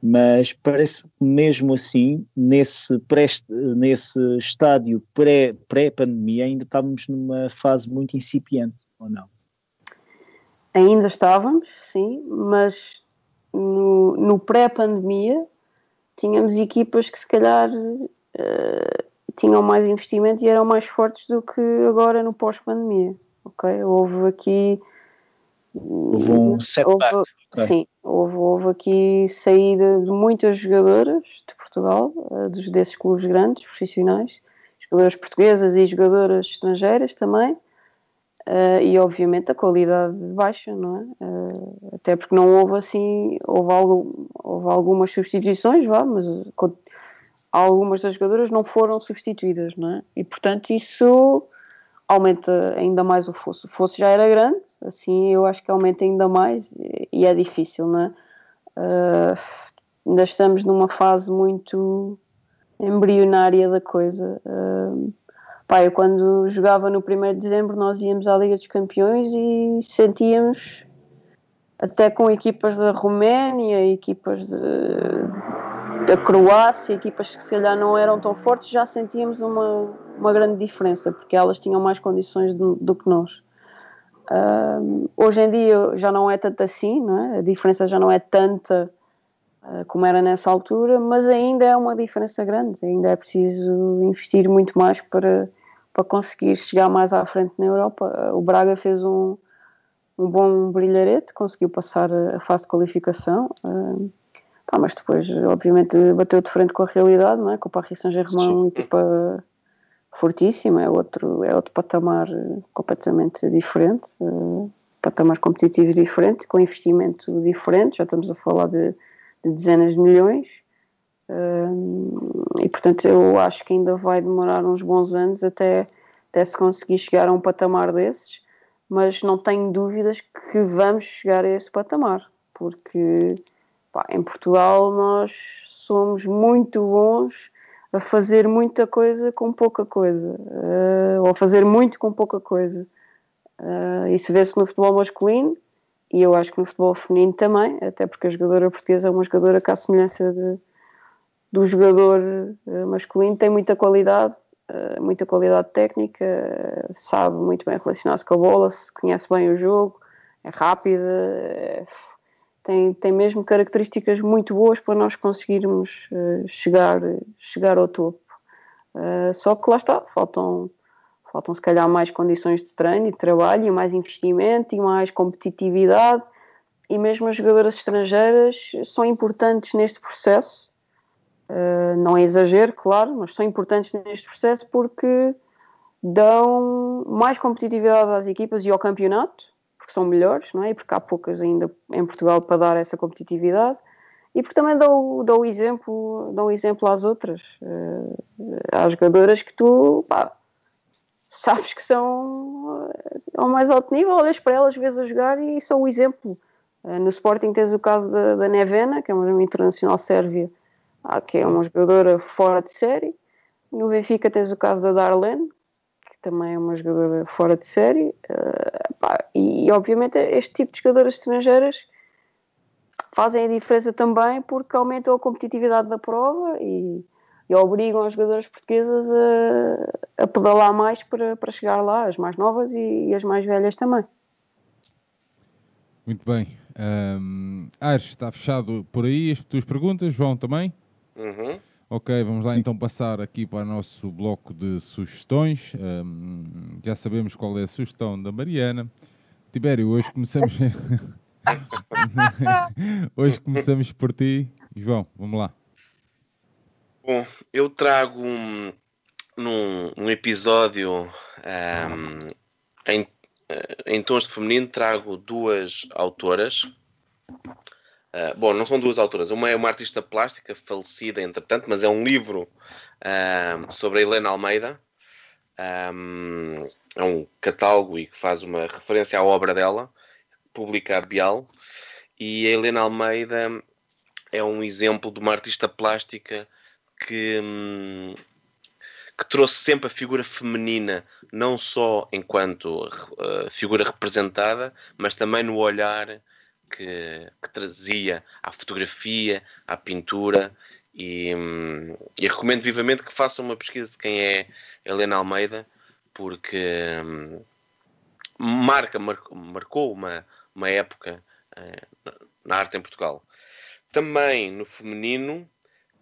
Mas parece mesmo assim, nesse, pré, nesse estádio pré- pré-pandemia, ainda estávamos numa fase muito incipiente, ou não? Ainda estávamos, sim, mas no, no pré-pandemia tínhamos equipas que se calhar eh, tinham mais investimento e eram mais fortes do que agora no pós-pandemia. Ok? Houve aqui. Houve um setback. Houve- ok. Sim, houve, houve aqui saída de muitas jogadoras de Portugal, eh, dos, desses clubes grandes, profissionais, jogadoras portuguesas e jogadoras estrangeiras também, eh, e obviamente a qualidade baixa, não é? Eh, até porque não houve assim, houve, algo, houve algumas substituições, vá, mas algumas das jogadoras não foram substituídas, não é? E portanto isso aumenta ainda mais o fosso. O fosso já era grande, assim eu acho que aumenta ainda mais e- é difícil, não é? Ah, ainda estamos numa fase muito embrionária da coisa. Pá, eu quando jogava no 1 de dezembro nós íamos à Liga dos Campeões e sentíamos até com equipas da Roménia, equipas de, da Croácia, equipas que se calhar não eram tão fortes, já sentíamos uma, uma grande diferença, porque elas tinham mais condições do, do que nós. Hoje em dia já não é tanto assim, não é? a diferença já não é tanta ah, como era nessa altura, mas ainda é uma diferença grande, ainda é preciso investir muito mais para, para conseguir chegar mais à frente na Europa. O Braga fez um, um bom brilharete, conseguiu passar a fase de qualificação. Pá, mas depois, obviamente, bateu de frente com a realidade, não é? Com o Paris Saint-Germain, uma equipa fortíssima, é outro, é outro patamar eh, completamente diferente, eh, patamar competitivo diferente, com investimento diferente, já estamos a falar de, de dezenas de milhões. eh, e portanto, eu acho que ainda vai demorar uns bons anos até, até se conseguir chegar a um patamar desses, mas não tenho dúvidas que vamos chegar a esse patamar, porque pá, em Portugal nós somos muito bons a fazer muita coisa com pouca coisa, eh, ou a fazer muito com pouca coisa. Eh, isso vê-se no futebol masculino e eu acho que no futebol feminino também, até porque a jogadora portuguesa é uma jogadora que, à semelhança de- do jogador eh, masculino, tem muita qualidade, eh, muita qualidade técnica, sabe muito bem relacionar-se com a bola, conhece bem o jogo, é rápida, é- tem, tem mesmo características muito boas para nós conseguirmos eh, chegar, chegar ao topo. Eh, só que lá está, faltam, faltam se calhar mais condições de treino e de trabalho, e mais investimento e mais competitividade, e mesmo as jogadoras estrangeiras são importantes neste processo. Eh, não é exagero, claro, mas são importantes neste processo porque dão mais competitividade às equipas e ao campeonato, porque são melhores, não é? E porque há poucas ainda em Portugal para dar essa competitividade. E porque também dão, dão, exemplo, exemplo às outras, eh, às jogadoras que tu, pá, sabes que são eh, ao mais alto nível, olhas para elas, vês a jogar e são o exemplo. Eh, No Sporting tens o caso da, da Nevena, que é uma internacional sérvia, ah, que é uma jogadora fora de série. No Benfica tens o caso da Darlene, que também é uma jogadora fora de série. Eh, pá, e, obviamente este tipo de jogadoras estrangeiras fazem a diferença também porque aumentam a competitividade da prova e, e obrigam as jogadoras portuguesas a, a pedalar mais para, para chegar lá, as mais novas e, e as mais velhas também. Muito bem. Um, Aires, está fechado por aí as tuas perguntas, João também? Uhum. Ok, vamos lá então passar aqui para o nosso bloco de sugestões. Um, já sabemos qual é a sugestão da Mariana. Tibério, hoje começamos. hoje começamos por ti. João, vamos lá. Bom, eu trago um, num, um episódio ahm, em, eh, em tons de feminino, trago duas autoras. Ah, bom, não são duas autoras. Uma é uma artista plástica falecida, entretanto, mas é um livro ahm, sobre a Helena Almeida. Ahm, é um catálogo e que faz uma referência à obra dela, publica a Bial. E a Helena Almeida é um exemplo de uma artista plástica que, hum, que trouxe sempre a figura feminina, não só enquanto uh, figura representada, mas também no olhar que, que trazia à fotografia, à pintura. E, hum, e recomendo vivamente que façam uma pesquisa de quem é Helena Almeida, porque hum, marca, marcou, marcou uma, uma época eh, na- arte em Portugal. Também no feminino,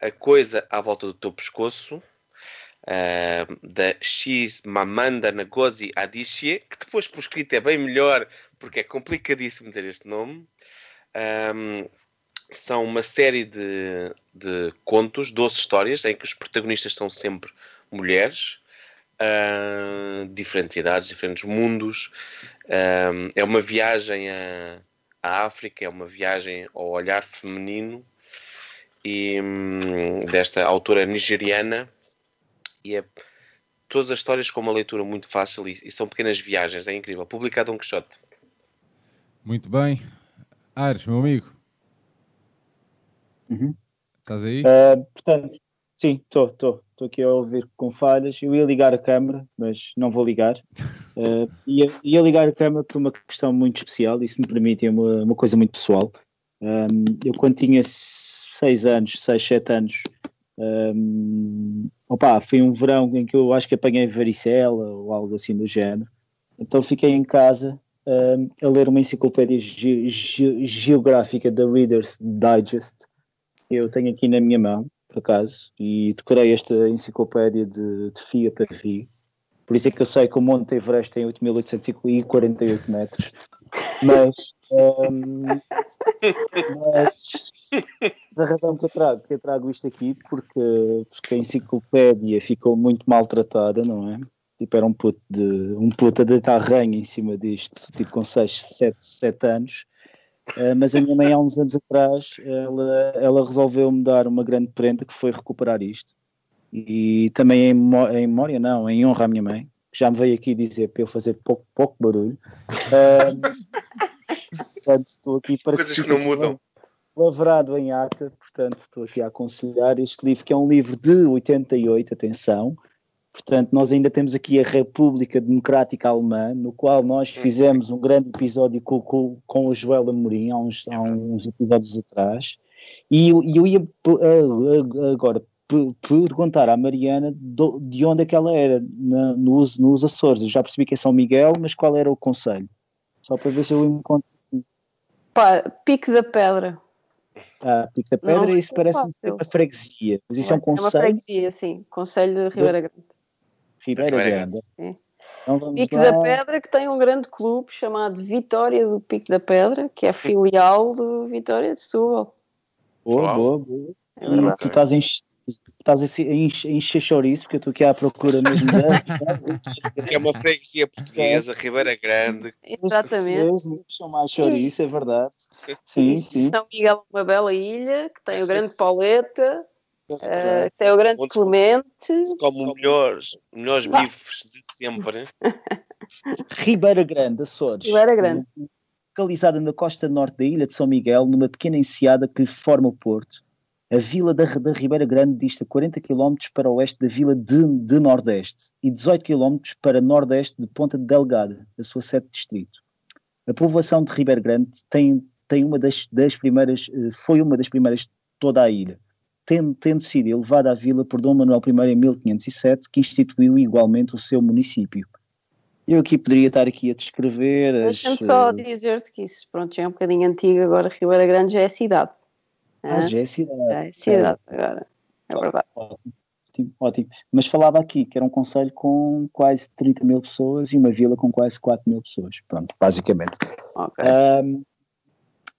a coisa à volta do teu pescoço, eh, da X Mamanda Ngozi Adichie, que depois por escrito é bem melhor, porque é complicadíssimo dizer este nome. Ahm, são uma série de, de contos, 12 histórias, em que os protagonistas são sempre mulheres, ah, diferentes idades, diferentes mundos. Ahm, é uma viagem à, à África, é uma viagem ao olhar feminino e hum, desta autora nigeriana e é todas as histórias com uma leitura muito fácil e, e são pequenas viagens, é incrível. Publicado um Quixote. Muito bem. Aires, meu amigo. Uhum. Estás aí? Ah, portanto, sim, estou, estou. Estou aqui a ouvir com falhas. Eu ia ligar a câmara, mas não vou ligar. Ah, ia, ia ligar a câmara por uma questão muito especial, e se me permitem, uma, uma coisa muito pessoal. Ahm, eu, quando tinha seis anos, seis, sete anos, ahm, opa, foi um verão em que eu acho que apanhei varicela ou algo assim do género. Então fiquei em casa a ler uma enciclopédia ge- ge- geográfica da Reader's Digest. Eu tenho aqui na minha mão, por acaso, e decorei esta enciclopédia de, de fio para fio. Por isso é que eu sei que o Monte Everest tem 8.848 metros. Mas, ahm, mas a razão que eu trago, que eu trago isto aqui, porque, porque a enciclopédia ficou muito maltratada, não é? Tipo, era um puto, de, um puto a deitar ranho em cima disto, tipo com 6, 7, 7 anos. Uh, mas a minha mãe, há uns anos atrás, ela, ela resolveu-me dar uma grande prenda que foi recuperar isto. E também em, em memória, não, em honra à minha mãe, que já me veio aqui dizer para eu fazer pouco, pouco barulho. Uh, portanto, estou aqui para Coisas que fique não mudam. lavrado em ata, portanto, estou aqui a aconselhar este livro, que é um livro de 88, atenção. Portanto, nós ainda temos aqui a República Democrática Alemã, no qual nós fizemos um grande episódio com, com, com o Joel Amorim, há uns, há uns episódios atrás. E eu, eu ia agora perguntar à Mariana do- de onde é que ela era na- nos, nos Açores. Eu já percebi que é São Miguel, mas qual era o conselho? Só para ver se eu encontro. Pá, Pique da Pedra. Ah, Pico da Pedra, Não, isso parece fácil. uma freguesia. Mas isso é um É uma conselho. freguesia, sim. Conselho de Ribeira Grande. Ribeira Ribeira Grande. Então Pique lá. da Pedra, que tem um grande clube chamado Vitória do Pico da Pedra, que é filial do Vitória de Setúbal. Boa, boa, boa. É E tu estás a encher, estás chouriço, porque eu estou aqui à procura mesmo. Que é uma freguesia portuguesa, Ribeira Grande. Exatamente. Os livros são mais chouriço, é verdade. Sim, sim. São Miguel é uma bela ilha, que tem o grande Pauleta, Uh, tem o grande Onde- Clemente. Se come os melhores, melhores bifes de sempre. Ribeira Grande, Açores. Ribeira Grande. Localizada na costa norte da ilha de São Miguel, numa pequena enseada que lhe forma o porto. A vila da, da Ribeira Grande dista 40 km para o oeste da vila de, de Nordeste e 18 km para nordeste de Ponta Delgada, a sua sede de distrito. A povoação de Ribeira Grande tem, tem uma das, das primeiras, eh, foi uma das primeiras de toda a ilha, tendo, tendo sido elevada à vila por Dom Manuel I em 1507, que instituiu igualmente o seu município. Eu aqui poderia estar aqui a descrever as, Deixa-me só eh, dizer-te que isso pronto, já é um bocadinho antigo, agora Ribeira Grande já é cidade. Ah, Hã? já é cidade. Já é cidade agora. É verdade. Ótimo, ótimo. Mas falava aqui que era um conselho com quase 30 mil pessoas e uma vila com quase 4 mil pessoas. Pronto, basicamente. Ok. Ahm,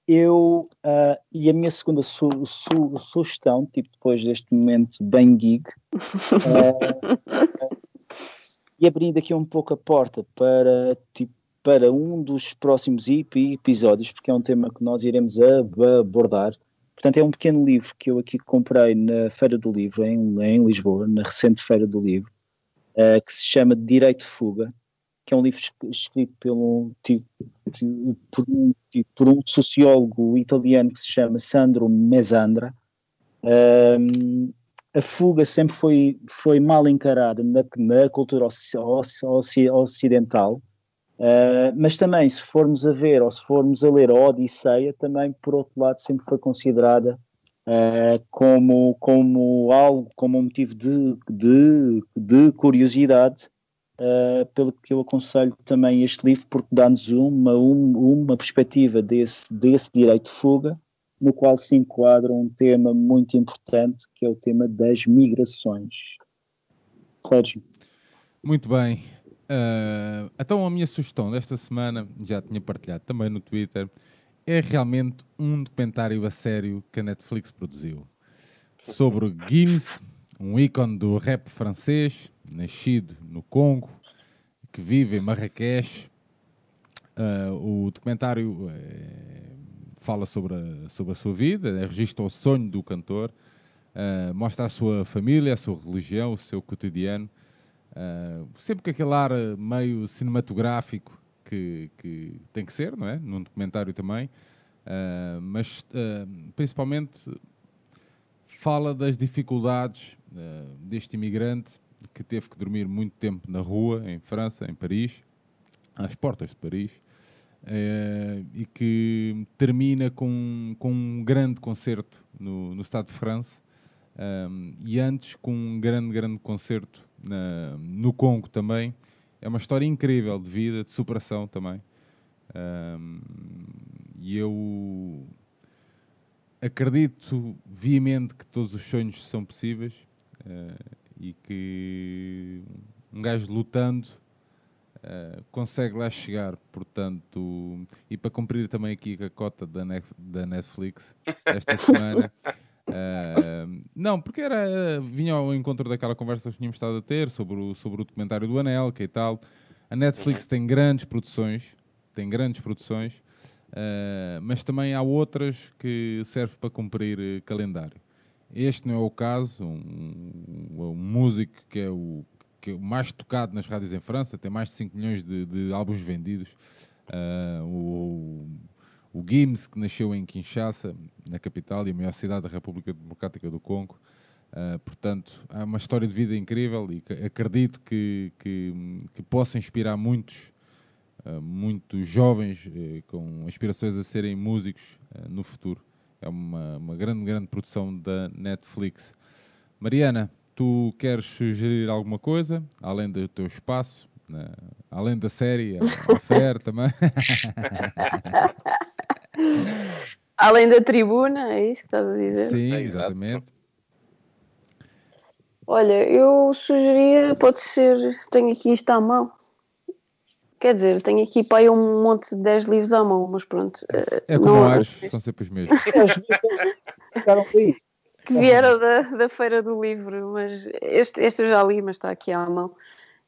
eu, ah, e a minha segunda su- su- sugestão, tipo depois deste momento bem geek, ah, e abrindo aqui um pouco a porta para, tipo, para um dos próximos EP episódios, porque é um tema que nós iremos ab- abordar. Portanto, é um pequeno livro que eu aqui comprei na Feira do Livro, em, em Lisboa, na recente Feira do Livro, eh, que se chama Direito de Fuga, que é um livro es- escrito pelo, por, um, por um sociólogo italiano que se chama Sandro Mesandra. Ahm, a fuga sempre foi, foi mal encarada na, na cultura oci- oci- oci- ocidental, Uh, mas também, se formos a ver ou se formos a ler a Odisseia, também, por outro lado, sempre foi considerada uh, como, como algo, como um motivo de, de, de curiosidade, uh, pelo que eu aconselho também este livro, porque dá-nos uma, um- uma perspectiva desse, desse direito de fuga, no qual se enquadra um tema muito importante, que é o tema das migrações. Sérgio. Muito bem. Ah, então a minha sugestão desta semana, já tinha partilhado também no Twitter, é realmente um documentário a sério que a Netflix produziu sobre Gims, um ícone do rap francês, nascido no Congo, que vive em Marrakech. Ah, o documentário eh, fala sobre a, sobre a sua vida, eh, registra o sonho do cantor, ah, mostra a sua família, a sua religião, o seu cotidiano. Uh, sempre com aquele ar uh, meio cinematográfico que, que tem que ser, não é? Num documentário também, Uh, mas uh, principalmente fala das dificuldades uh, deste imigrante que teve que dormir muito tempo na rua, em França, em Paris, às portas de Paris, uh, e que termina com, com um grande concerto no, no Estado de França. Um, e antes com um grande, grande concerto na- no Congo também. É uma história incrível de vida, de superação também. Um, e eu acredito veemente que todos os sonhos são possíveis eh, e que um gajo lutando eh, consegue lá chegar. Portanto, e para cumprir também aqui a cota da, Nef- da Netflix esta semana. eh, não, porque era, vinha ao encontro daquela conversa que tínhamos estado a ter sobre o, sobre o documentário do Anelka e tal. A Netflix tem grandes produções, tem grandes produções, eh, mas também há outras que servem para cumprir calendário. Este não é o caso, um, um- músico que é, o, que é mais tocado nas rádios em França, tem mais de 5 milhões de, de álbuns vendidos. Eh, o, o Gims, que nasceu em Kinshasa, na capital e a maior cidade da República Democrática do Congo. Uh, portanto, é uma história de vida incrível e acredito que, que, que possa inspirar muitos, uh, muitos jovens eh, com aspirações a serem músicos uh, no futuro. É uma, uma grande, grande produção da Netflix. Mariana, tu queres sugerir alguma coisa, além do teu espaço, né? além da série, a, a Fer também? Além da tribuna, é isso que estás a dizer? Sim, exatamente. Olha, eu sugeria, pode ser, tenho aqui isto à mão. Quer dizer, tenho aqui para aí um monte de 10 livros à mão, mas pronto. eh, É como não- ares, são sempre os mesmos. Ficaram para isso. que vieram da, da Feira do Livro, mas este, este eu já li, mas está aqui à mão.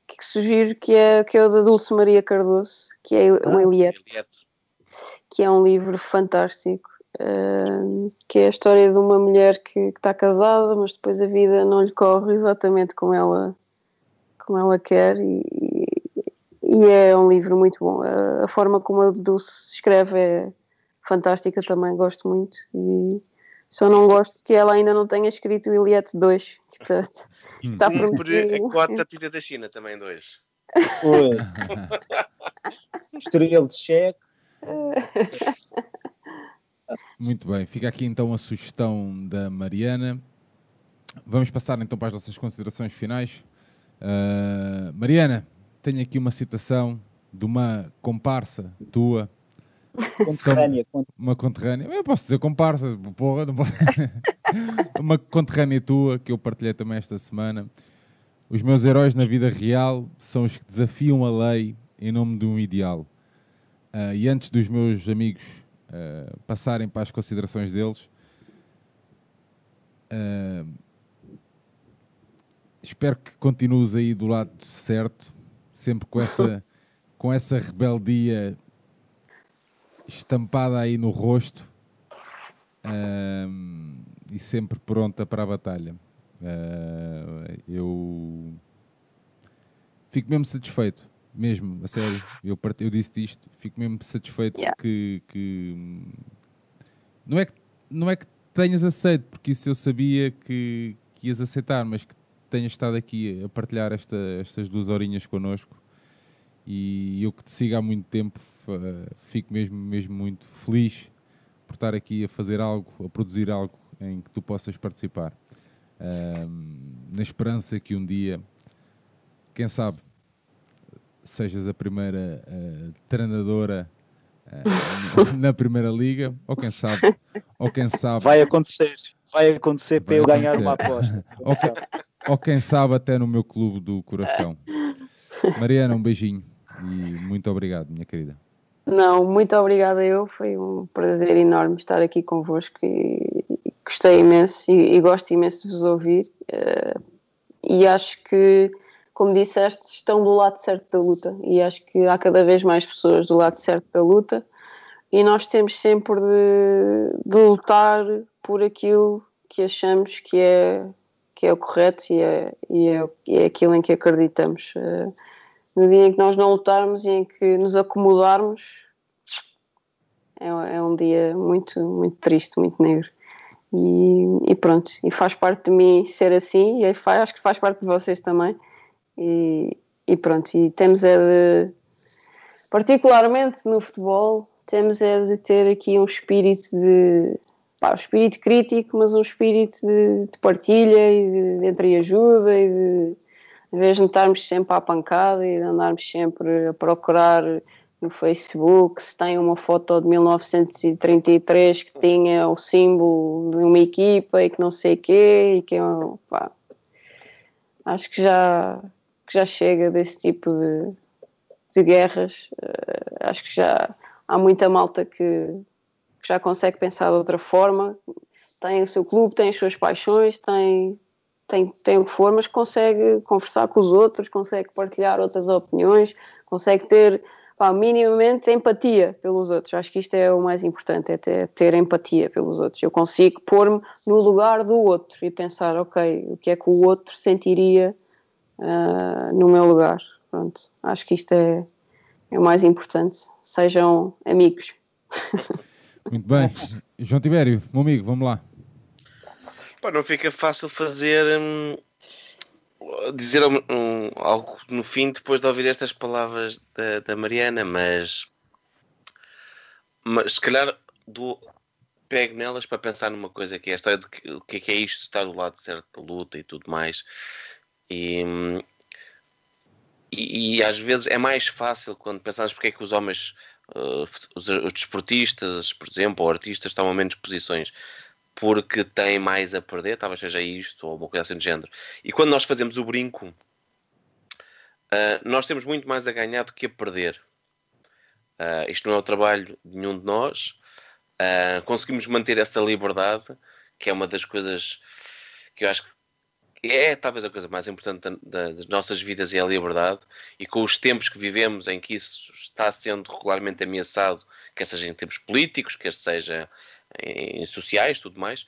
Que sugiro que é, que é o da Dulce Maria Cardoso, que é o Ah. Eliette, Eliette. que é um livro fantástico. uh, que é a história de uma mulher que, que está casada, mas depois a vida não lhe corre exatamente como ela, como ela quer e, e é um livro muito bom. A, a forma como a Dulce escreve é fantástica também, gosto muito e só não gosto que ela ainda não tenha escrito o Iliette 2, que está, está Por a prometido. cota Tita da China também dois. Oi. Estrela de cheque. Muito bem, fica aqui então a sugestão da Mariana. Vamos passar então para as nossas considerações finais. Ah, Mariana, tenho aqui uma citação de uma comparsa tua, Conterrânea. cont- uma conterrânea. Eu posso dizer comparsa, porra, não pode- uma conterrânea tua que eu partilhei também esta semana. Os meus heróis na vida real são os que desafiam a lei em nome de um ideal. Ah, e antes dos meus amigos ah, passarem para as considerações deles, ah, espero que continues aí do lado certo, sempre com essa, com essa rebeldia estampada aí no rosto e sempre pronta para a batalha. Ah, eu fico mesmo satisfeito, mesmo, a sério. Eu, part- eu disse isto, fico mesmo satisfeito Yeah. que, que não, é que não é que tenhas aceito, porque isso eu sabia que, que ias aceitar, mas que tenhas estado aqui a partilhar esta, estas duas horinhas connosco e eu que te sigo há muito tempo fico mesmo, mesmo muito feliz por estar aqui a fazer algo, a produzir algo em que tu possas participar. Ahm, na esperança que um dia, quem sabe, sejas a primeira ah, treinadora ah, na primeira liga, ou quem sabe, ou quem sabe, Vai acontecer. Vai acontecer para eu ganhar acontecer. uma aposta. ou, que- ou quem sabe até no meu clube do coração. Mariana, um beijinho e muito obrigado, minha querida. Não, muito obrigada eu, foi um prazer enorme estar aqui convosco e, gostei imenso e, e gosto imenso de vos ouvir eh, e acho que, como disseste, estão do lado certo da luta e acho que há cada vez mais pessoas do lado certo da luta e nós temos sempre de, de lutar por aquilo que achamos que é, que é o correto e é, e é, e é aquilo em que acreditamos. Eh, no dia em que nós não lutarmos e em que nos acomodarmos, é, é um dia muito, muito triste, muito negro. E, e pronto, e faz parte de mim ser assim, e faz- acho que faz parte de vocês também. E, e pronto, e temos é de, particularmente no futebol, temos é de ter aqui um espírito de, pá, um espírito crítico, mas um espírito de, de partilha e de, de entreajuda e de, em vez de estarmos sempre à pancada e de andarmos sempre a procurar no Facebook se tem uma foto de 1933 que tinha o símbolo de uma equipa e que não sei quê e que é pá, acho que já que já chega desse tipo de, de guerras Eh, acho que já há muita malta que, que já consegue pensar de outra forma tem o seu clube, tem as suas paixões tem tem, tem o que for, mas consegue conversar com os outros, consegue partilhar outras opiniões, consegue ter pá, minimamente empatia pelos outros. Acho que isto é o mais importante, é ter, ter empatia pelos outros. Eu consigo pôr-me no lugar do outro e pensar, ok, o que é que o outro sentiria ah, no meu lugar. Pronto, acho que isto é, é o mais importante. Sejam amigos. Muito bem. João Tibério, meu amigo, vamos lá. Pá, não fica fácil fazer hum, dizer um- algo no fim depois de ouvir estas palavras da, da Mariana, mas, mas se calhar do, pego nelas para pensar numa coisa que é a história de que, o que é que é isto, estar do lado certo da luta e tudo mais. E, hum, e, às vezes é mais fácil quando pensamos porque é que os homens, uh, os, os desportistas, por exemplo, ou artistas, tomam menos posições porque têm mais a perder, talvez seja isto ou uma coisa assim do género. E quando nós fazemos o brinco, ah, nós temos muito mais a ganhar do que a perder. Ah, isto não é o trabalho de nenhum de nós. Ah, conseguimos manter essa liberdade, que é uma das coisas que eu acho que é talvez a coisa mais importante da- da- das nossas vidas é a liberdade e com os tempos que vivemos em que isso está sendo regularmente ameaçado, quer seja em termos políticos, quer seja em sociais, tudo mais.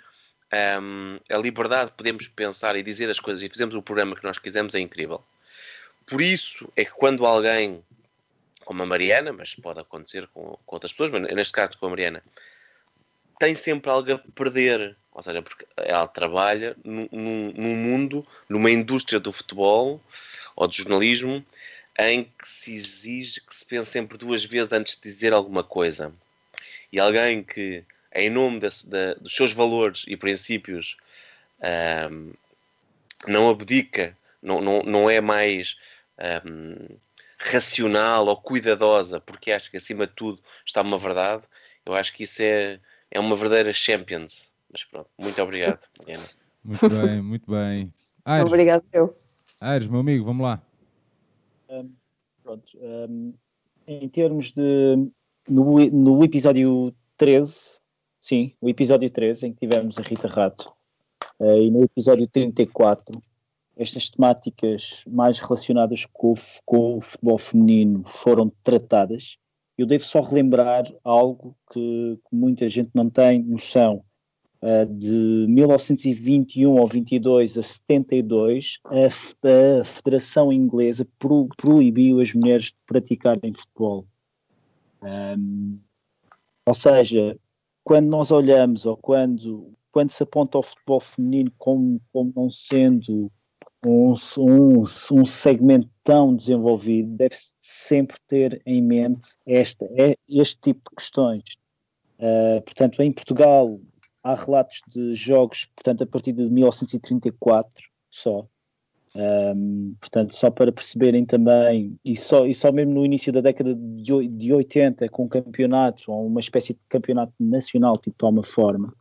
Um, a liberdade de pensar e dizer as coisas e fazermos o programa que nós quisermos é incrível. Por isso é que quando alguém, como a Mariana, mas pode acontecer com, com outras pessoas, mas neste caso com a Mariana, tem sempre algo a perder. Ou seja, porque ela trabalha num, num- mundo, numa indústria do futebol ou do jornalismo, em que se exige que se pense sempre duas vezes antes de dizer alguma coisa. E alguém que, em nome desse- da- dos seus valores e princípios, ahm, não abdica, não, não, não é mais ahm, racional ou cuidadosa, porque acha que acima de tudo está uma verdade, eu acho que isso é, é uma verdadeira Champions. Mas pronto, muito obrigado, Mariana. Muito bem, muito bem. Aires, Obrigado, eu. Aires, meu amigo, vamos lá. Um, pronto, um, em termos de. No, no episódio 13, sim, o episódio 13, em que tivemos a Rita Rato, eh, e no episódio 34, estas temáticas mais relacionadas com o, com o futebol feminino foram tratadas. Eu devo só relembrar algo que, que muita gente não tem noção. Uh, de 1921 ao 22 a 72, a, a Federação Inglesa pro- proibiu as mulheres de praticarem futebol. Um, ou seja, quando nós olhamos ou quando, quando se aponta ao futebol feminino como, como não sendo um, um, um segmento tão desenvolvido, deve-se sempre ter em mente esta, é, este tipo de questões. Uh, portanto, em Portugal há relatos de jogos, portanto, a partir de 1934 só. Um, portanto, só para perceberem também, e só, e só mesmo no início da década de, de 80, com um campeonato, ou uma espécie de campeonato nacional, tipo, toma forma.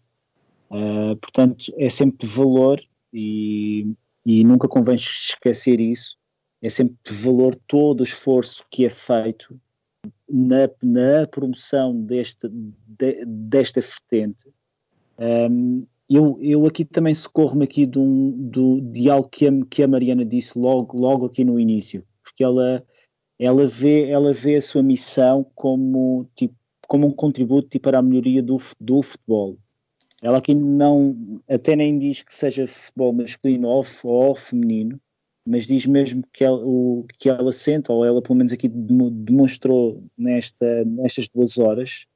Uh, portanto, é sempre de valor e, e nunca convém esquecer isso. É sempre de valor todo o esforço que é feito na, na promoção deste, de- desta vertente. Um, eu, eu aqui também socorro-me aqui de, um, do, de algo que a, que a Mariana disse logo, logo aqui no início, porque ela, ela, vê, ela vê a sua missão como, tipo, como um contributo tipo, para a melhoria do, do futebol. Ela aqui não, até nem diz que seja futebol masculino ou, ou feminino, mas diz mesmo que ela, o que ela sente, ou ela pelo menos aqui demo- demonstrou nesta, nestas duas horas,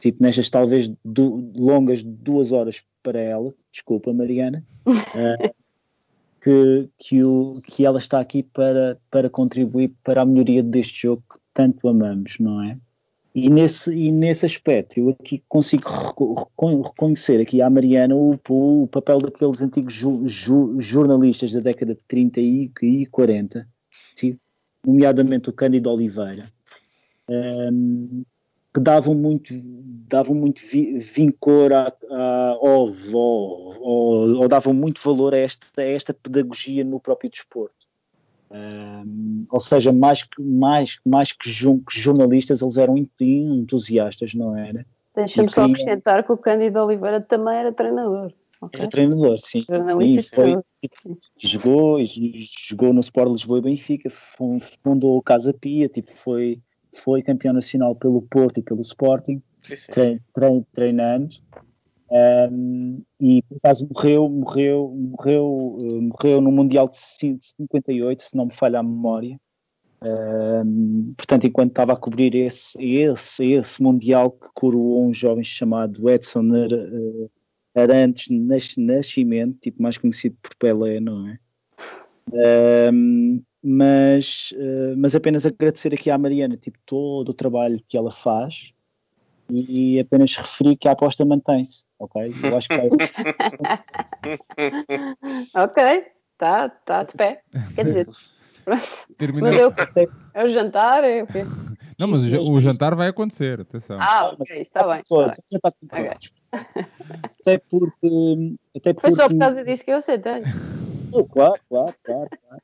tipo nestas talvez du- longas duas horas para ela, desculpa Mariana, ah, que, que, o, que ela está aqui para, para contribuir para a melhoria deste jogo que tanto amamos, não é? E nesse, e nesse aspecto eu aqui consigo reco- recon- reconhecer aqui à Mariana o, o papel daqueles antigos ju- ju- jornalistas da década de 30 e, e 40, sim, nomeadamente o Cândido Oliveira, ehm, que davam muito, davam muito vi- vincor a, a, ou davam muito valor a esta, a esta pedagogia no próprio desporto. Um, ou seja, mais que, mais, mais que, jornalistas, eles eram ent- entusiastas, não era? Deixa-me só quem- acrescentar que o Cândido Oliveira também era treinador. ok? Era treinador, sim. Jornalista Sim, foi- jogou, e jogou no Sport Lisboa e Benfica, fu- fundou o Casa Pia, tipo, foi, foi campeão nacional pelo Porto e pelo Sporting, Sim, sim. tre- tre- treinando. Um, e por acaso morreu, morreu, morreu, uh, morreu no Mundial de cin- de 58, se não me falha a memória. Um, portanto, enquanto estava a cobrir esse, esse, esse Mundial que coroou um jovem chamado Edson uh, Arantes Nas- Nascimento, tipo mais conhecido por Pelé, não é? Um, mas, uh, mas apenas agradecer aqui à Mariana tipo, todo o trabalho que ela faz e apenas referir que a aposta mantém-se, ok? Eu acho que vai- Ok, tá, tá de pé. Quer dizer, eu, é o jantar, é o quê? Não, mas o, jantar vai acontecer, atenção. Ah, ok, está bem. está todos, bem. já está com Ok. todos. Até porque. Até porque Foi só por causa disso que eu aceitei. Oh, claro, claro, claro. claro.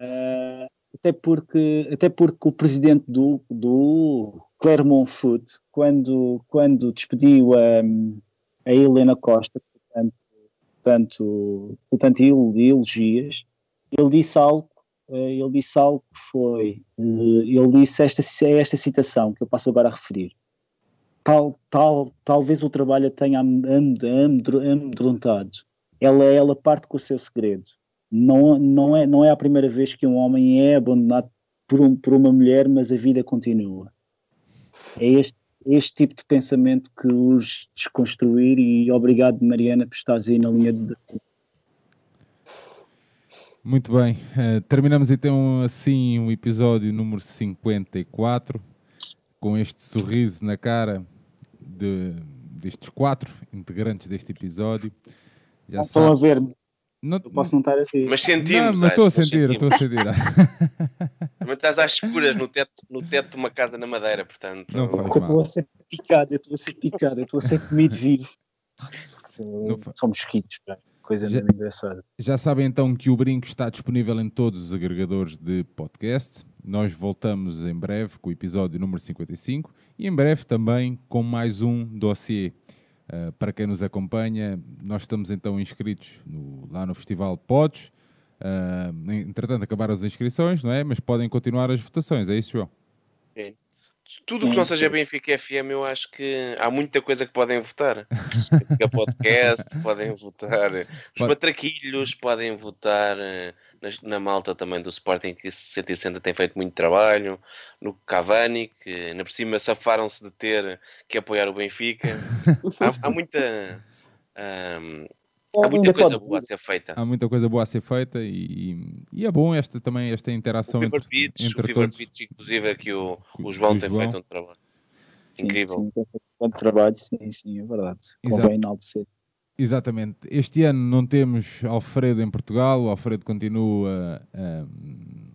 Eh, até, porque, até porque o presidente do, do Clermont Foot, quando, quando despediu a, a Helena Costa, portanto, portanto, portanto el- elogias, ele disse algo, eh, ele disse algo que foi, eh, ele disse esta, esta citação que eu passo agora a referir. tal, tal, talvez o trabalho a tenha am- am- amedro- amedrontado. Ela, ela parte com o seu segredo. Não, não, é, não é a primeira vez que um homem é abandonado por, um- por uma mulher, mas a vida continua. É este, este tipo de pensamento que os desconstruir e obrigado, Mariana, por estares aí na linha de. Muito bem, eh, terminamos então assim o episódio número 54 com este sorriso na cara de, destes quatro integrantes deste episódio. Já estão a ver, Não, eu posso não estar a ver. Mas sentimos. não, mas estou a sentir, estou a sentir. Também estás às escuras no teto, no teto de uma casa na Madeira, portanto. Não faz Eu estou a ser picado, eu estou a ser picado, eu estou a ser comido vivo. São mosquitos, coisa Já- engraçada. Já sabem então que o Brinco está disponível em todos os agregadores de podcast. Nós voltamos em breve com o episódio número 55 e em breve também com mais um dossiê. Uh, para quem nos acompanha, nós estamos então inscritos no- lá no Festival Pods. Uh, entretanto, acabaram as inscrições, não é? Mas podem continuar as votações, é isso, João? Tudo o que não seja Benfica FM, eu acho que há muita coisa que podem votar. Benfica Podcast, podem votar. Os Pode- matraquilhos podem votar eh, na, malta também do Sporting, que 60 e 60 tem feito muito trabalho. No Cavani, que ainda por cima safaram-se de ter que apoiar o Benfica. há, há muita. ahm, há muita Ainda coisa pode- boa a ser feita. Há muita coisa boa a ser feita e, e é bom esta, também esta interação O entre, Pitch, o entre Fever todos. Pitch, inclusive, é que o, o João tem João. feito um trabalho. Sim, Incrível. Sim, tem feito bom trabalho, sim, sim, é verdade. Exato. Convém enaltecer. Exatamente. Este ano não temos Alfredo em Portugal, o Alfredo continua ah,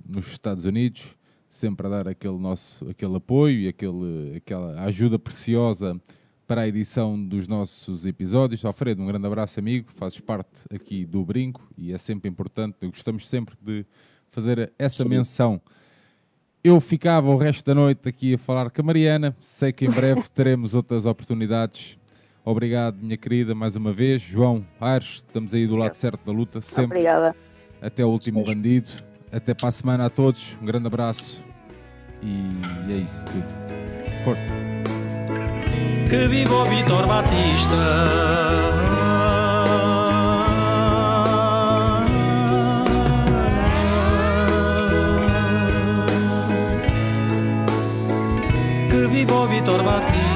nos Estados Unidos, sempre a dar aquele nosso aquele apoio e aquele, aquela ajuda preciosa para a edição dos nossos episódios. Alfredo, um grande abraço, amigo. Fazes parte aqui do Brinco e é sempre importante. Gostamos sempre de fazer essa Sim. menção. Eu ficava o resto da noite aqui a falar com a Mariana. Sei que em breve teremos outras oportunidades. Obrigado, minha querida, mais uma vez. João Aires, estamos aí do lado certo da luta, sempre. Obrigada. Até o último Mesmo. bandido. Até para a semana a todos. Um grande abraço. E é isso tudo. Força. Que viva o Vitor Batista. Que viva o Vitor Batista.